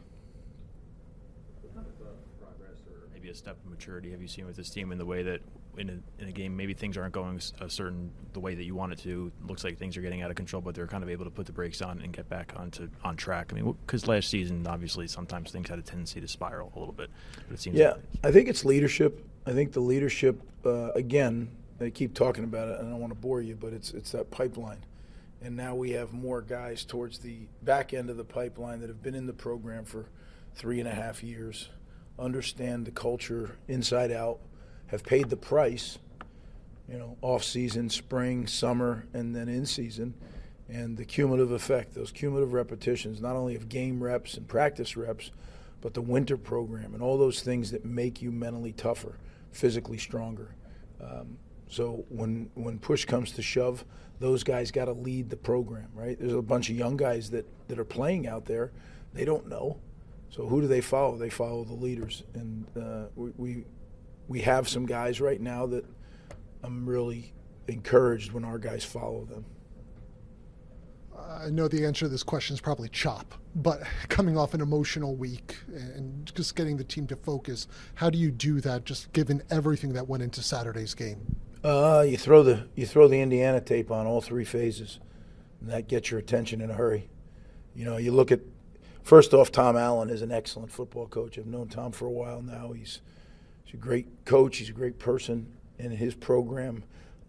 maybe a step of maturity have you seen with this team in the way that in a, in a game maybe things aren't going a certain the way that you want it to. Looks like things are getting out of control, but they're kind of able to put the brakes on and get back onto on track. I mean, because last season obviously sometimes things had a tendency to spiral a little bit. But it seems Yeah, like I think it's leadership. I think the leadership, uh, again, I keep talking about it, and I don't want to bore you, but it's it's that pipeline. And now we have more guys towards the back end of the pipeline that have been in the program for three and a half years, understand the culture inside out, have paid the price, you know, off season, spring, summer, and then in season. And the cumulative effect, those cumulative repetitions, not only of game reps and practice reps, but the winter program and all those things that make you mentally tougher, physically stronger. Um, so when when push comes to shove, those guys got to lead the program, right? There's a bunch of young guys that that are playing out there, they don't know. So who do they follow? They follow the leaders, and uh, we, we we have some guys right now that I'm really encouraged when our guys follow them. I know the answer to this question is probably chop, but *laughs* coming off an emotional week and just getting the team to focus, how do you do that? Just given everything that went into Saturday's game. Uh, you throw the you throw the Indiana tape on all three phases, and that gets your attention in a hurry. You know, you look at first off, Tom Allen is an excellent football coach. I've known Tom for a while now. He's he's a great coach. He's a great person in his program.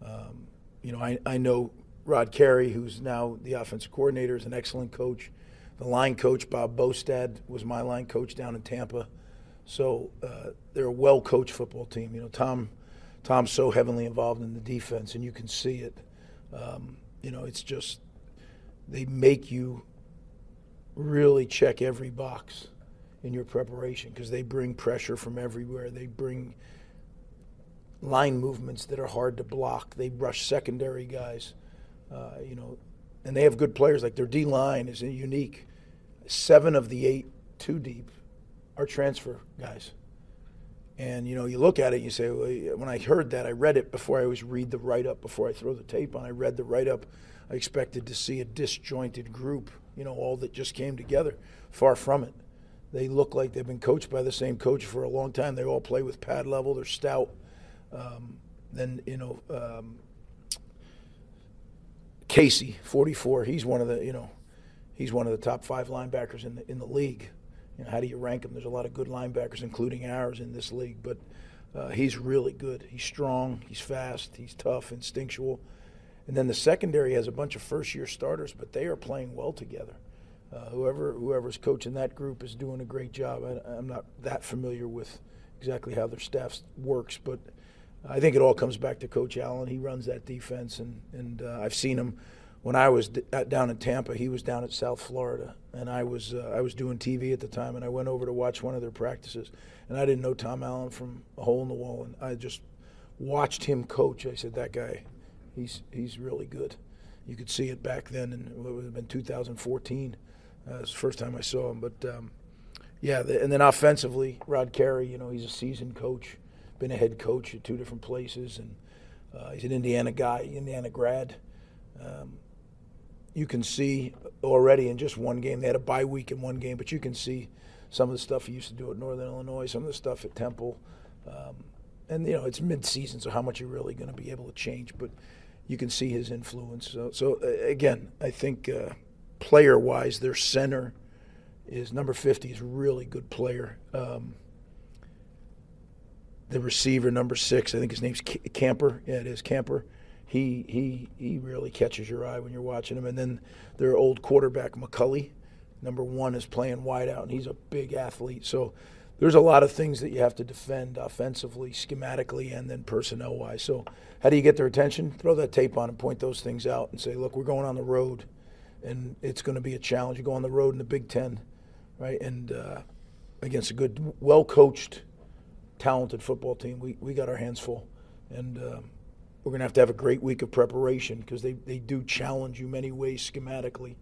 Um, you know, I I know Rod Carey, who's now the offensive coordinator, is an excellent coach. The line coach Bob Bostad was my line coach down in Tampa. So uh, they're a well coached football team. You know, Tom Tom's so heavily involved in the defense, and you can see it. Um, you know, it's just they make you really check every box in your preparation because they bring pressure from everywhere. They bring line movements that are hard to block. They rush secondary guys, uh, you know, and they have good players. Like their D line is unique. Seven of the eight two deep are transfer guys. And you know, you look at it, and you say, well, when I heard that, I read it before I always read the write up before I throw the tape on. I read the write up. I expected to see a disjointed group, you know, all that just came together. Far from it. They look like they've been coached by the same coach for a long time. They all play with pad level. They're stout. Um, then you know, um, Casey, 44. He's one of the you know, he's one of the top five linebackers in the in the league. You know, how do you rank him? There's a lot of good linebackers, including ours, in this league, but uh, he's really good. He's strong. He's fast. He's tough, instinctual. And then the secondary has a bunch of first-year starters, but they are playing well together. Uh, whoever whoever's coaching that group is doing a great job. I, I'm not that familiar with exactly how their staff works, but I think it all comes back to Coach Allen. He runs that defense, and and uh, I've seen him when I was d- down in Tampa. He was down at South Florida, and I was uh, I was doing TV at the time, and I went over to watch one of their practices, and I didn't know Tom Allen from a hole in the wall, and I just watched him coach. I said that guy, he's he's really good. You could see it back then, and it would have been 2014. Uh, it was the first time I saw him, but. Um, yeah, the, and then offensively, Rod Carey, you know, he's a seasoned coach, been a head coach at two different places, and uh, he's an Indiana guy, Indiana grad. Um, you can see already in just one game, they had a bye week in one game, but you can see some of the stuff he used to do at Northern Illinois, some of the stuff at Temple. Um, and, you know, it's mid season, so how much you're really going to be able to change, but you can see his influence. So, so uh, again, I think uh, player wise, their center is number 50 is a really good player. Um, the receiver, number six, I think his name's Ca- Camper. Yeah, it is Camper. He he he really catches your eye when you're watching him. And then their old quarterback McCulley, number one, is playing wide out, and he's a big athlete. So there's a lot of things that you have to defend offensively, schematically, and then personnel wise. So how do you get their attention? Throw that tape on and point those things out, and say, look, we're going on the road, and it's going to be a challenge. You go on the road in the Big Ten, right, and uh, against a good, well coached talented football team. We, we got our hands full. And um, we're going to have to have a great week of preparation because they, they do challenge you many ways schematically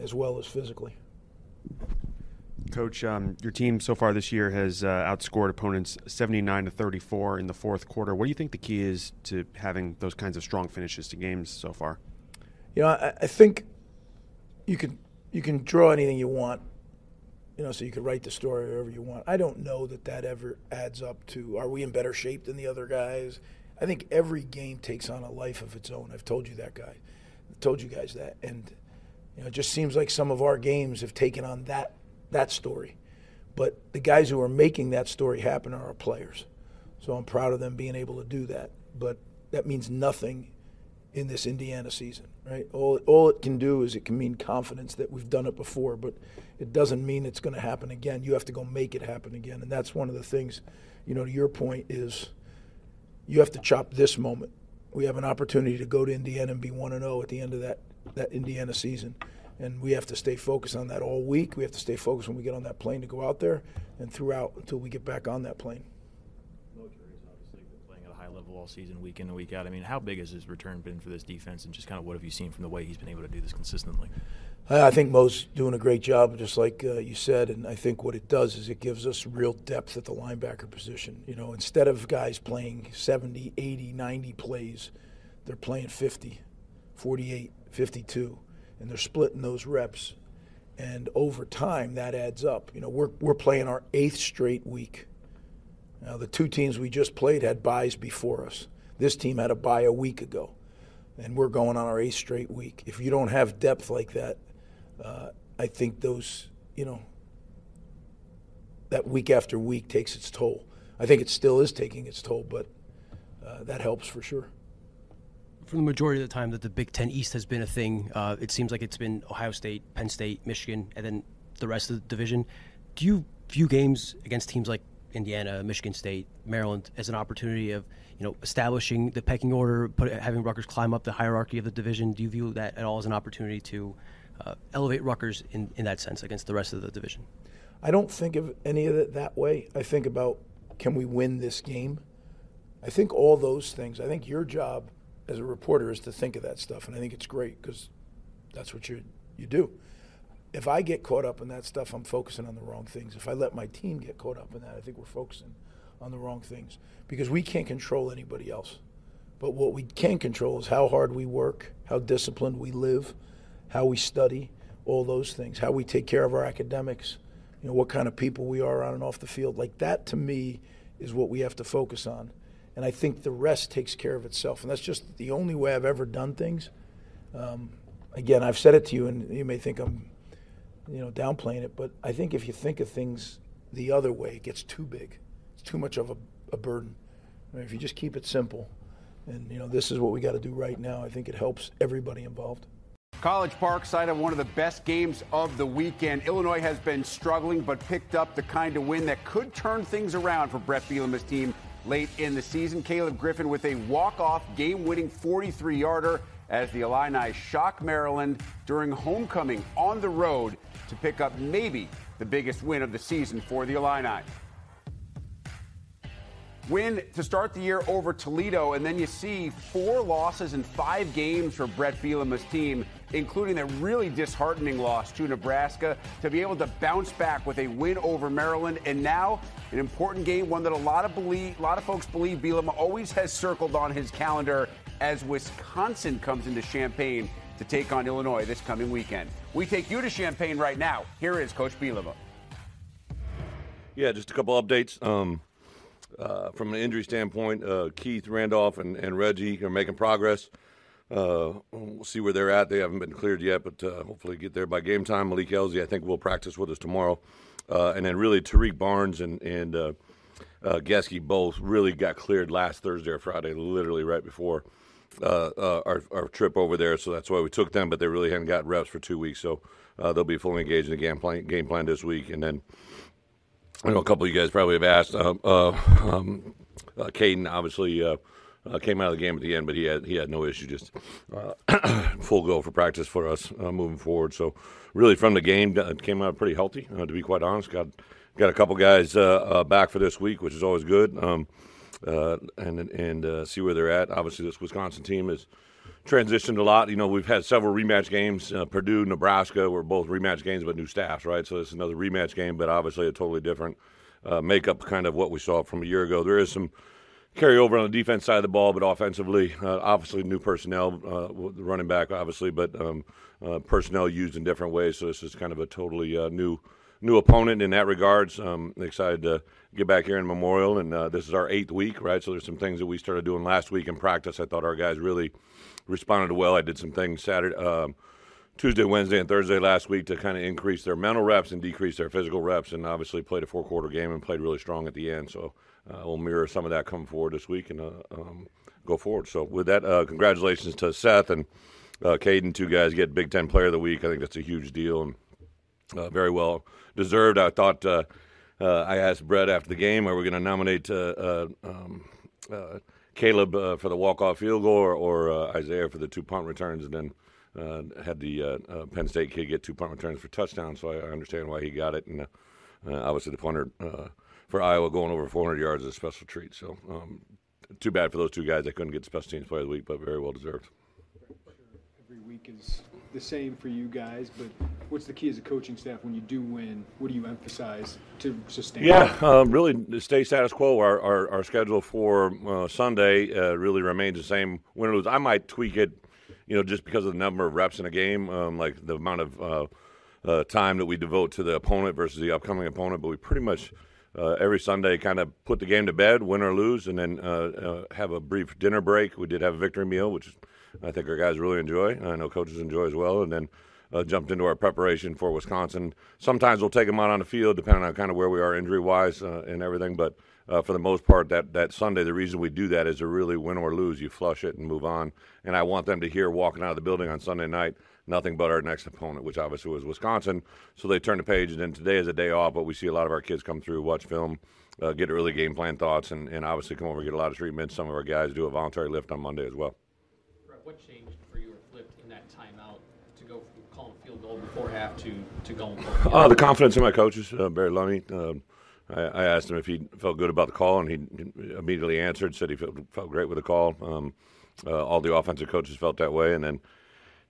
as well as physically. Coach, um, your team so far this year has uh, outscored opponents 79 to 34 in the fourth quarter. What do you think the key is to having those kinds of strong finishes to games so far? You know, I, I think you can you can draw anything you want You know, so you could write the story however you want. I don't know that that ever adds up to are we in better shape than the other guys? I think every game takes on a life of its own. I've told you that, guy. I've told you guys that, and you know, it just seems like some of our games have taken on that that story. But the guys who are making that story happen are our players. So I'm proud of them being able to do that. But that means nothing in this Indiana season, right? All, all it can do is it can mean confidence that we've done it before, but it doesn't mean it's going to happen again. You have to go make it happen again. And that's one of the things, you know, to your point is you have to chop this moment. We have an opportunity to go to Indiana and be 1 0 at the end of that, that Indiana season. And we have to stay focused on that all week. We have to stay focused when we get on that plane to go out there and throughout until we get back on that plane. Playing at a high level all season, week in and week out. I mean, how big has his return been for this defense, and just kind of what have you seen from the way he's been able to do this consistently? I think Mo's doing a great job, just like uh, you said. And I think what it does is it gives us real depth at the linebacker position. You know, instead of guys playing 70, 80, 90 plays, they're playing 50, 48, 52, and they're splitting those reps. And over time, that adds up. You know, we're, we're playing our eighth straight week. Now, the two teams we just played had byes before us. This team had a bye a week ago, and we're going on our eighth straight week. If you don't have depth like that, uh, I think those, you know, that week after week takes its toll. I think it still is taking its toll, but uh, that helps for sure. For the majority of the time that the Big Ten East has been a thing, uh, it seems like it's been Ohio State, Penn State, Michigan, and then the rest of the division. Do you view games against teams like Indiana, Michigan State, Maryland as an opportunity of you know establishing the pecking order, put, having Rutgers climb up the hierarchy of the division? Do you view that at all as an opportunity to uh, elevate Rutgers in, in that sense against the rest of the division? I don't think of any of it that way. I think about can we win this game? I think all those things. I think your job as a reporter is to think of that stuff, and I think it's great because that's what you you do. If I get caught up in that stuff, I'm focusing on the wrong things. If I let my team get caught up in that, I think we're focusing on the wrong things because we can't control anybody else. But what we can control is how hard we work, how disciplined we live, how we study, all those things, how we take care of our academics, you know, what kind of people we are on and off the field. Like that to me is what we have to focus on. And I think the rest takes care of itself. And that's just the only way I've ever done things. Um, again, I've said it to you, and you may think I'm, you know, downplaying it, but I think if you think of things the other way, it gets too big. It's too much of a, a burden. I mean, if you just keep it simple, and you know, this is what we got to do right now. I think it helps everybody involved. College Park site of one of the best games of the weekend. Illinois has been struggling, but picked up the kind of win that could turn things around for Bret Bielema's team late in the season. Caleb Griffin with a walk-off game-winning 43-yarder as the Illini shock Maryland during homecoming on the road to pick up maybe the biggest win of the season for the Illini. Win to start the year over Toledo, and then you see four losses in five games for Bret Bielema's team, including a really disheartening loss to Nebraska, to be able to bounce back with a win over Maryland, and now an important game, one that a lot of believe, a lot of folks believe Bielema always has circled on his calendar as Wisconsin comes into Champaign to take on Illinois this coming weekend. We take you to Champaign right now. Here is Coach Bielema. Yeah, just a couple updates. Um, uh, from an injury standpoint, uh, Keith Randolph and, and Reggie are making progress. Uh, we'll see where they're at. They haven't been cleared yet, but uh, hopefully get there by game time. Malik Elzy, I think, will practice with us tomorrow. Uh, and then really Tarique Barnes and, and uh, Gesky both really got cleared last Thursday or Friday, literally right before uh, uh, our, our trip over there. So that's why we took them, but they really hadn't got reps for two weeks. So uh, they'll be fully engaged in the game plan, game plan this week. And then I know a couple of you guys probably have asked. Uh, uh, um, uh, Caden obviously came out of the game at the end, but he had he had no issue, just *clears throat* full go for practice for us moving forward. So really, from the game, came out pretty healthy. To be quite honest, got got a couple guys back for this week, which is always good. Um, uh, and and uh, see where they're at. Obviously, this Wisconsin team has transitioned a lot. You know, we've had several rematch games. Uh, Purdue, Nebraska were both rematch games, but new staffs, right? So it's another rematch game, but obviously a totally different uh, makeup, kind of what we saw from a year ago. There is some carryover on the defense side of the ball, but offensively, uh, obviously new personnel, uh, running back, obviously, but um, personnel used in different ways. So this is kind of a totally new new opponent in that regards. Um, excited to get back here in Memorial, and uh, this is our eighth week, right? So there's some things that we started doing last week in practice. I thought our guys really responded well. I did some things Saturday, um, Tuesday, Wednesday, and Thursday last week to kind of increase their mental reps and decrease their physical reps, and obviously played a four quarter game and played really strong at the end. So uh, we'll mirror some of that coming forward this week and uh, um, go forward. So with that, uh, congratulations to Seth and uh, Caden, two guys get Big Ten Player of the Week. I think that's a huge deal and uh, very well deserved. I thought uh, uh, I asked Brett after the game, are we going to nominate uh, uh, um, Caleb for the walk-off field goal or, or Isaiah for the two punt returns, and then had the Penn State kid get two punt returns for touchdowns. So I, I understand why he got it, and obviously the punter for Iowa going over 400 yards is a special treat. So um, too bad for those two guys. They couldn't get the special teams player of the week, but very well deserved. every week is the same for you guys, but what's the key as a coaching staff when you do win? What do you emphasize to sustain? Yeah, um, really stay status quo. Our our, our schedule for uh, Sunday uh, really remains the same. Win or lose, I might tweak it, you know, just because of the number of reps in a game, um, like the amount of uh, uh, time that we devote to the opponent versus the upcoming opponent. But we pretty much uh, every Sunday kind of put the game to bed, win or lose, and then uh, uh, have a brief dinner break. We did have a victory meal, which I think our guys really enjoy. I know coaches enjoy as well, and then. Uh, jumped into our preparation for Wisconsin. Sometimes we'll take them out on the field, depending on kind of where we are injury wise uh, and everything. But uh, for the most part, that, that Sunday, the reason we do that is to really win or lose. You flush it and move on. And I want them to hear walking out of the building on Sunday night nothing but our next opponent, which obviously was Wisconsin. So they turn the page, and then today is a day off. But we see a lot of our kids come through, watch film, uh, get early game plan thoughts, and, and obviously come over and get a lot of treatment. Some of our guys do a voluntary lift on Monday as well. What changed for you or flipped in that timeout to go from calling field goal before half to, to going for? Uh, the confidence in my coaches, uh, Barry Lunney. Uh, I, I asked him if he felt good about the call, and he immediately answered, said he felt, felt great with the call. Um, uh, all the offensive coaches felt that way, and then,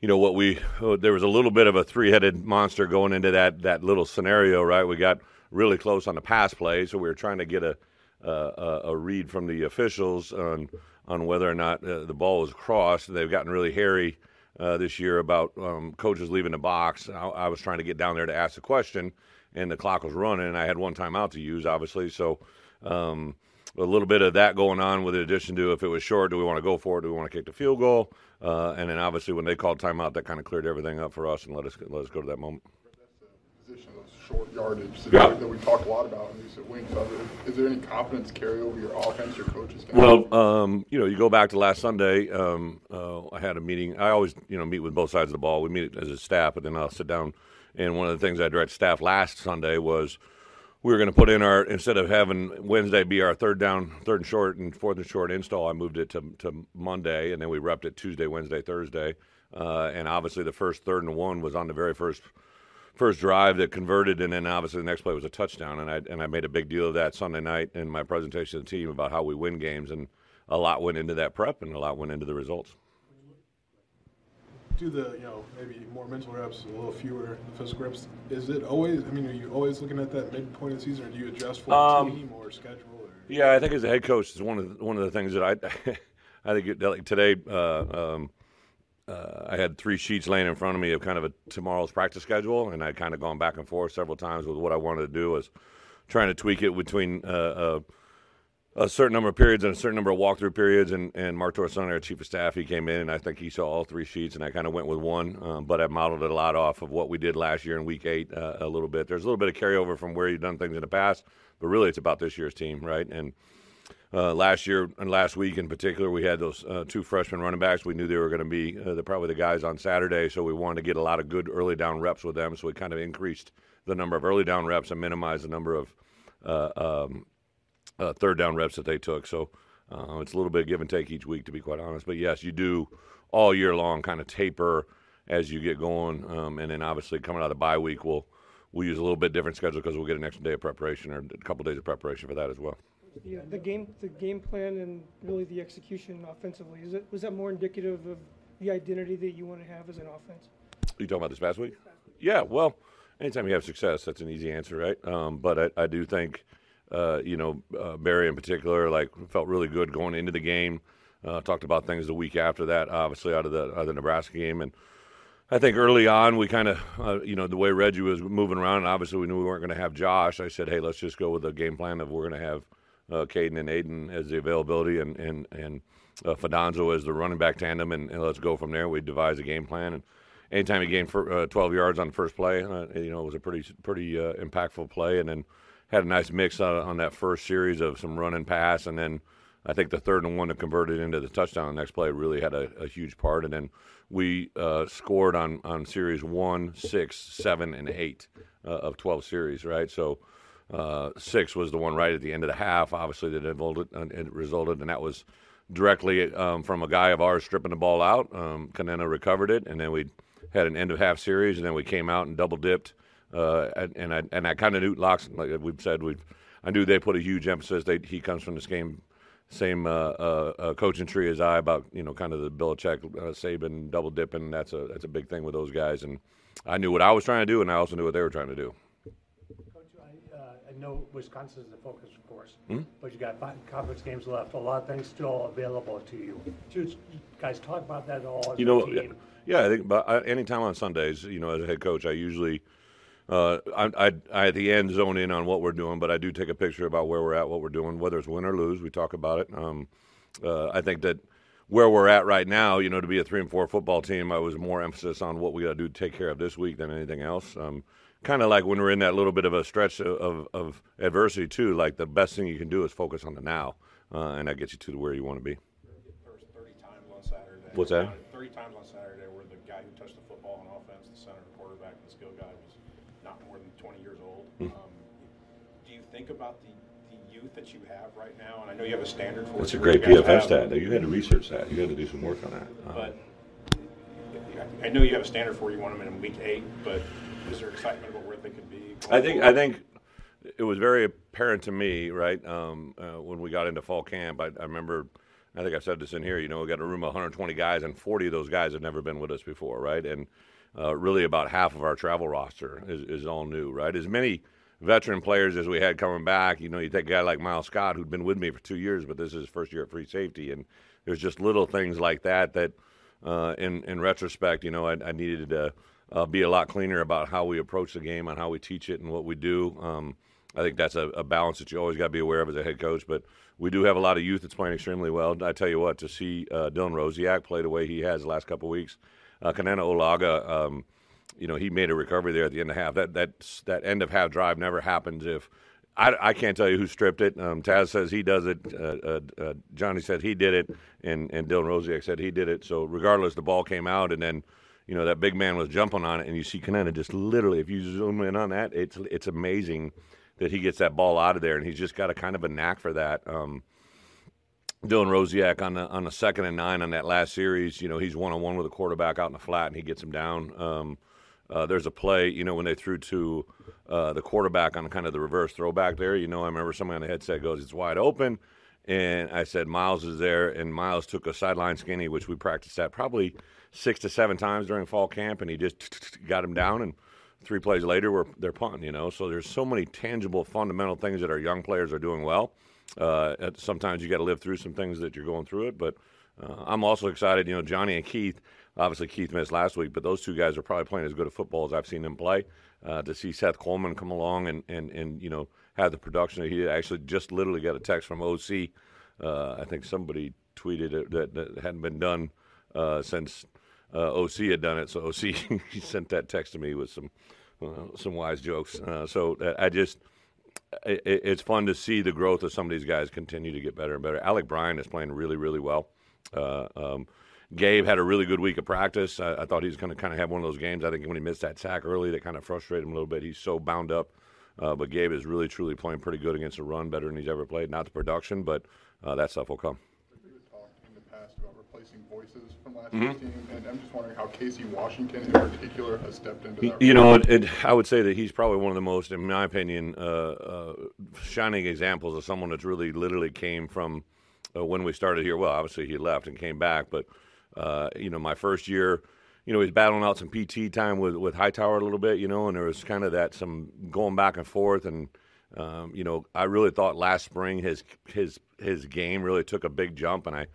you know, what we uh, there was a little bit of a three-headed monster going into that that little scenario, right? We got really close on the pass play, so we were trying to get a a, a read from the officials on on whether or not uh, the ball was crossed. They've gotten really hairy uh, this year about um, coaches leaving the box. I, I, was trying to get down there to ask the question, and the clock was running, and I had one timeout to use, obviously. So um, a little bit of that going on, with the addition to if it was short, do we want to go for it? Do we want to kick the field goal? Uh, and then obviously when they called timeout, that kind of cleared everything up for us and let us let us go to that moment. Short yardage that, Yeah. that we talked a lot about in. Are there- Is there any confidence carry over your offense, your coaches? Well, um, you know, you go back to last Sunday. Um, uh, I had a meeting. I always, you know, meet with both sides of the ball. We meet as a staff, but then I'll sit down. And one of the things I direct staff last Sunday was we were going to put in our instead of having Wednesday be our third down, third and short, and fourth and short install. I moved it to to Monday, and then we repped it Tuesday, Wednesday, Thursday. Uh, and obviously, the first third and one was on the very first first drive that converted, and then obviously the next play was a touchdown. And I and I made a big deal of that Sunday night in my presentation to the team about how we win games, and a lot went into that prep, and a lot went into the results. do the, you know, maybe more mental reps, a little fewer the physical reps. Is it always, I mean, are you always looking at that midpoint of the season, or do you adjust for Um, the team or schedule? Or? Yeah, I think as a head coach, is one of the, one of the things that I, *laughs* I think it, like today, uh, um, uh, I had three sheets laying in front of me of kind of a tomorrow's practice schedule, and I'd kind of gone back and forth several times with what I wanted to do was trying to tweak it between uh, a certain number of periods and a certain number of walkthrough periods. And, and Mark Torson, our chief of staff, he came in and I think he saw all three sheets, and I kind of went with one. Um, but I modeled it a lot off of what we did last year in week eight uh, a little bit. There's a little bit of carryover from where you've done things in the past, but really it's about this year's team, right? And uh, last year and last week in particular, we had those uh, two freshman running backs. We knew they were going to be uh, the, probably the guys on Saturday, so we wanted to get a lot of good early down reps with them. So we kind of increased the number of early down reps and minimized the number of uh, um, uh, third down reps that they took. So uh, it's a little bit give and take each week, to be quite honest. But yes, you do all year long kind of taper as you get going, um, and then obviously coming out of the bye week, we'll we'll use a little bit different schedule because we'll get an extra day of preparation or a couple days of preparation for that as well. Yeah, the game, the game plan, and really the execution offensively. Is it was that more indicative of the identity that you want to have as an offense? Are You talking about this past week? Yeah. Well, anytime you have success, that's an easy answer, right? Um, but I, I do think, uh, you know, uh, Barry in particular, like felt really good going into the game. Uh, talked about things the week after that, obviously out of the out of the Nebraska game, and I think early on we kind of, uh, you know, the way Reggie was moving around, obviously we knew we weren't going to have Josh. I said, hey, let's just go with a game plan of we're going to have uh, Caden and Aiden as the availability, and and and uh, Fidanzo as the running back tandem, and, and, let's go from there. We devise a game plan, and anytime he gained for, uh, 12 yards on the first play, uh, you know, it was a pretty pretty uh, impactful play, and then had a nice mix on, on that first series of some run and pass, and then I think the third and one that converted into the touchdown the next play really had a, a huge part. And then we uh, scored on, on series one, six, seven, and eight uh, of 12 series, right? So uh, six was the one right at the end of the half, obviously, that uh, it resulted and that was directly um, from a guy of ours stripping the ball out. Um, recovered it, and then we had an end of half series, and then we came out and double dipped. Uh, and, and I and I kind of knew locks, like we've said, we I knew they put a huge emphasis. They, he comes from this game same uh, uh, uh, coaching tree as I about you know kind of the Belichick, uh, Saban double dipping. That's a that's a big thing with those guys, and I knew what I was trying to do, and I also knew what they were trying to do. I, uh, know Wisconsin is the focus, of course, hmm? but you got five conference games left. A lot of things still available to you. you guys talk about that all. you know, yeah, yeah, I think. But I, anytime on Sundays, you know, as a head coach, I usually uh, I, I, I, at the end zone in on what we're doing, but I do take a picture about where we're at, what we're doing, whether it's win or lose. We talk about it. Um, uh, I think that where we're at right now, you know, to be a three and four football team, I was more emphasis on what we got to do to take care of this week than anything else. Um, kind of like when we're in that little bit of a stretch of, of, of, adversity too. Like the best thing you can do is focus on the now, uh, and that gets you to where you want to be. What's that? Thirty times on Saturday, where the guy who touched the football on offense, the center, the quarterback, and the skill guy was not more than 20 years old. Mm. Um, do you think about the, that you have right now? And I know you have a standard for It's a great PFF stat. You had to research that. You had to do some work on that. But I know you have a standard for you want them in week eight, but is there excitement about where they could be? I think I think it was very apparent to me, right, um, uh, when we got into fall camp. I, I, remember, I think I said this in here. You know, we got a room of 120 guys, and 40 of those guys have never been with us before, right? And uh, really about half of our travel roster is, is all new, right? As many veteran players as we had coming back, you know, you take a guy like Miles Scott, who'd been with me for two years, but this is his first year at free safety, and there's just little things like that that, uh, in in retrospect, you know, I, I needed to uh, be a lot cleaner about how we approach the game and how we teach it and what we do. Um, I think that's a, a balance that you always got to be aware of as a head coach. But we do have a lot of youth that's playing extremely well. I tell you what, to see uh, Dylan Rosiak play the way he has the last couple of weeks, uh, Kenenna Odeluga, um, you know, he made a recovery there at the end of half. That that that end of half drive never happens if I, I can't tell you who stripped it. Um, Taz says he does it. Uh, uh, uh, Johnny said he did it, and and Dylan Rosiak said he did it. So regardless, the ball came out, and then you know that big man was jumping on it, and you see Kenenna just literally, if you zoom in on that, it's it's amazing that he gets that ball out of there, and he's just got a kind of a knack for that. Um, Dylan Rosiak on the on the second and nine on that last series, you know, he's one on one with a quarterback out in the flat, and he gets him down. Um, uh, there's a play, you know, when they threw to uh, the quarterback on kind of the reverse throwback there. You know, I remember somebody on the headset goes, "It's wide open," and I said, "Miles is there," and Miles took a sideline skinny, which we practiced at probably six to seven times during fall camp, and he just got him down and three plays later, we're they're punting. You know, so there's so many tangible, fundamental things that our young players are doing well. Uh, sometimes you got to live through some things that you're going through it, but uh, I'm also excited. You know, Johnny and Keith. Obviously, Keith missed last week, but those two guys are probably playing as good a football as I've seen them play. Uh, to see Seth Coleman come along and, and, and you know have the production, that he actually just literally got a text from OC. Uh, I think somebody tweeted that, that hadn't been done uh, since OC had done it. So OC *laughs* sent that text to me with some uh, some wise jokes. Uh, so uh, I just it, it's fun to see the growth of some of these guys continue to get better and better. Alec Bryan is playing really really well. Uh, um, Gabe had a really good week of practice. I, I thought he was going to kind of have one of those games. I think when he missed that sack early, that kind of frustrated him a little bit. He's so bound up. Uh, but Gabe is really, truly playing pretty good against the run, better than he's ever played. Not the production, but uh, that stuff will come voices from last mm-hmm. year's team, and I'm just wondering how Casey Washington in particular has stepped into that. You know, it, it, I would say that he's probably one of the most, in my opinion, uh, uh, shining examples of someone that's really literally came from uh, when we started here. Well, obviously he left and came back, but uh, you know, my first year. You know, he's battling out some PT time with with Hightower a little bit, you know, and there was kind of that some going back and forth, and um, you know, I really thought last spring his his his game really took a big jump, and I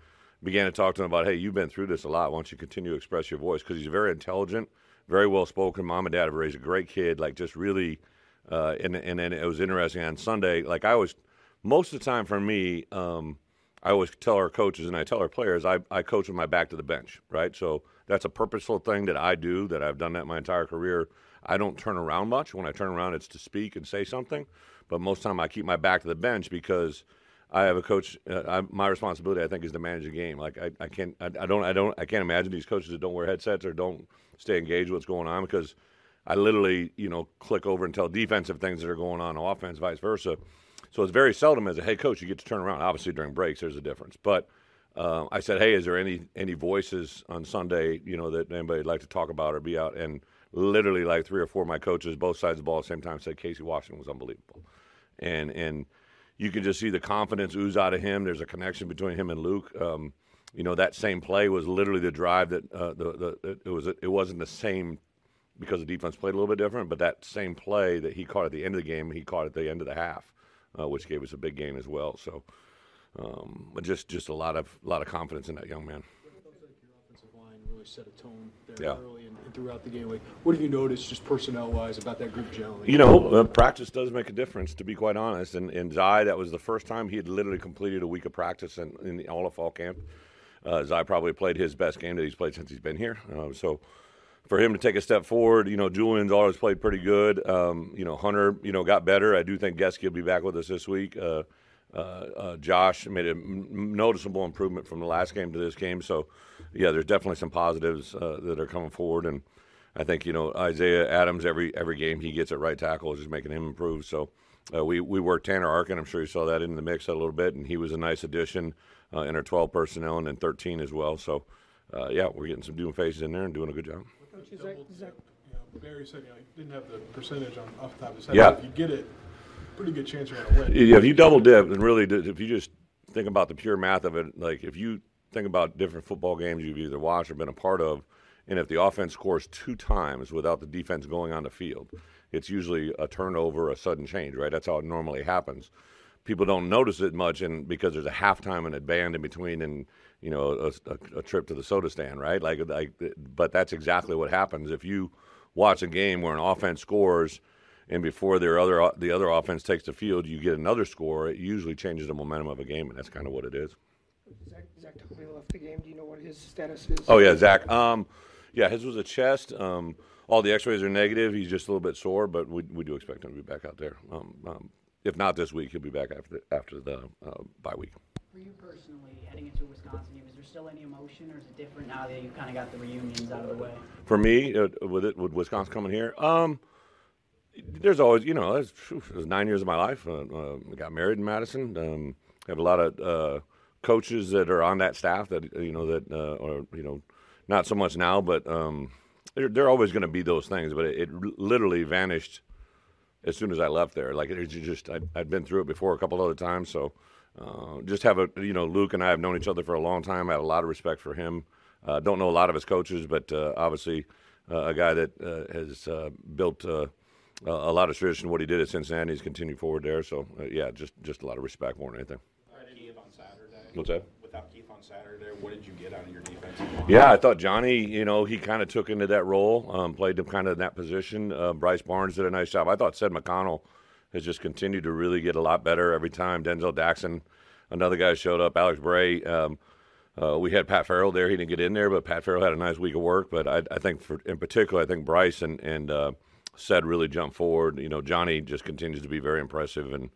began to talk to him about, hey, you've been through this a lot. Why don't you continue to express your voice? Because he's very intelligent, very well spoken. Mom and dad have raised a great kid. Like just really, uh, and and then it was interesting on Sunday. Like I was, most of the time for me, um, I always tell our coaches and I tell our players, I I coach with my back to the bench, right? So that's a purposeful thing that I do. That I've done that my entire career. I don't turn around much. When I turn around, it's to speak and say something. But most time, I keep my back to the bench because I have a coach. Uh, I, my responsibility, I think, is to manage the game. Like I, I can't, I, I, don't, I don't, I can't imagine these coaches that don't wear headsets or don't stay engaged with what's going on because I literally, you know, click over and tell defensive things that are going on, offense, vice versa. So it's very seldom as a head coach you get to turn around. Obviously during breaks, there's a difference, but. Uh, I said, "Hey, is there any any voices on Sunday, you know, that anybody'd like to talk about or be out?" And literally, like three or four of my coaches, both sides of the ball at the same time, said Casey Washington was unbelievable, and and you can just see the confidence ooze out of him. There's a connection between him and Luke. Um, you know that same play was literally the drive that uh, the, the it was it wasn't the same because the defense played a little bit different, but that same play that he caught at the end of the game, he caught at the end of the half, uh, which gave us a big gain as well. So, um, just just a lot of a lot of confidence in that young man. Really set a tone there Yeah. early and, and throughout the game. Like, what have you noticed, just personnel wise, about that group gelling? You know, uh, practice does make a difference, to be quite honest. And, and Zai, that was the first time he had literally completed a week of practice in, in the, all of fall camp. Uh, Zai probably played his best game that he's played since he's been here. Uh, so for him to take a step forward, you know, Julian's always played pretty good. Um, you know, Hunter, you know, got better. I do think Gesky will be back with us this week. Uh, uh, uh, Josh made a m- noticeable improvement from the last game to this game. So, yeah, there's definitely some positives uh, that are coming forward, and I think you know Isaiah Adams every every game he gets at right tackle is just making him improve. So, uh, we we worked Tanner Arkin. I'm sure you saw that in the mix a little bit, and he was a nice addition uh, in our 12 personnel and then 13 as well. So, uh, yeah, we're getting some doing faces in there and doing a good job. Coach, is that, is that, Barry said, you know, he didn't have the percentage on off the top of his head. Yeah. If you get it, pretty good chance you're going to win. Yeah, if you double dip, and really, if you just think about the pure math of it, like if you think about different football games you've either watched or been a part of, and if the offense scores two times without the defense going on the field, it's usually a turnover, a sudden change, right? That's how it normally happens. People don't notice it much, and because there's a halftime and a band in between, and you know, a, a, a trip to the soda stand, right? Like, like, but that's exactly what happens if you watch a game where an offense scores and before their other the other offense takes the field, you get another score. It usually changes the momentum of a game, and that's kind of what it is. Zach, Zach Tomley left the game. Do you know what his status is? Oh yeah, Zach. Um, yeah, his was a chest. Um, all the X-rays are negative. He's just a little bit sore, but we, we do expect him to be back out there. Um, um, if not this week, he'll be back after the, after the uh, bye week. For you personally, heading into Wisconsin game, is there still any emotion, or is it different now that you kind of got the reunions out of the way? For me, uh, with it, with Wisconsin coming here, um, there's always, you know, it was nine years of my life. Uh, uh, got married in Madison. Um, have a lot of uh, coaches that are on that staff that you know that uh, are you know not so much now, but um, they're, they're always going to be those things. But it, it literally vanished as soon as I left there. Like it just, I'd, I'd been through it before a couple other times, so uh, just have a, you know, Luke and I have known each other for a long time. I have a lot of respect for him. Uh, don't know a lot of his coaches, but uh, obviously uh, a guy that uh, has uh, built uh, a a lot of tradition. What he did at Cincinnati, he's continued forward there. So uh, yeah, just just a lot of respect more than anything. Keith on Saturday. What's that? Without Keith on Saturday, what did you get out of your defensive line? Yeah, I thought Johnny, you know, he kind of took into that role, um, played him kind of in that position. Uh, Bryce Barnes did a nice job. I thought Sed McConnell has just continued to really get a lot better every time. Denzel Daxon, another guy showed up. Alex Bray. Um, uh, we had Pat Farrell there. He didn't get in there, but Pat Farrell had a nice week of work. But I, I think, for in particular, I think Bryce and and uh, Sed really jumped forward. You know, Johnny just continues to be very impressive, and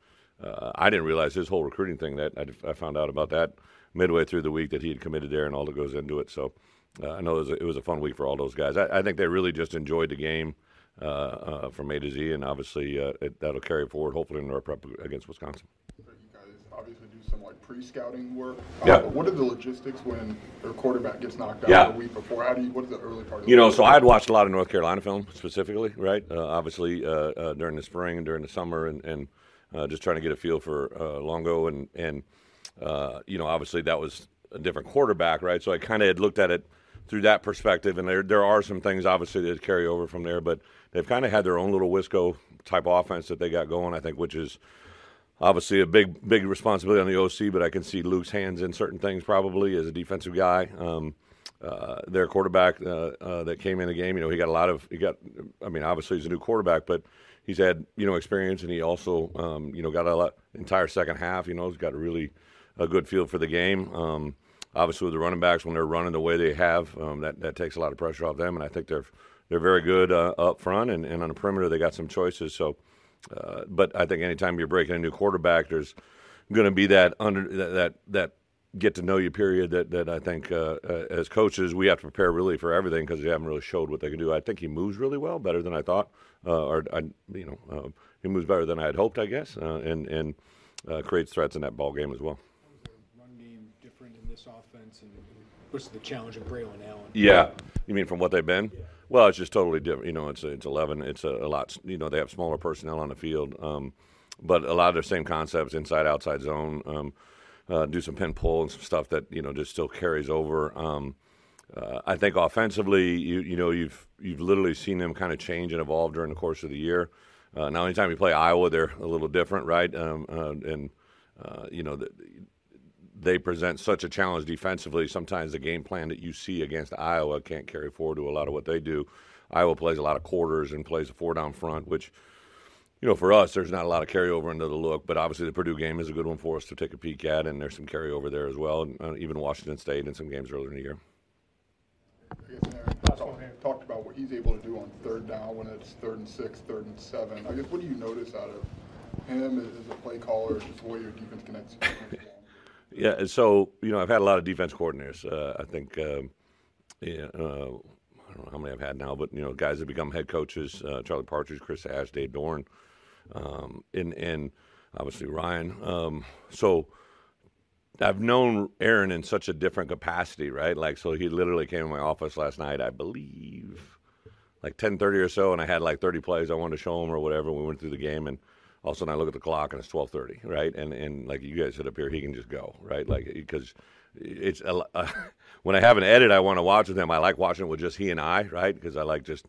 uh, I didn't realize his whole recruiting thing. That I, I found out about that midway through the week that he had committed there and all that goes into it. So uh, I know it was, a, it was a fun week for all those guys. I, I think they really just enjoyed the game uh, uh, from A to Z, and obviously uh, it, that'll carry forward hopefully in our prep against Wisconsin. Obviously like pre-scouting work. Yeah. Uh, what are the logistics when their quarterback gets knocked out Yeah. the week before? How do you? What's the early part? Of You know, so I had watched a lot of North Carolina film specifically, right? Uh, obviously uh, uh, during the spring and during the summer, and, and uh, just trying to get a feel for uh, Longo, and and uh, you know, obviously that was a different quarterback, right? So I kind of had looked at it through that perspective, and there there are some things obviously that carry over from there, but they've kind of had their own little Wisco type offense that they got going, I think, which is obviously a big big responsibility on the OC, but I can see Luke's hands in certain things probably as a defensive guy. Um, uh, their quarterback uh, uh, that came in the game, you know, he got a lot of he got. I mean, obviously he's a new quarterback, but he's had you know experience, and he also um, you know got a lot entire second half. You know, he's got a really a good feel for the game. Um, obviously, with the running backs when they're running the way they have, um, that that takes a lot of pressure off them, and I think they're they're very good uh, up front, and, and on the perimeter they got some choices. So. Uh, but I think anytime you're breaking a new quarterback, there's going to be that under that, that that get to know you period that that I think uh, uh, as coaches we have to prepare really for everything because they haven't really showed what they can do. I think he moves really well, better than I thought, uh, or I, you know uh, he moves better than I had hoped, I guess, uh, and and uh, creates threats in that ball game as well. Run game different in this offense, and what's the challenge of Braylon Allen? Yeah, you mean from what they've been? Yeah. Well, it's just totally different. You know, it's it's eleven. It's a, a lot. You know, they have smaller personnel on the field, um, but a lot of the same concepts: inside, outside zone. Um, uh, do some pin pull and some stuff that you know just still carries over. Um, uh, I think offensively, you you know you've you've literally seen them kind of change and evolve during the course of the year. Uh, now, anytime you play Iowa, they're a little different, right? Um, uh, and uh, you know the, they present such a challenge defensively. Sometimes the game plan that you see against Iowa can't carry forward to a lot of what they do. Iowa plays a lot of quarters and plays a four down front, which, you know, for us, there's not a lot of carryover into the look. But obviously, the Purdue game is a good one for us to take a peek at, and there's some carryover there as well, and uh, even Washington State and some games earlier in the year. I guess Aaron talked, talked about what he's able to do on third down when it's third and six, third and seven. I guess what do you notice out of him as a play caller, just the way your defense connects? Yeah, so you know, I've had a lot of defense coordinators. Uh, I think, um, yeah, uh, I don't know how many I've had now, but you know, guys that become head coaches: uh, Charlie Partridge, Chris Ash, Dave Doeren, um, and and obviously Ryan. Um, so I've known Aaron in such a different capacity, right? Like, so he literally came in my office last night, I believe, like ten thirty or so, and I had like thirty plays I wanted to show him or whatever. We went through the game and all of a sudden I look at the clock and it's twelve thirty, right? And and like you guys sit up here, he can just go, right? Like because it's uh, *laughs* when I have an edit I want to watch with him. I like watching it with just he and I, right? Because I like just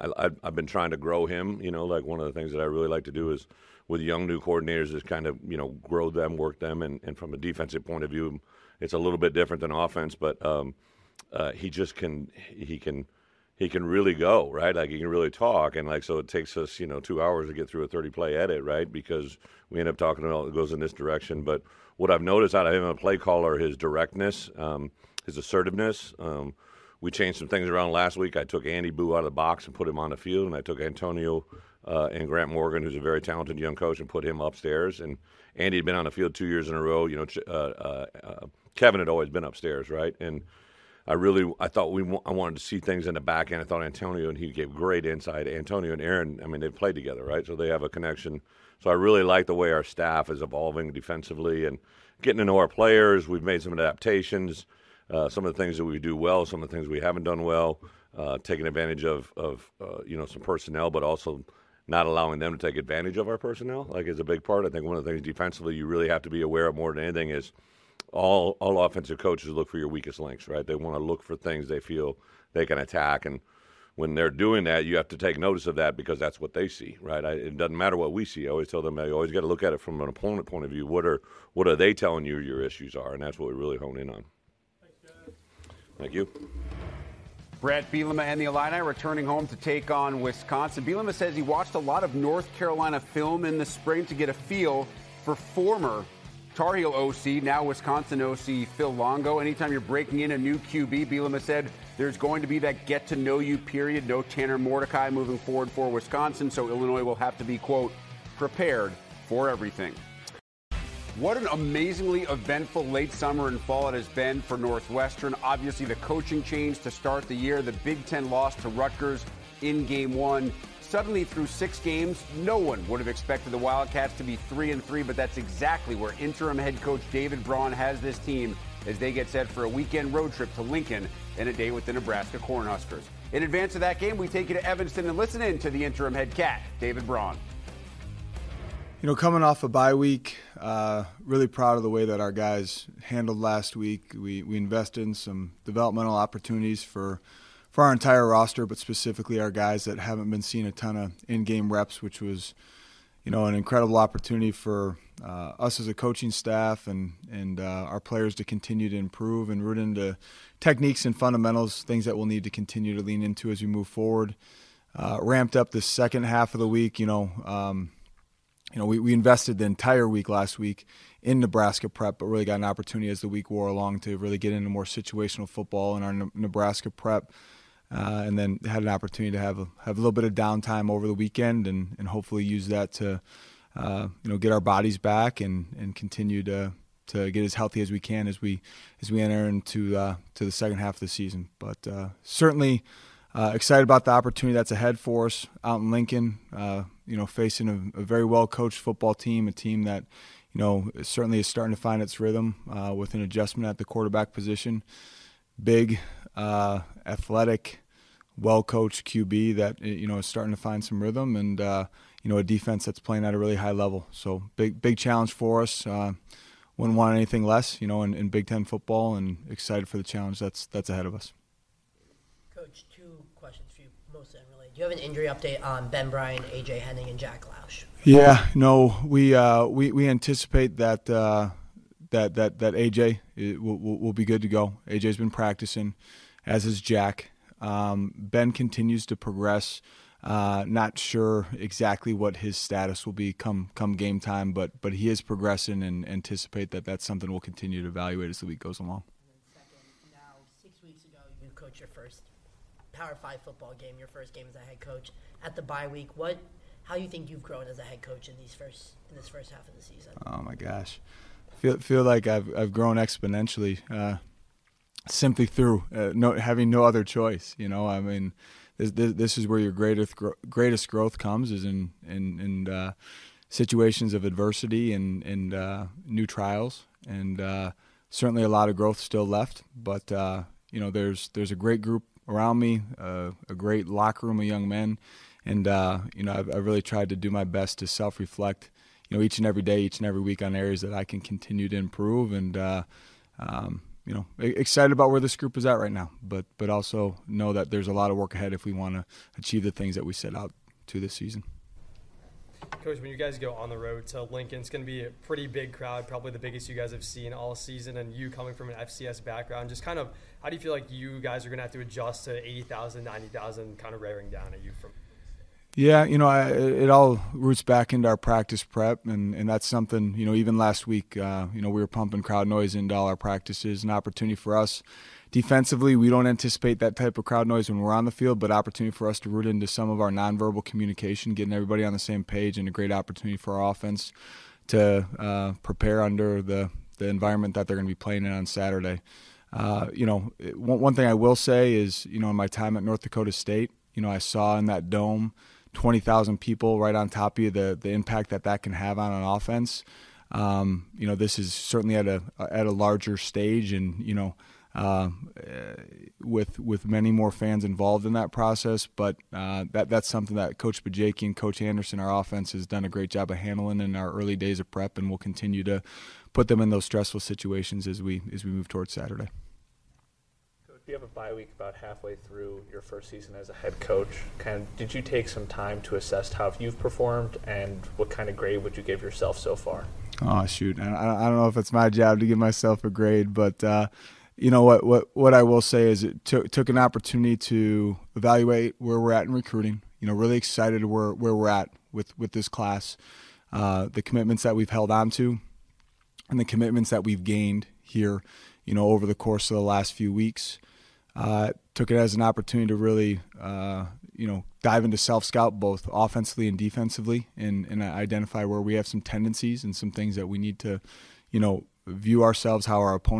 I, I've been trying to grow him. You know, like one of the things that I really like to do is with young new coordinators is kind of you know grow them, work them, and, and from a defensive point of view, it's a little bit different than offense. But um, uh, he just can he can he can really go right? Like he can really talk and like so it takes us you know two hours to get through a 30 play edit right? Because we end up talking about it goes in this direction. But what i've noticed out of him a play caller his directness um, his assertiveness um, we changed some things around last week. I took andy Buh out of the box and put him on the field and i took antonio uh, and grant morgan who's a very talented young coach and put him upstairs. And andy had been on the field two years in a row. You know uh, uh, uh, kevin had always been upstairs right? And I really I thought we I wanted to see things in the back end. I thought Antonio and he gave great insight. Antonio and Aaron, I mean, they've played together, right? So they have a connection. So I really like the way our staff is evolving defensively and getting to know our players. We've made some adaptations. Uh, some of the things that we do well, some of the things we haven't done well, uh, taking advantage of of uh, you know some personnel, but also not allowing them to take advantage of our personnel. Like is a big part. I think one of the things defensively you really have to be aware of more than anything is all all offensive coaches look for your weakest links, right? They want to look for things they feel they can attack, and when they're doing that, you have to take notice of that because that's what they see, right? I, it doesn't matter what we see. I always tell them, I always got to look at it from an opponent point of view. What are what are they telling you your issues are, and that's what we really hone in on. Thank you. Bret Bielema and the Illini returning home to take on Wisconsin. Bielema says he watched a lot of North Carolina film in the spring to get a feel for former Tar Heel OC, now Wisconsin OC Phil Longo. Anytime you're breaking in a new QB, Bielema said there's going to be that get to know you period. No Tanner Mordecai moving forward for Wisconsin, so Illinois will have to be, quote, prepared for everything. What an amazingly eventful late summer and fall it has been for Northwestern. Obviously, the coaching change to start the year, the Big Ten loss to Rutgers in game one suddenly through six games, no one would have expected the Wildcats to be three and three, but that's exactly where interim head coach David Braun has this team as they get set for a weekend road trip to Lincoln and a day with the Nebraska Cornhuskers. In advance of that game, we take you to Evanston and listen in to the interim head cat, David Braun. You know, coming off a bye week, uh, really proud of the way that our guys handled last week. We we invested in some developmental opportunities for for our entire roster, but specifically our guys that haven't been seeing a ton of in-game reps, which was, you know, an incredible opportunity for uh, us as a coaching staff and and uh, our players to continue to improve and root into techniques and fundamentals, things that we'll need to continue to lean into as we move forward. Uh, ramped up the second half of the week. You know, um, you know, we, we invested the entire week last week in Nebraska prep, but really got an opportunity as the week wore along to really get into more situational football in our Nebraska prep. Uh, and then had an opportunity to have a, have a little bit of downtime over the weekend and, and hopefully use that to uh, you know get our bodies back and, and continue to to get as healthy as we can as we as we enter into uh, to the second half of the season. But uh, certainly uh, excited about the opportunity that's ahead for us out in Lincoln. Uh, you know, facing a, a very well coached football team, a team that you know certainly is starting to find its rhythm with an adjustment at the quarterback position. Big, athletic well coached QB that you know is starting to find some rhythm and uh, you know a defense that's playing at a really high level. So big big challenge for us. Uh, wouldn't want anything less, you know, in, in, Big Ten football, and excited for the challenge that's that's ahead of us. Coach, two questions for you, mostly unrelated. Do you have an injury update on Ben Bryant, AJ Henning, and Jack Lausch? Yeah, no, we uh, we we anticipate that uh, that that that AJ will, will, will be good to go. AJ's been practicing, as is Jack. Um, ben continues to progress. Uh, not sure exactly what his status will be come come game time, but but he is progressing and anticipate that that's something we'll continue to evaluate as the week goes along. Second, now six weeks ago you coached your first Power Five football game, your first game as a head coach at the bye week. What, how do you think you've grown as a head coach in these first in this first half of the season? Oh my gosh, feel feel like I've I've grown exponentially. Uh, simply through uh, no, having no other choice. You know, I mean, this, this, this is where your greatest greatest growth comes is in in, in uh, situations of adversity and and uh, new trials, and uh, certainly a lot of growth still left. But uh, you know, there's there's a great group around me, uh, a great locker room of young men, and you know, I've, I've really tried to do my best to self reflect. You know, each and every day, each and every week on areas that I can continue to improve and. Um, you know excited about where this group is at right now, but but also know that there's a lot of work ahead if we want to achieve the things that we set out to this season. Coach, when you guys go on the road to Lincoln, it's going to be a pretty big crowd, probably the biggest you guys have seen all season. And you coming from an FCS background, just kind of how do you feel like you guys are going to have to adjust to 80,000, 90,000 kind of raring down at you from yeah, you know, I, it all roots back into our practice prep, and, and that's something, you know, even last week, uh, you know, we were pumping crowd noise into all our practices, an opportunity for us. Defensively, we don't anticipate that type of crowd noise when we're on the field, but opportunity for us to root into some of our nonverbal communication, getting everybody on the same page, and a great opportunity for our offense to uh, prepare under the, the environment that they're going to be playing in on Saturday. Uh, you know, one, one thing I will say is, you know, in my time at North Dakota State, you know, I saw in that dome – 20,000 people right on top of you, the, the impact that that can have on an offense. Um, you know, this is certainly at a at a larger stage, and you know, uh, with with many more fans involved in that process. But uh, that that's something that Coach Bajakian and Coach Anderson, our offense, has done a great job of handling in our early days of prep, and we'll continue to put them in those stressful situations as we as we move towards Saturday you have a bye week about halfway through your first season as a head coach. Kind of, did you take some time to assess how you've performed, and what kind of grade would you give yourself so far? Oh shoot, I, I don't know if it's my job to give myself a grade, but uh, you know what, what what I will say is it took took an opportunity to evaluate where we're at in recruiting. You know, really excited where where we're at with with this class, uh, the commitments that we've held on to, and the commitments that we've gained here. You know, over the course of the last few weeks uh, took it as an opportunity to really, uh, you know, dive into self scout both offensively and defensively, and and identify where we have some tendencies and some things that we need to, you know, view ourselves how our opponent